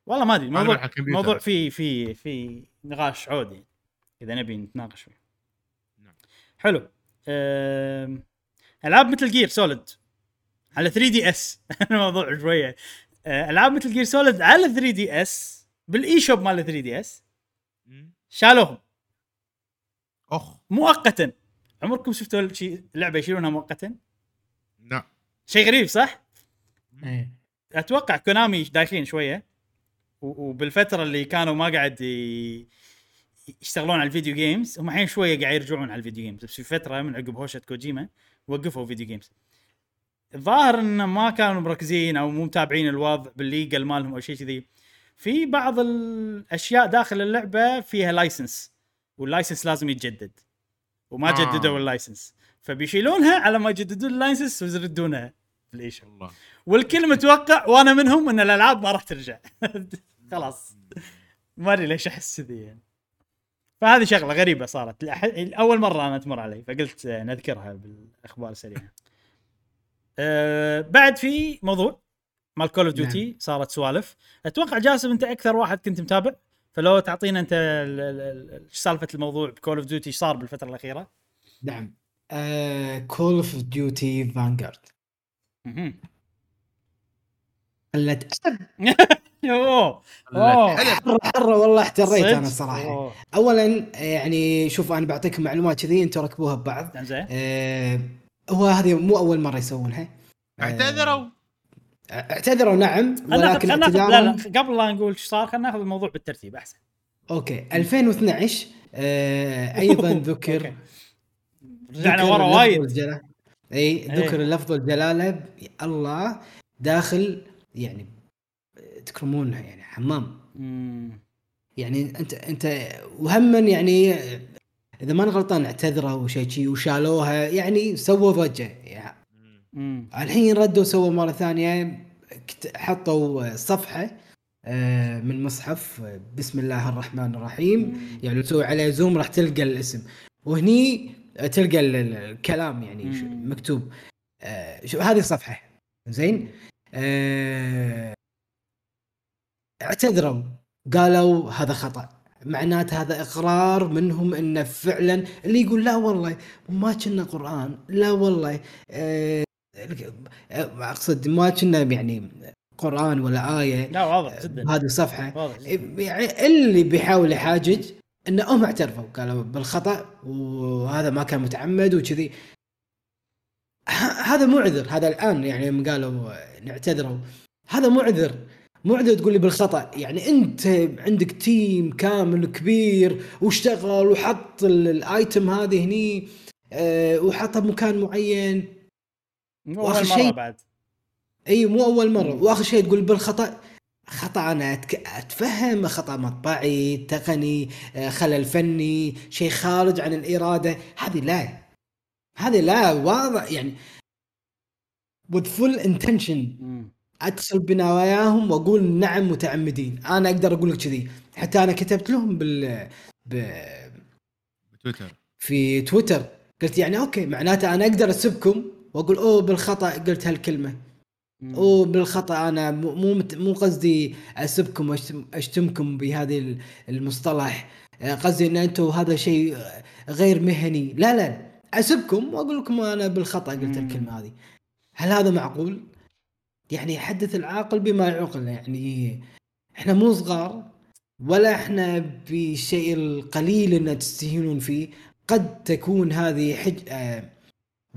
والله ما أدري الموضوع. موضوع في في في نقاش عود يعني إذا نبي نتناقش فيه نعم. حلو. ألعاب مثل Gear Solid على 3DS الموضوع شوية أه، ألعاب مثل Gear Solid على 3DS بال eShop مال 3DS. شالوهم. أخ. مؤقتا. عمركم شفتوا شيء لعبة يشيلونها مؤقتا؟ لا. شيء غريب صح؟ إيه. أتوقع Konami دايخين شوية. وبالفترة اللي كانوا ما قاعد ي- يشتغلون على ال video games هم الحين شوية قاعد يرجعون على ال video games بس في فترة من عقب هوشة كوجيما وقفوا video games الظاهر إن ما كانوا مركزين أو مو متابعين الوضع بال legal مالهم أو شيء كذي. في بعض الأشياء داخل اللعبة فيها license وال license لازم يتجدد وما آه. جددوا ال license فبيشيلونها على ما يجددون ال license ويردونها في ال eShop والله والكل متوقع وأنا منهم إن الألعاب ما راح ترجع. خلاص. ما أدري ليش أحس كذي يعني. فهذه شغلة غريبة صارت. أول مرة أنا تمر علي فقلت نذكرها بالأخبار السريعة. أه بعد في موضوع مال Call of Duty صارت سوالف. أتوقع جاسم أنت أكثر واحد كنت متابع. فلو تعطينا أنت ال- ال- ال- إيش سالفة الموضوع ب Call of Duty صار بالفترة الأخيرة؟ نعم. Call of Duty Vanguard. خلت أوه. أوه. حرة حرة والله احتريت أنا؟ الصراحه. اولا يعني شوف أنا بعطيكم معلومات كذي أنتم ركبوها ببعض. زين. آه، هو هذه مو أول مرة يسوونها. اعتذروا. اعتذروا نعم ولكن خلنا ناخذ لا لا قبل لا نقول إيش صار خلينا ناخذ الموضوع بالترتيب أحسن أوكي 2012 آه، أيضا ذكر. رجعنا ورا وايد. إي ذكر اللفظ والجلاله ب- الله داخل يعني تكرمونها يعني حمام مم. يعني انت أنت وهما يعني إذا ما أنا غلطان اعتذروا وشيء شي وشالوها يعني سووا ضجة مم. الحين ردوا سووا مرة ثانية حطوا صفحة آه، من مصحف آه، بسم الله الرحمن الرحيم. يعني لو تسوي عليه زوم راح تلقى الاسم. وهني تلقى ال- ال- الكلام يعني مم. مكتوب. آه، شوف هذه الصفحة. زين؟ اعتذروا. قالوا هذا خطأ. معناته هذا إقرار منهم إنه فعلا اللي يقول لا والله ما كنا قرآن لا والله. آه، أقصد ما كنا يعني قرآن ولا آية. لا واضح جدا. بهذه الصفحة. واضح جدا. يعني اللي بيحاول يحاجج انه هم اعترفوا قالوا بالخطأ وهذا ما كان متعمد وكذي. هذا مو عذر هذا الآن يعني يوم قالوا نعتذروا. هذا مو عذر مو عذر تقول لي بالخطأ. يعني أنت عندك تيم كامل كبير واشتغل وحط ال- الآيتم هذه هني آه، وحطها بمكان معين. مو أول مرة شيء- بعد. إي مو أول مرة. مم. وآخر شيء تقول بالخطأ خطأ أنا أتك... أتفهم خطأ مطبعي تقني آه، خلل فني شيء خارج عن الإرادة. هذه لا. هذه لا واضح يعني with full intention. أتصل بنواياهم وأقول نعم متعمدين. أنا أقدر أقول لك كذي. حتى أنا كتبت لهم بال ب... بتويتر. في تويتر. قلت يعني أوكي معناته أنا أقدر اسبكم وأقول أوه بالخطأ قلت هالكلمة. وبالخطا أنا مو مو مت- مو قصدي أسبكم أشتمكم بهذه ال- المصطلح. آه، قصدي إن أنتم هذا شيء غير مهني. لا لا أسبكم وأقول لكم أنا بالخطأ قلت. الكلمة هذه. هل هذا معقول؟ يعني حدث العاقل بما يعقل. يعني إحنا مو صغار ولا إحنا بالشيء القليل إن تستهينون فيه. قد تكون هذه حج آه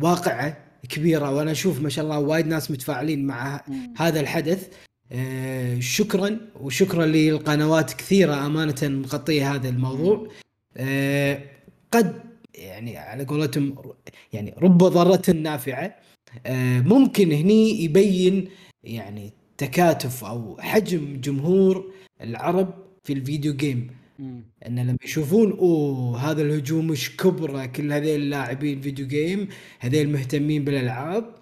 واقعة. كبيرة وأنا أشوف ما شاء الله وايد ناس متفاعلين مع هذا الحدث. آه شكرا وشكرا للقنوات كثيرة أمانة مغطية هذا الموضوع. آه قد يعني على قولتهم يعني رب ضاره نافعة. آه ممكن هني يبين يعني تكاتف أو حجم جمهور العرب في ال video game. إن لما يشوفون أوه هذا الهجوم مش كبرة كل هذيل اللاعبين video game هذيل مهتمين بالألعاب.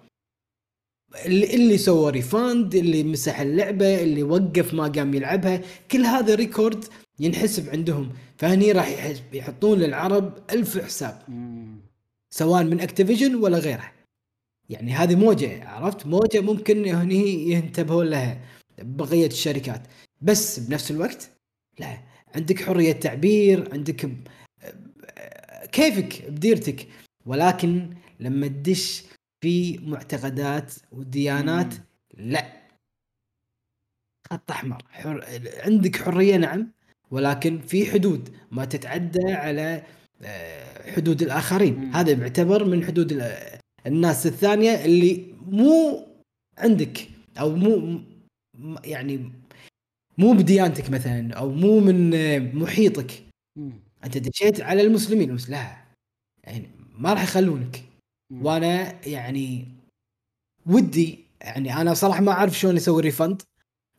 اللي, اللي سوى refund اللي مسح اللعبة اللي وقف ما قام يلعبها كل هذا record ينحسب عندهم. فهني راح يحطون للعرب ألف حساب. سواء من Activision ولا غيره. يعني هذه موجة عرفت؟ موجة ممكن هني ينتبهون لها بقية الشركات. بس بنفس الوقت لا. عندك حرية تعبير عندك ب- كيفك بديرتك. ولكن لما تدش في معتقدات وديانات لا. خط أحمر. حر... عندك حرية نعم. ولكن في حدود. ما تتعدى على آه، حدود الآخرين. مم. هذا يعتبر من حدود ال- الناس الثانية اللي مو عندك. أو مو يعني مو بديانتك مثلا أو مو من آه، محيطك أنت دشيت على المسلمين. لا يعني ما راح يخلونك. وأنا يعني ودي يعني أنا صراحة ما أعرف شلون أسوي ريفند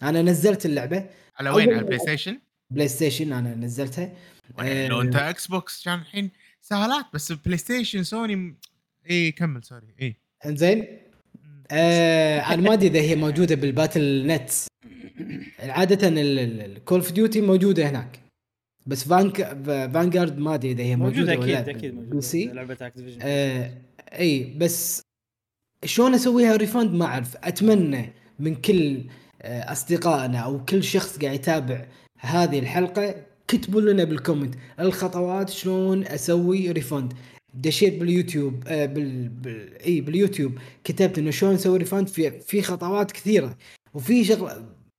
أنا نزلت اللعبة. على وين؟ على ال PlayStation؟ PlayStation أنا نزلتها. يعني لو أنت Xbox كان الحين سهالات بس PlayStation Sony م- اي كمل sorry اي إنزين؟ آه أنا ما أدري إذا هي موجودة بال Battle.net عادة ال Call of Duty موجودة هناك. بس فانك Vanguard ما أدري إذا هي موجودة, ولا أكيد أكيد موجودة. سي لعبة Activision آه إي بس شلون أسويها refund ما أعرف. أتمنى من كل آه أصدقائنا أو كل شخص قاعد يتابع هذه الحلقة كتبوا لنا بال comment الخطوات شلون أسوي refund دشيت باليوتيوب آه بال, بال إي باليوتيوب كتبت إنه شلون أسوي refund في في خطوات كثيرة. وفي شغل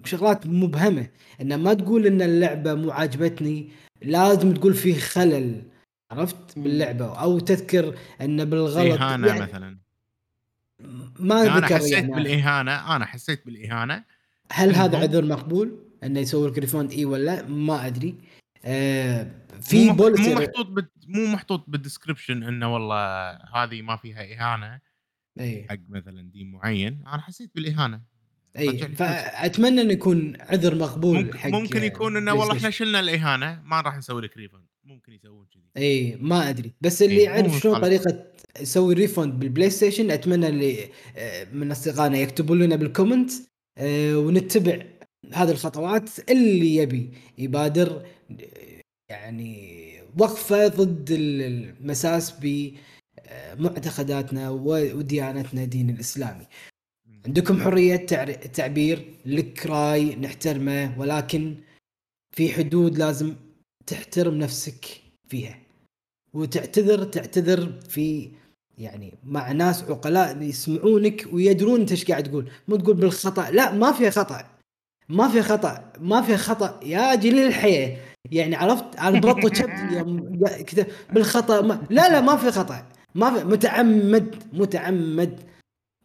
شغلات مبهمة. إنه ما تقول إن اللعبة مو عاجبتني لازم تقول في خلل عرفت. باللعبة. أو تذكر إن بالغلط اهانه يعني مثلا. ما أنا حسيت يعني. بالإهانة أنا حسيت بالإهانة. هل هذا. عذر مقبول؟ إنه يسوي لك refund إي ولا ما أدري. آه في policy مو محطوط بال- مو محطوط بال description إنه والله هذه ما فيها إهانة. اي حق مثلا دين معين. أنا حسيت بالإهانة. أي. فأتمنى إنه يكون عذر مقبول ممكن, حق ممكن يكون إنه والله إحنا. شلنا الإهانة ما راح نسوي لك refund ممكن يسوون كذي أي ما أدري بس اللي يعرف شلون. طريقة يسوي refund بال PlayStation أتمنى اللي آه، من أصدقائنا يكتبوا لنا بال comment آه، ونتبع هذه الخطوات اللي يبي يبادر آه، يعني وقفة ضد ال- المساس بمعتقداتنا وديانتنا دين الإسلامي عندكم حرية التعبير لك راي نحترمه ولكن في حدود لازم تحترم نفسك فيها. وتعتذر تعتذر في يعني مع ناس عقلاء يسمعونك ويدرون انت إيش قاعد تقول. مو تقول بالخطأ لا ما فيها خطأ. ما فيها خطأ ما فيها خطأ. يا جليل الحياة. يعني عرفت؟ أنا يوم كذا بالخطأ ما لا لا ما في خطأ. ما في متعمد متعمد.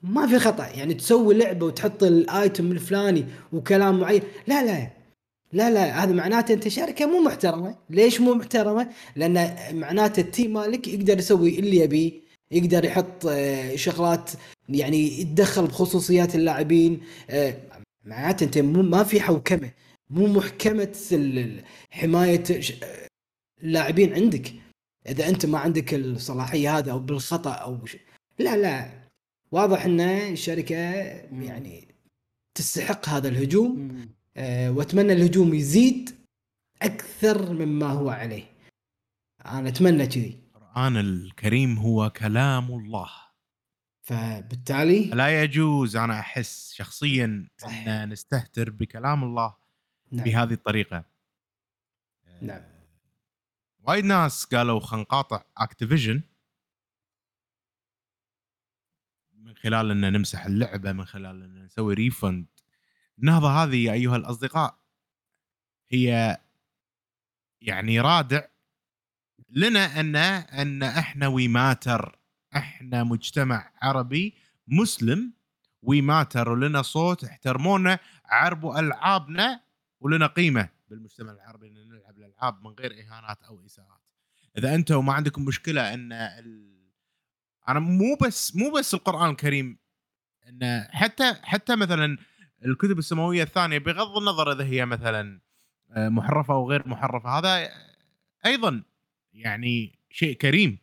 ما في خطأ. يعني تسوي لعبة وتحط الآيتم الفلاني وكلام معين. لا لا لا لا هذا معناته أنت شركة مو محترمة. ليش مو محترمة؟ لأن معناته التيم مالك يقدر يسوي اللي يبيه يقدر يحط آه، شغلات يعني يتدخل بخصوصيات اللاعبين. آه، معناته أنت مو ما في حوكمة. مو محكمة حماية آه، اللاعبين عندك. إذا أنت ما عندك الصلاحية هذا أو بالخطأ أو. لا لا. واضح إن الشركة يعني تستحق هذا الهجوم آه، وأتمنى الهجوم يزيد أكثر مما هو عليه أنا أتمنى كذي القرآن الكريم هو كلام الله فبالتالي لا يجوز أنا أحس شخصيا صح. أن نستهتر بكلام الله نعم. بهذه الطريقة نعم. آه، وايد ناس قالوا خلينا نقاطع اكتيفيجن من خلال ان نمسح اللعبة من خلال ان نسوي refund النهضه هذه يا أيها الأصدقاء هي يعني رادع لنا أن أن إحنا we matter إحنا مجتمع عربي مسلم we matter ولنا صوت احترمونا عربوا ألعابنا ولنا قيمة بالمجتمع العربي إن نلعب الألعاب من غير إهانات أو إساءات. إذا أنتم ما عندكم مشكلة إن. أنا مو بس مو بس القرآن الكريم إن حتى حتى مثلا الكتب السماوية الثانية بغض النظر إذا هي مثلا آه، محرفة أو غير محرفة هذا أيضا يعني شيء كريم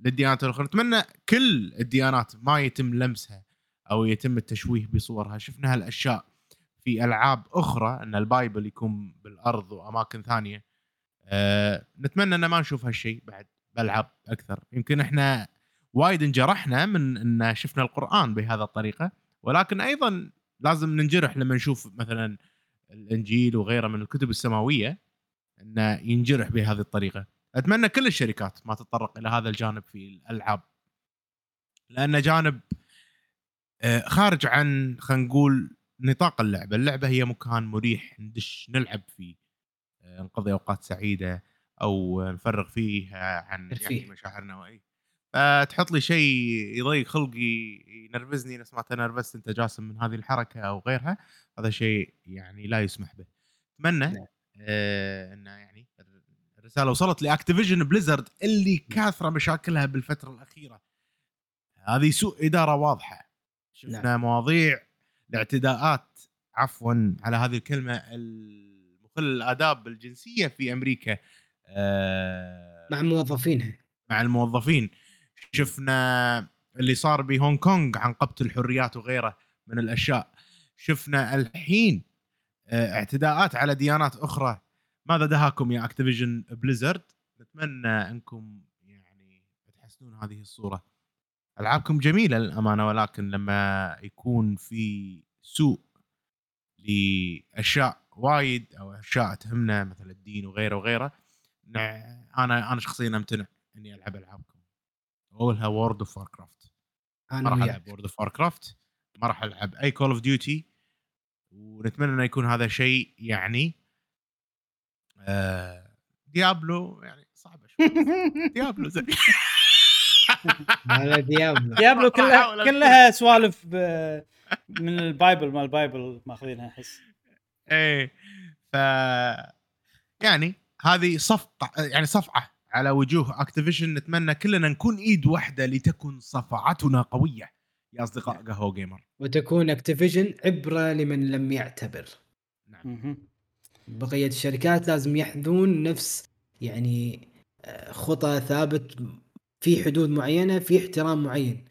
للديانات الأخرى. نتمنى كل الديانات ما يتم لمسها أو يتم التشويه بصورها. شفنا هالأشياء في ألعاب أخرى إن البايبل يكون بالأرض وأماكن ثانية. أه نتمنى إن ما نشوف هالشيء بعد بألعاب أكثر. يمكن إحنا وايد انجرحنا من إن شفنا القرآن بهذا الطريقة. ولكن أيضا لازم ننجرح لما نشوف مثلا الإنجيل وغيره من الكتب السماوية إنه ينجرح بهذه الطريقة. أتمنى كل الشركات ما تتطرق إلى هذا الجانب في الألعاب. لأنه جانب آه، خارج عن خلينا نقول نطاق اللعبة، اللعبة هي مكان مريح ندش نلعب فيه. آه، نقضي أوقات سعيدة أو نفرغ فيه عن يعني. مشاعرنا. واي فتحط لي شيء يضيق خلقي ينرفزني نفس ما تنرفزت أنت جاسم من هذه الحركة أو غيرها هذا شيء يعني لا يسمح به. أتمنى نعم. آه انه يعني الرسالة وصلت لأكتيفيجن بليزرد اللي كاثرة مشاكلها بالفترة الأخيرة. هذه سوء إدارة واضحة. شفنا نعم. مواضيع الاعتداءات عفوا على هذه الكلمة المخل الآداب الجنسية في أمريكا آه مع موظفينها مع الموظفين. شفنا اللي صار بهونغ كونغ عن قبض الحريات وغيره من الأشياء. شفنا الحين آه، اعتداءات على ديانات أخرى. ماذا دهاكم يا اكتيفيجن بليزرد نتمنى أنكم يعني تحسنون هذه الصورة. ألعابكم جميلة للأمانة ولكن لما يكون في سوء لأشياء وايد أو أشياء تهمنا مثل الدين وغيره وغيره أنا أنا شخصيا أمتنع إني ألعب ألعابكم. اولها وورد اوف كرافت ما أنا راح وياك. العب وورد اوف كرافت ما راح ألعب أي كول اوف ديوتي ونتمنى إنه يكون هذا شيء يعني آه ديابلو يعني صعبة شوي. ديابلو زين. هذا ديابلو ديابلو كلها. كلها سوالف ب- من البايبل مال البايبل ماخذينها أحس. إيه. ف يعني هذه صفقة يعني صفعة. على وجوه اكتيفيشن نتمنى كلنا نكون إيد واحدة لتكن صفعتنا قوية. يا أصدقاء قهوة جيمر وتكون اكتيفيجن عبرة لمن لم يعتبر. نعم. بقية الشركات لازم يحذون نفس يعني آه، خطى ثابت في حدود معينة في احترام معين.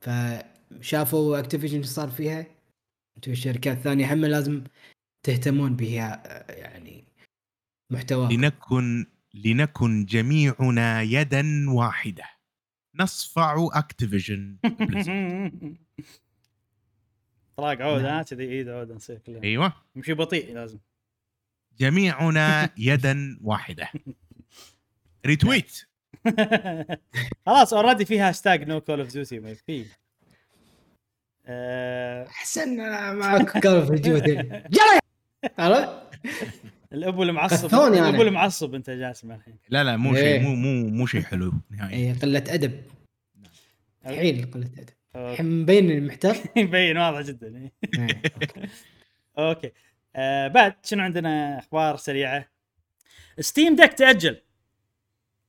فشافوا اكتيفيجن صار فيها؟ أنتم الشركات الثانية هم لازم تهتمون بها آه، يعني محتوى لنكن لنكن جميعنا يدا واحدة. نصفع اكتيفيجن طلاق عود نعم. ها؟ كذي إيد عود نصير كلنا. أيوه. نمشي بطيء لازم. جميعنا يدا واحدة. ريتويت خلاص اوريدي في هاشتاج نو كول اوف ديوتي في. آه، أحسن معك كول في ديوتي يلا عرفت؟ الابو المعصب كثوني أنا. الابو المعصب أنت جاسم الحين. لا لا مو إيه. شيء مو مو مو شيء حلو. نهائيا اي قلة أدب. الحين قلة أدب. الحين مبين إني محتار. يبين واضح جدا. إيه. إيه،. أوكي. آه بعد شنو عندنا أخبار سريعة؟ ستيم ديك تأجل.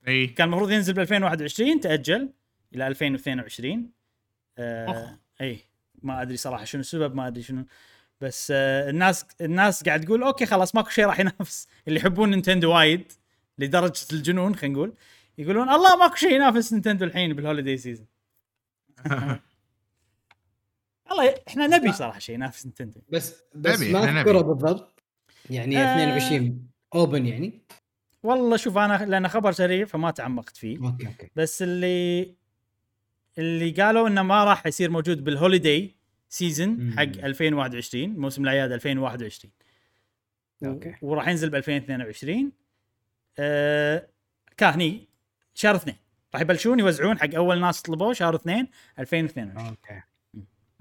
إي. كان المفروض ينزل ب 2021 تأجل إلى 2022 آه. إي. ما أدري صراحة شنو السبب ما أدري شنو. بس آه الناس الناس قاعد تقول أوكي خلاص ماكو شيء راح ينافس. اللي يحبون نينتندو وايد لدرجة الجنون خلينا نقول يقولون الله ماكو شيء ينافس نينتندو الحين بالهوليدي سيزون والله إحنا نبي صراحة شيء ينافس نينتندو. بس بس نبي، ما اذكره. بالضبط. يعني آه. 22 اوبن يعني. والله شوف أنا لأن خبر سريع فما تعمقت فيه. أوكي أوكي. بس اللي اللي قالوا إنه ما راح يصير موجود بالهوليداي سيزون مم. حق 2021 موسم الأعياد 2021 و- أوكي. وراح ينزل ب 2022 آه كان هني شهر اثنين. راح يبلشون يوزعون حق أول ناس طلبوه شهر اثنين 2022 أوكي.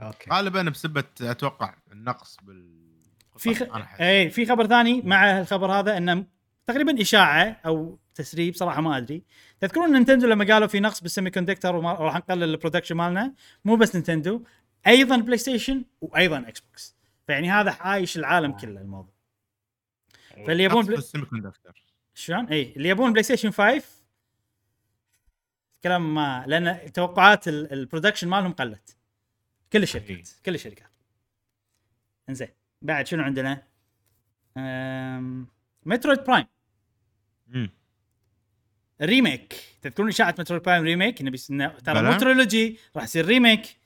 أوكي. غالبا بسبة أتوقع النقص بال في خ... اي في خبر ثاني مع الخبر هذا إنه تقريبا إشاعة أو تسريب صراحة ما أدري. تذكرون نينتندو لما قالوا في نقص بالسيمي كوندكتور وما- وراح نقلل البرودكشن مالنا؟ مو بس نينتندو أيضا بلاي ستيشن وأيضا إكس بوكس فيعني هذا حايش العالم كله الموضوع. فاللي يبون شلون؟ اي اللي يبون بلاي ستيشن 5 كلام ما لأن توقعات ال- البرودكشن مالهم قلت. كل الشركات كل الشركات. إنزين. بعد شنو عندنا؟ أم... مترويد برايم مم. الريميك تذكرون إشاعة مترويد برايم ريميك انه بيس... إنه ترى. مو تريلوجي راح يصير ريميك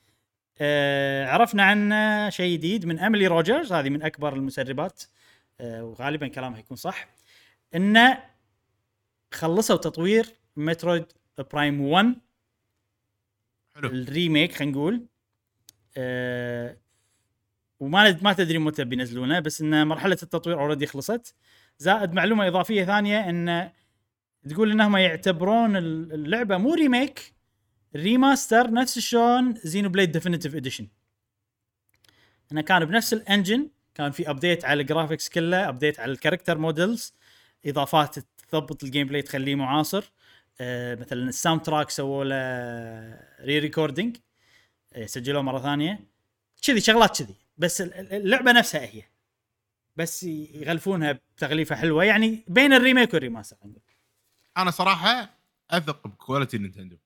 آه عرفنا عنه شيء جديد من أميلي روجرز. هذه من أكبر المسربات آه وغالبا كلامها يكون صح انه خلصوا تطوير مترويد برايم 1 حلو. الريميك خلينا نقول. آه وما ما تدري متى بينزلونه بس إن مرحلة التطوير اوريدي خلصت. زائد معلومة إضافية ثانية إن تقول إنهم يعتبرون ال- اللعبة مو ريميك ريماستر نفس شلون زينو بليد ديفينيتيف اديشن إنه كان بنفس الانجن كان في ابديت على الجرافيكس كله ابديت على الكاركتر مودلز إضافات تضبط الجيم بلاي تخليه معاصر. آه مثلا الساوند تراك سووا له ري ريكوردينج آه سجلوه مرة ثانية. كذي شغلات كذي. بس ال- ال- اللعبة نفسها هي. بس يغلفونها بتغليفة حلوة. يعني بين الريميك والريماستر. أنا صراحة أثق ب quality نينتندو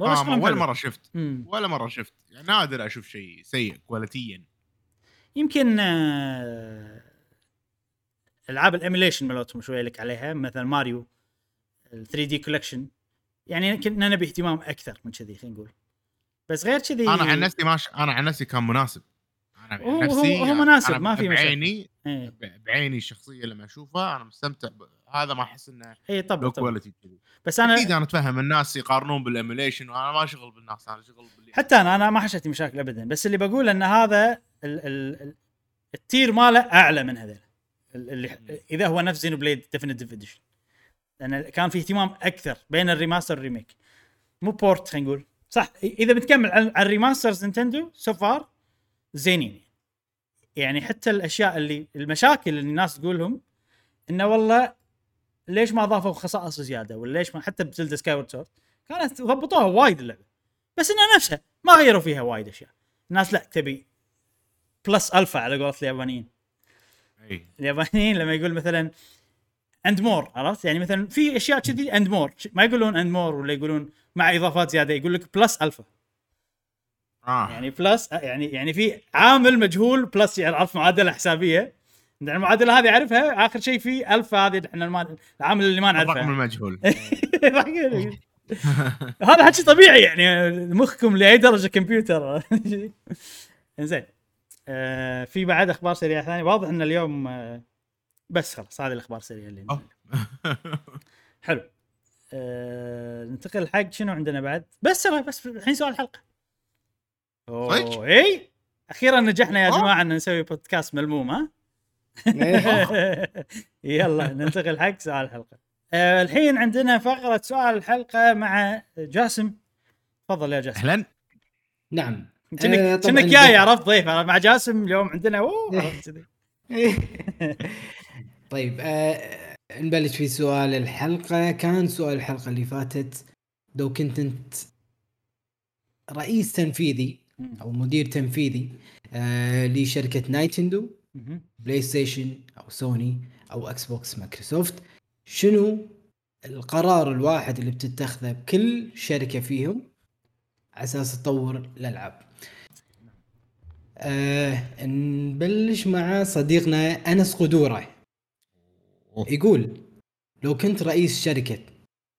آه ولا. مرة شفت مم. ولا مرة شفت يعني نادر أشوف شيء سيء quality يمكن آه، ألعاب ال emulation مالتهم شوية لك عليها مثلا ماريو ال 3D collection يعني كنا نبي اهتمام أكثر من كذي خلينا نقول بس غير كذي أنا عن نفسي ماش أنا عن نفسي كان مناسب أنا عن نفسي هو- هو مناسب، ما في مشاكل. بعيني إيه, بعيني الشخصية لما أشوفها أنا مستمتع. هذا ما أحس إنه إيه طبعا quality بس أنا أكيد أنا أتفهم الناس يقارنون بال emulation وأنا ما شغل بالناس أنا شغل باللي حتى أنا أنا ما حشتني مشاكل ابدا. بس اللي بقول إن هذا ال ال ال ال tier ماله أعلى من هذول ال- اللي إذا هو نفس Xenoblade Definitive Edition لأن كان في اهتمام أكثر بين ال remaster وال remake. مو port خلينا نقول. صح إذا بتكمل على على ال remasters نينتندو so far زينين. يعني حتى الأشياء اللي المشاكل اللي الناس تقولهم إنه والله ليش ما اضافوا خصائص زيادة؟ ولا ليش ما حتى ب Zelda Skyward Sword كانت ضبطوها وايد اللعبة. بس إنها نفسها ما غيروا فيها وايد أشياء. الناس لا تبي plus alpha على قولة اليابانيين. أي. اليابانيين لما يقول مثلا and more عرفت؟ يعني مثلا في أشياء كذي and more ما يقولون and more ولا يقولون مع إضافات زيادة يقول لك plus alpha آه. يعني plus يعني يعني في عامل مجهول plus يعني عرفت؟ معادلة حسابية. المعادلة هذه أعرفها؟ آخر شيء في الفا هذه إحنا العامل اللي ما الرقم نعرفه المجهول. هذا حكي طبيعي يعني مخكم لأي درجة كمبيوتر. زين آه في بعد أخبار سريعة ثانية. واضح إن اليوم آه بس خلاص هذه الأخبار السريعة اللي. حلو. آه ننتقل حق شنو عندنا بعد؟ بس بس الحين سؤال الحلقة؟ أوه إي. أخيرا نجحنا يا. جماعة إن نسوي بودكاست ملموم ها؟ يلا ننتقل حق سؤال الحلقة. آه الحين عندنا فقرة سؤال الحلقة مع جاسم. تفضل يا جاسم. أهلا. نعم. كأنك آه، كأنك جاي عرفت ضيف. مع جاسم اليوم عندنا أوه عرفت كذي. طيب آه نبلش في سؤال الحلقة. كان سؤال الحلقة اللي فاتت لو كنت أنت رئيس تنفيذي أو مدير تنفيذي آه لشركة نايتندو. بلاي ستيشن أو سوني أو إكس بوكس مايكروسوفت شنو القرار الواحد اللي بتتخذه بكل شركة فيهم على أساس تطور الألعاب؟ آه نبلش مع صديقنا أنس قدورة. يقول لو كنت رئيس شركة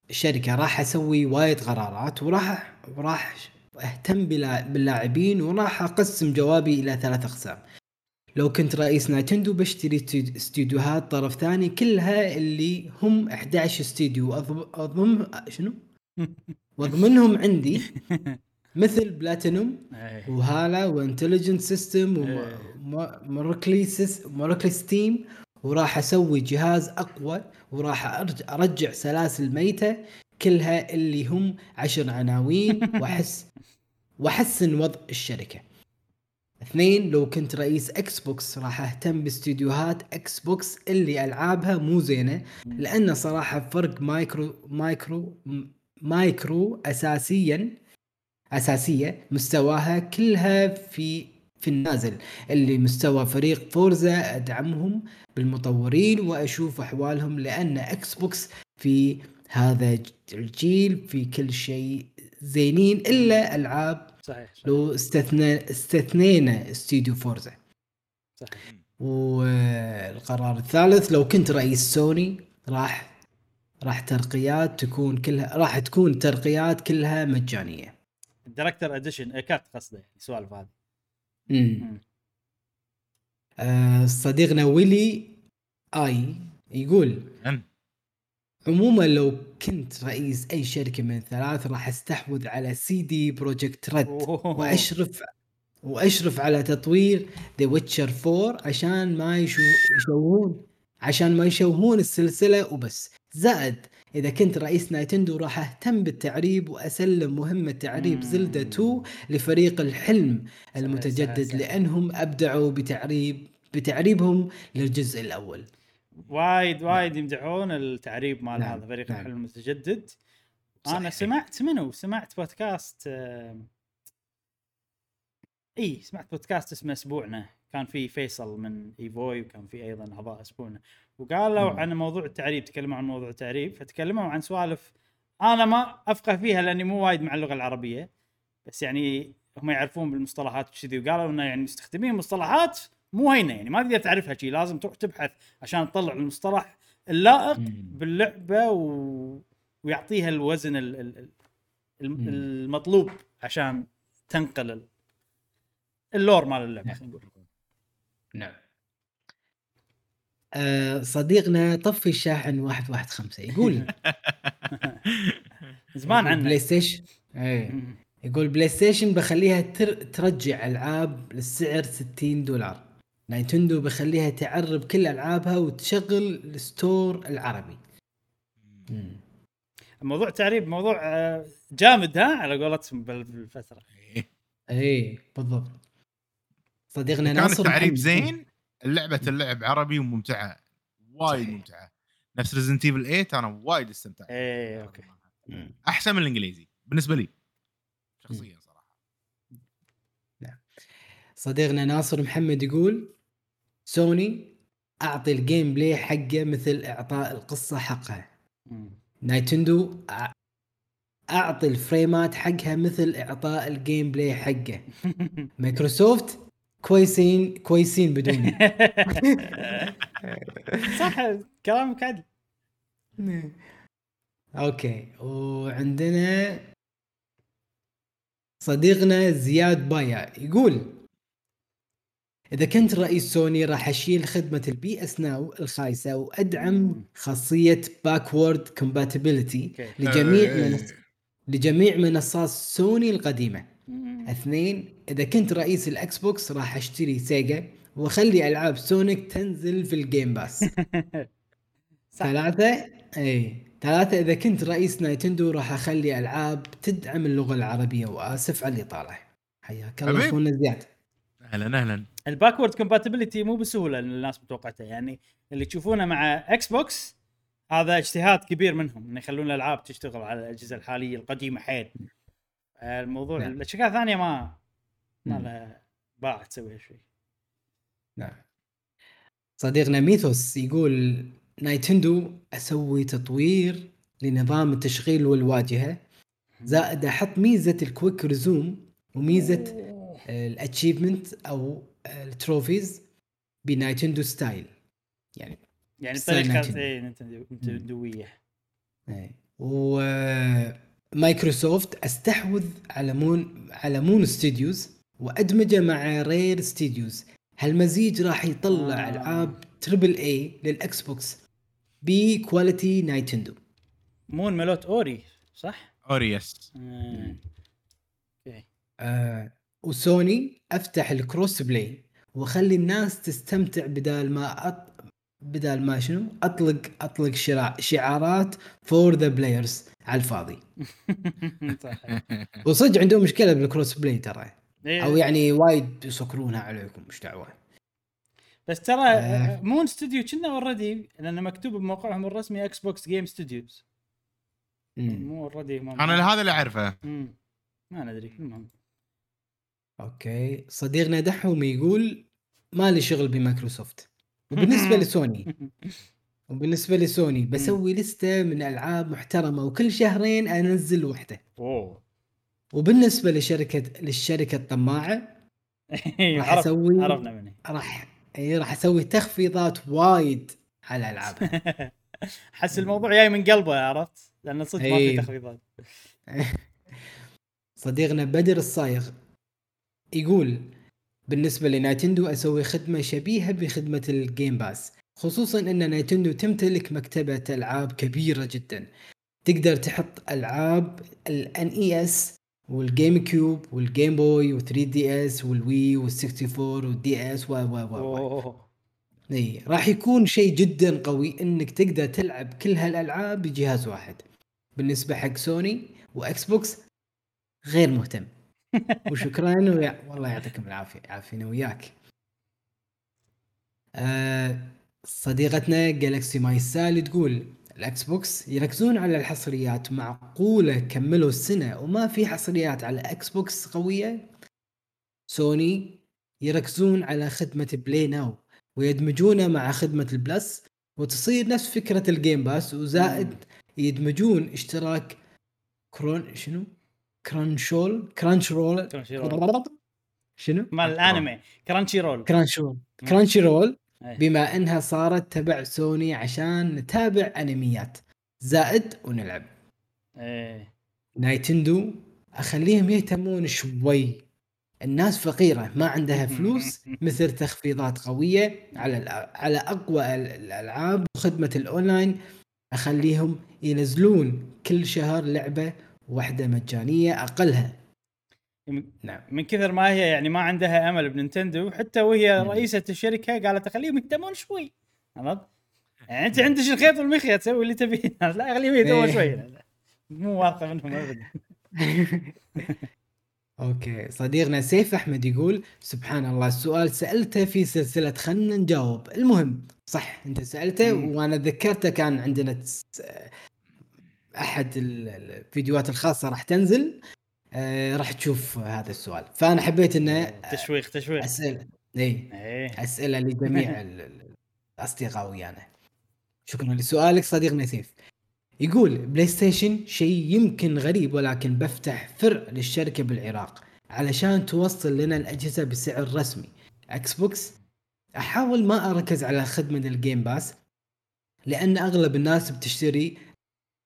الشركة راح أسوي وايد قرارات وراح وراح أهتم باللاعبين وراح أقسم جوابي إلى ثلاث أقسام. لو كنت رئيس نايتندو بشتري استديوهات طرف ثاني كلها اللي هم 11 استديو أضم... اضم شنو؟ وأضمنهم عندي مثل بلاتينوم إيه. وهال و Intelligent System إيه. و Mercury Mercury Steam وراح أسوي جهاز أقوى وراح أرجع سلاسل ميتة كلها اللي هم عشر عناوين واحس وأحسن وضع الشركة. اثنين لو كنت رئيس إكس بوكس راح أهتم باستديوهات إكس بوكس اللي ألعابها مو زينة لأن صراحة فرق مايكرو مايكرو مايكرو اساسيا أساسية مستواها كلها في في النازل. اللي مستوى فريق فورزا أدعمهم بالمطورين وأشوف أحوالهم لأن إكس بوكس في هذا الجيل في كل شيء زينين إلا ألعاب صحيح صحيح, لو استثنى استثنينا استوديو فورزا صحيح. والقرار الثالث لو كنت رئيس سوني راح راح ترقيات تكون كلها راح تكون ترقيات كلها مجانية. ال director edition cut قصده يعني سوالف هذه امم مم. آه صديقنا ويلي آي يقول. عموما لو كنت رئيس أي شركة من الثلاث راح أستحوذ على CD Projekt Red. وأشرف وأشرف على تطوير The Witcher 4 عشان ما يشو يشوهون عشان ما يشوهون السلسلة وبس زائد إذا كنت رئيس نايتندو راح أهتم بالتعريب وأسلم مهمة تعريب. زلدا 2 لفريق الحلم المتجدد. لأنهم أبدعوا بتعريب بتعريبهم للجزء الأول وايد وايد يمدحون التعريب مال نعم، هذا فريق نعم. الحلم المتجدد أنا. سمعت منو سمعت بودكاست آم، إي سمعت بودكاست اسمه أسبوعنا كان في فيصل من إيفوي وكان في أيضا اعضاء أسبوعنا وقالوا. عن موضوع التعريب تكلموا عن موضوع التعريب فتكلموا عن سوالف أنا ما أفقه فيها لأني مو وايد مع اللغة العربية بس يعني هم يعرفون بالمصطلحات وكذي وقالوا إنه يعني مستخدمين مصطلحات مو هينه يعني ما تقدر تعرفها شيء لازم تروح تبحث عشان تطلع المصطلح اللائق. باللعبة و... ويعطيها الوزن ال... ال... المطلوب عشان تنقل ال- ال lore مال اللعبة خلينا نقول. نعم. آه صديقنا طفي الشاحن 115 يقول زمان عنه بلاي ستيشن إيه. يقول بلاي ستيشن بخليها تر... ترجع ألعاب للسعر 60 دولار. نايتندو بخليها تعرب كل ألعابها وتشغل ال store العربي. مم. موضوع تعريب موضوع آه، جامد ها على قولتهم بال- بالفترة. إيه. بالضبط. صديقنا كان ناصر التعريب زين اللعبة اللعب عربي وممتعة وايد صحيح. ممتعة. نفس Resident Evil 8 أنا وايد استمتعت. إيه أوكي. مم. أحسن من الإنجليزي بالنسبة لي شخصيا صراحة. صديقنا ناصر محمد يقول سوني أعطي ال gameplay حقه مثل إعطاء القصة حقها. نايتندو أعطي الفريمات حقها مثل إعطاء ال gameplay حقه. مايكروسوفت كويسين كويسين بدوني صح كلامك عدل. أوكي وعندنا صديقنا زياد بايا يقول إذا كنت رئيس سوني راح أشيل خدمة ال PS Now الخايسة وأدعم خاصية backward compatibility. لجميع. منص... لجميع منصات سوني القديمة. اثنين إذا كنت رئيس الإكس بوكس راح أشتري سيجا وأخلي ألعاب سونيك تنزل في ال Game Pass صح. ثلاثة أي ثلاثة إذا كنت رئيس نايتندو راح أخلي ألعاب تدعم اللغة العربية وآسف على الإطالة حياك الله. أخونا زياد أهلا أهلا ال backward compatibility مو بسهولة اللي الناس متوقعته يعني اللي تشوفونه مع إكس بوكس هذا اجتهاد كبير منهم إنه يخلون الألعاب تشتغل على الأجهزة الحالية القديمة حيل. الموضوع نعم. الاشياء الثانية ما ما. لها باع تسويها شوي. نعم. صديقنا ميثوس يقول نايتندو أسوي تطوير لنظام التشغيل والواجهة. زائد أحط ميزة ال quick resume وميزة ال achievement أو ال trophies ب Nintendo style يعني يعني style طريقه نينتندو. إيه، إيه. ومايكروسوفت استحوذ على مون على Moon Studios وأدمجه مع Rare Studios هالمزيج راح يطلع آه. ألعاب triple A للاكس بوكس بكواليتي نايتندو مون ملوت أوري صح؟ اوريس آه. أوكي آه وسوني أفتح الكروس بلاي وأخلي الناس تستمتع بدال ما أط... بدال ما شنو؟ أطلق أطلق شرا... شعارات فور ذا بلايرز على الفاضي. وصدق عندهم مشكلة بالكروس بلاي ترى. إيه. أو يعني وايد يسكرونها عليكم مش دعوة؟ بس ترى آه. Moon Studio كنا already لأن مكتوب بموقعهم الرسمي Xbox Game Studios. مو already أنا هذا اللي أعرفه. ما ندري المهم. أوكي. صديقنا دحوم يقول ما لي شغل بمايكروسوفت. وبالنسبة لسوني. وبالنسبة لسوني. بسوي لستة من ألعاب محترمة وكل شهرين أنزل وحدة. أوه. وبالنسبة لشركة للشركة الطماعة راح عرف- أسوي عرفنا مني راح إي راح أسوي تخفيضات وايد على العاب حس الموضوع جاي من قلبه عرفت؟ لأن صدق ما في إيه. تخفيضات. صديقنا بدر الصايغ يقول بالنسبة لنينتندو أسوي خدمة شبيهة بخدمة ال Game Pass خصوصا أن نينتندو تمتلك مكتبة ألعاب كبيرة جدا. تقدر تحط ألعاب ال NES وال GameCube وال Game Boy و3DS وال Wii وال64 وال DS و و و إي راح يكون شيء جدا قوي إنك تقدر تلعب كل هالألعاب بجهاز واحد. بالنسبة حق سوني وإكس بوكس غير مهتم. وشكرا ويا... والله يعطيكم العافية. عافينا وياك. آه صديقتنا Galaxy ماي سالي تقول الاكس بوكس يركزون على الحصريات معقولة كملوا السنة وما في حصريات على إكس بوكس قوية؟ سوني يركزون على خدمة PlayStation Now ويدمجونه مع خدمة ال Plus وتصير نفس فكرة ال Game Pass وزائد يدمجون اشتراك كرون شنو؟ كرانشول كرانش رول Crunchyroll. شنو؟ مال الانمي. Crunchyroll كرانش رول Crunchyroll إيه. بما انها صارت تبع سوني عشان نتابع انميات. زائد ونلعب. إيه. نينتندو أخليهم يهتمون شوي. الناس فقيرة ما عندها فلوس مثل تخفيضات قوية على على أقوى ال- الألعاب وخدمة الأونلاين. أخليهم ينزلون كل شهر لعبة واحدة مجانية أقلها نعم من كثر ما هي يعني ما عندها أمل بنينتندو حتى وهي. رئيسة الشركة قالت خليهم يهتمون شوي عرفت؟ يعني أنت عندك الخيط والمخيط تسوي اللي تبيه لا خليهم يهتمون إيه. شوي. مو واثقة منهم ابدا أوكي صديقنا سيف أحمد يقول سبحان الله السؤال سألته في سلسلة خلنا نجاوب المهم صح أنت سألته. وأنا ذكرته كان عندنا أحد ال- الفيديوهات الخاصة راح تنزل آه راح تشوف هذا السؤال. فأنا حبيت إنه تشويق تشويق. أسئلة إي إيه. أسئلة لجميع ال- ال- الأصدقاء ويانا. شكرا لسؤالك صديقنا سيف يقول بلاي ستيشن شيء يمكن غريب ولكن بفتح فرع للشركة بالعراق علشان توصل لنا الأجهزة بسعر رسمي. إكس بوكس أحاول ما أركز على خدمة ال Game Pass لأن أغلب الناس بتشتري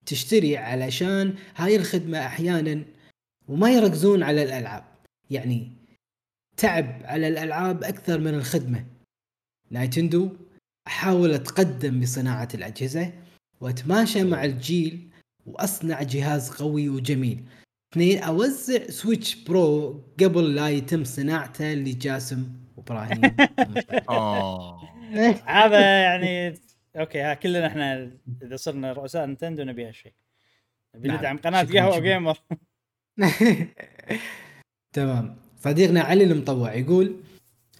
تشتري علشان هاي الخدمة أحيانا وما يركزون على الألعاب. يعني تعب على الألعاب أكثر من الخدمة. نينتندو أحاول أتقدم بصناعة الأجهزة وأتماشى مع الجيل وأصنع جهاز قوي وجميل. اثنين أوزع Switch Pro قبل لا يتم صناعته لجاسم وابراهيم اوه هذا يعني أوكي ها كلنا إحنا إذا صرنا رؤساء نينتندو نبي هالشيء. نبي نعم. ندعم قناة قهوة. gamer تمام. صديقنا علي المطوع يقول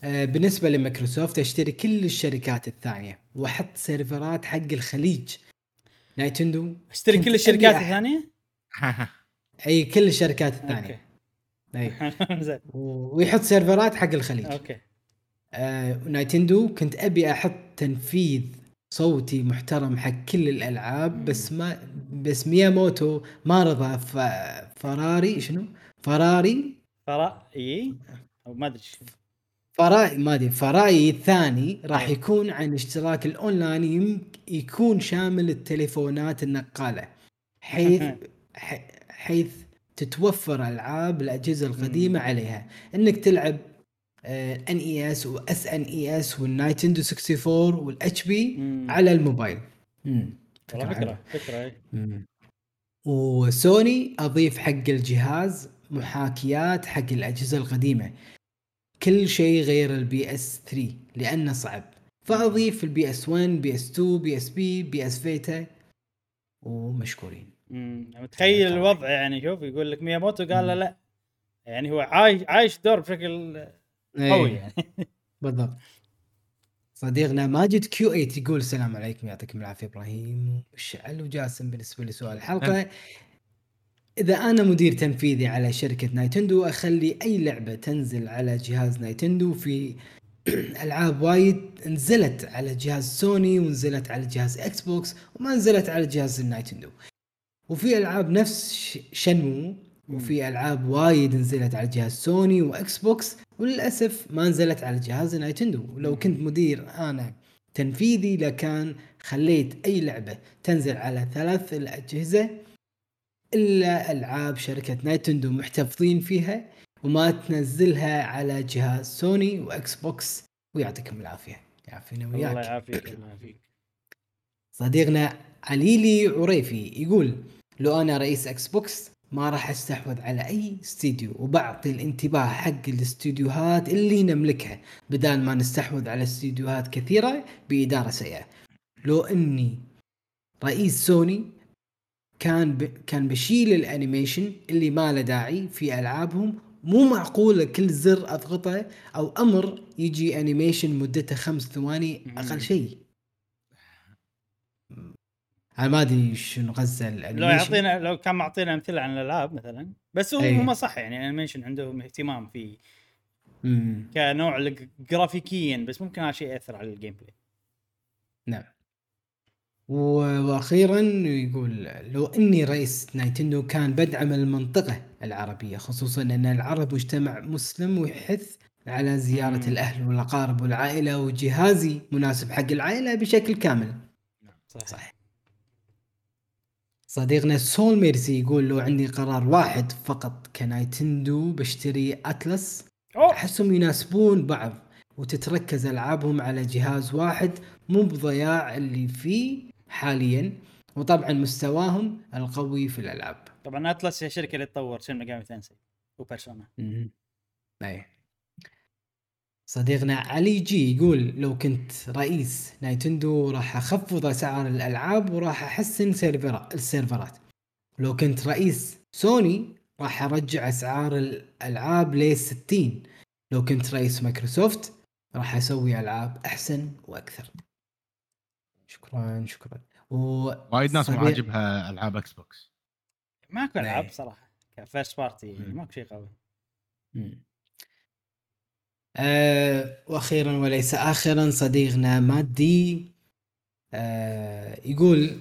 آه، بالنسبة لمايكروسوفت اشتري كل الشركات الثانية واحط سيرفرات حق الخليج. نينتندو اشتري كل الشركات الثانية؟ أي كل الشركات أوكي. الثانية. أي. و- ويحط سيرفرات حق الخليج. أوكي. آه نينتندو كنت أبي أحط تنفيذ صوتي محترم حق كل الألعاب بس ما بس مياموتو ما رضى ف... فراري شنو؟ فراري فرا إي أو ما أدري شو. فراي ما أدري فرايي الثاني راح إيه. يكون عن اشتراك الأونلاين يم- يكون شامل التليفونات النقالة حيث حيث تتوفر ألعاب الأجهزة القديمة عليها إنك تلعب ان اي اس واس ان اي اس والنايتندو 64 والاتش بي. على الموبايل فكرة فكرة إيه. وسوني أضيف حق الجهاز محاكيات حق الأجهزة القديمة كل شيء غير ال PS 3 لأنه صعب فأضيف ال PS 1 PS 2 PSP PS Vita ومشكورين مم. متخيل طبعاً. الوضع يعني شوف يقول لك مياموتو قال له. لا يعني هو عايش عايش دور بشكل قوي إيه. يعني. بالضبط. صديقنا ماجد Q 8 يقول السلام عليكم يعطيكم العافية إبراهيم وشعل وجاسم بالنسبة لسؤال الحلقة. إذا أنا مدير تنفيذي على شركة نايتندو أخلي أي لعبة تنزل على جهاز نايتندو. في ألعاب وايد نزلت على جهاز سوني ونزلت على جهاز إكس بوكس وما نزلت على جهاز النايتندو. وفي ألعاب نفس شنمو وفي ألعاب وايد نزلت على جهاز سوني وإكس بوكس وللأسف ما نزلت على جهاز نايتندو. ولو كنت مدير أنا تنفيذي لكان خليت أي لعبة تنزل على ثلاث الأجهزة إلا ألعاب شركة نايتندو محتفظين فيها وما تنزلها على جهاز سوني وإكس بوكس. ويعطيكم العافية. يعافينا الله وياك. يعافيك الله يعافيك. صديقنا عليلي عريفي يقول لو أنا رئيس إكس بوكس ما راح أستحوذ على أي استديو وبعطي الانتباه حق الاستديوهات اللي نملكها بدال ما نستحوذ على استديوهات كثيرة بإدارة سيئة لو إني رئيس سوني كان ب... كان بشيل ال animation اللي ما له داعي في ألعابهم مو معقوله كل زر أضغطه أو أمر يجي animation مدته خمس ثواني أقل. شيء أنا ما أدري شنو غرضه لو يعطينا لو كان معطينا أمثلة عن الألعاب مثلا بس هو أي. هم صح يعني animation عندهم اهتمام فيه. مم. كنوع جرافيكيا بس ممكن هذا شيء يأثر على ال gameplay نعم وأخيرا يقول لو إني رئيس نايتندو كان بدعم المنطقة العربية خصوصا أن العرب مجتمع مسلم ويحث على زيارة مم. الأهل والأقارب والعائلة وجهازي مناسب حق العائلة بشكل كامل. صح, صح صديقنا سول ميرسي يقول لو عندي قرار واحد فقط كنايتندو بشتري أتلس. أحسهم يناسبون بعض وتتركز ألعابهم على جهاز واحد مو بضياع اللي فيه حاليا وطبعا مستواهم القوي في الألعاب. طبعا أتلس هي الشركة اللي تطور Shin Megami Tensei وبيرسونا أي. صديقنا علي جي يقول لو كنت رئيس نايتندو راح أخفض أسعار الألعاب وراح أحسن سيرفرا- السيرفرات. لو كنت رئيس سوني راح أرجع أسعار الألعاب ل 60 لو كنت رئيس مايكروسوفت راح أسوي ألعاب أحسن وأكثر. شكرا شكرا. و وايد ناس صديق- عاجبها ألعاب إكس بوكس ماكو ألعاب إيه. صراحة. ك first party يعني. ماكو شيء قوي. مم. آه وأخيرا وليس اخرا صديقنا مادي آه يقول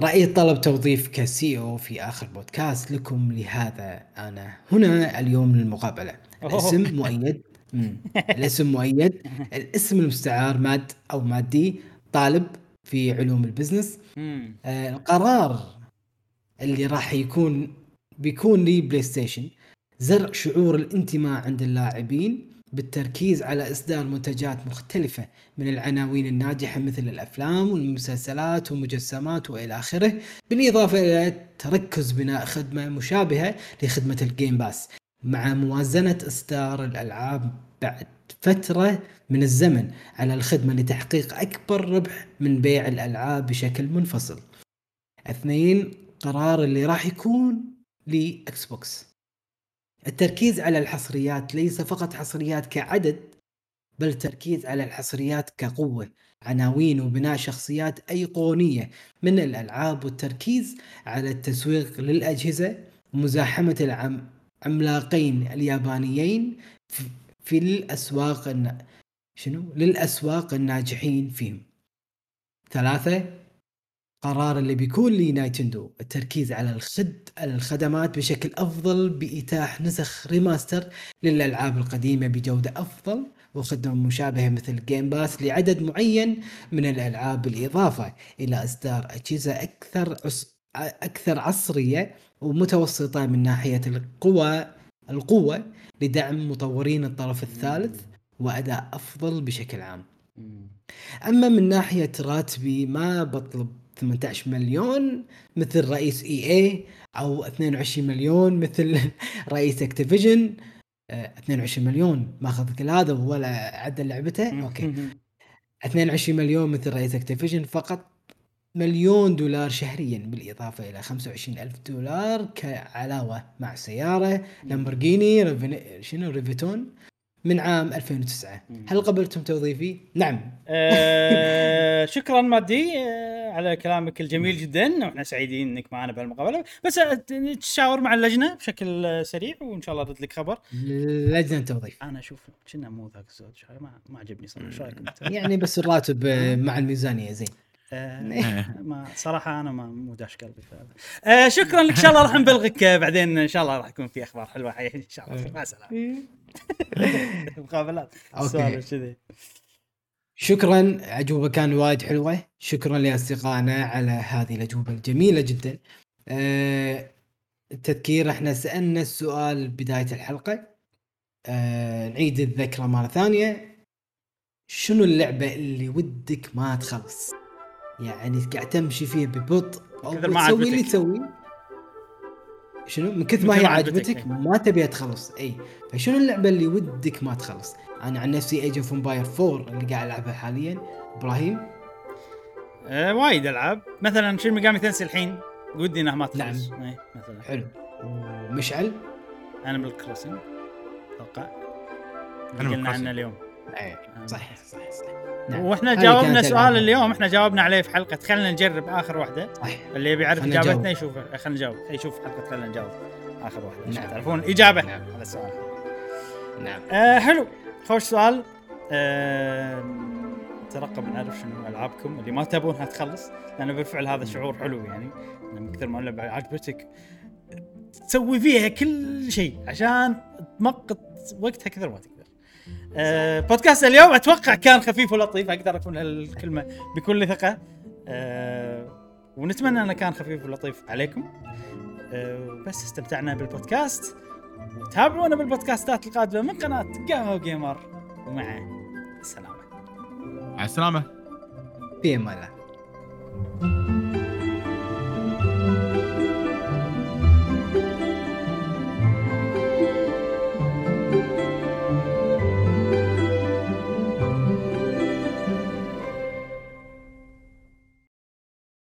رأيي طلب توظيف ك CEO في آخر بودكاست لكم لهذا أنا هنا اليوم للمقابلة. الاسم مؤيد. الاسم مؤيد. الاسم المستعار ماد أو مادي طالب في علوم ال business. آه، القرار اللي راح يكون بيكون لي بلاي ستيشن زرع شعور الانتماء عند اللاعبين بالتركيز على إصدار منتجات مختلفة من العناوين الناجحة مثل الأفلام والمسلسلات والمجسمات وإلى آخره بالإضافة إلى تركز بناء خدمة مشابهة لخدمة ال Game Pass مع موازنة إصدار الألعاب بعد فترة من الزمن على الخدمة لتحقيق أكبر ربح من بيع الألعاب بشكل منفصل. اثنين قرار اللي راح يكون لإكس بوكس. التركيز على الحصريات ليس فقط حصريات كعدد بل تركيز على الحصريات كقوة، عناوين وبناء شخصيات أيقونية من الألعاب والتركيز على التسويق للأجهزة ومزاحمة العم عملاقين اليابانيين في- الن... شنو؟ للأسواق الناجحين فيهم. ثلاثة قرار اللي بيكون لي نايتندو التركيز على الخد الخدمات بشكل أفضل باتاح نسخ remaster للألعاب القديمة بجودة أفضل وخدمة مشابهة مثل Game Pass لعدد معين من الألعاب بالإضافة إلى إصدار أجهزة أكثر عص... أكثر عصرية ومتوسطة من ناحية القوى القوة لدعم مطورين الطرف الثالث وأداء أفضل بشكل عام. أما من ناحية راتبي ما بطلب 18 مليون مثل رئيس EA أو 22 مليون مثل رئيس Activision 22 مليون ماخذ كل هذا ولا عدل لعبته؟ okay. 22 مليون مثل رئيس Activision فقط مليون دولار شهريا بالإضافة إلى 25 ألف دولار كعلاوة مع سيارة لامبورجيني شنو؟ Reventon من عام 2009 هل قبلتم توظيفي؟ نعم. آه، شكرا مادي. آه، على كلامك الجميل جدا وإحنا سعيدين إنك معنا بهالمقابلة. بس آه، تشاور مع اللجنة بشكل آه، سريع وإن شاء الله أرد لك خبر. لجنة توظيف. أنا أشوف كنا مو ذاك الزود ما ما عجبني صراحة. إيش رأيكم؟ يعني بس الراتب آه، مع الميزانية زين. آه، ما صراحة أنا ما مو داش قلبي آه، شكرا لك إن شاء الله راح نبلغك آه، بعدين إن شاء الله راح يكون في أخبار حلوة. إن شاء الله. مع السلامة. مقابلات. سوالف كذي. شكرا أجوبة كان وايد حلوة. شكرا لأصدقائنا على هذه الأجوبة الجميلة جدا. أه التذكير إحنا سألنا السؤال بداية الحلقة. أه نعيد الذكرى مرة ثانية. شنو اللعبة اللي ودك ما تخلص؟ يعني قاعد تمشي فيها ببطء ما تسوي اللي عجبتك. تسوي شنو؟ من كثر ما هي عجبتك إيه. ما تبيها تخلص. إي فشنو اللعبة اللي ودك ما تخلص؟ أنا عن نفسي Age of Empires 4 اللي قاعد ألعبها حاليا. إبراهيم؟ آه، وايد ألعاب. مثلا Shin Megami Tensei الحين. ودي انها ما تخلص. نعم. إيه، مثلا. حلو. ومشعل؟ Animal Crossing أتوقع. قلنا. عنه اليوم. اي صح صح صح وإحنا هذه جاوبنا سؤال. اليوم إحنا جاوبنا عليه في حلقة. خلينا نجرب آخر واحدة. صح اللي يبي يعرف خلنا إجابتنا نجاوب. يشوف خلينا نجاوب. يشوف حلقة خلينا نجاوب آخر واحدة. نعم. تعرفون إجابة نعم. على السؤال. نعم. آه حلو. خوش سؤال آه ترقب نعرف شنو ألعابكم اللي ما تبونها تخلص لأن بالفعل هذا شعور حلو يعني من كثر ما اللعبه عجبتك تسوي فيها كل شيء عشان تمقط وقتها كثر ما تقدر. آه بودكاست اليوم أتوقع كان خفيف ولطيف أقدر أكون هالكلمه بكل ثقة. آه ونتمنى أنه كان خفيف ولطيف عليكم. آه بس استمتعنا بالبودكاست وتابعونا بالبودكاستات القادمة من قناة قهوة جيمر. ومع السلامة. على السلامة. في أمان الله.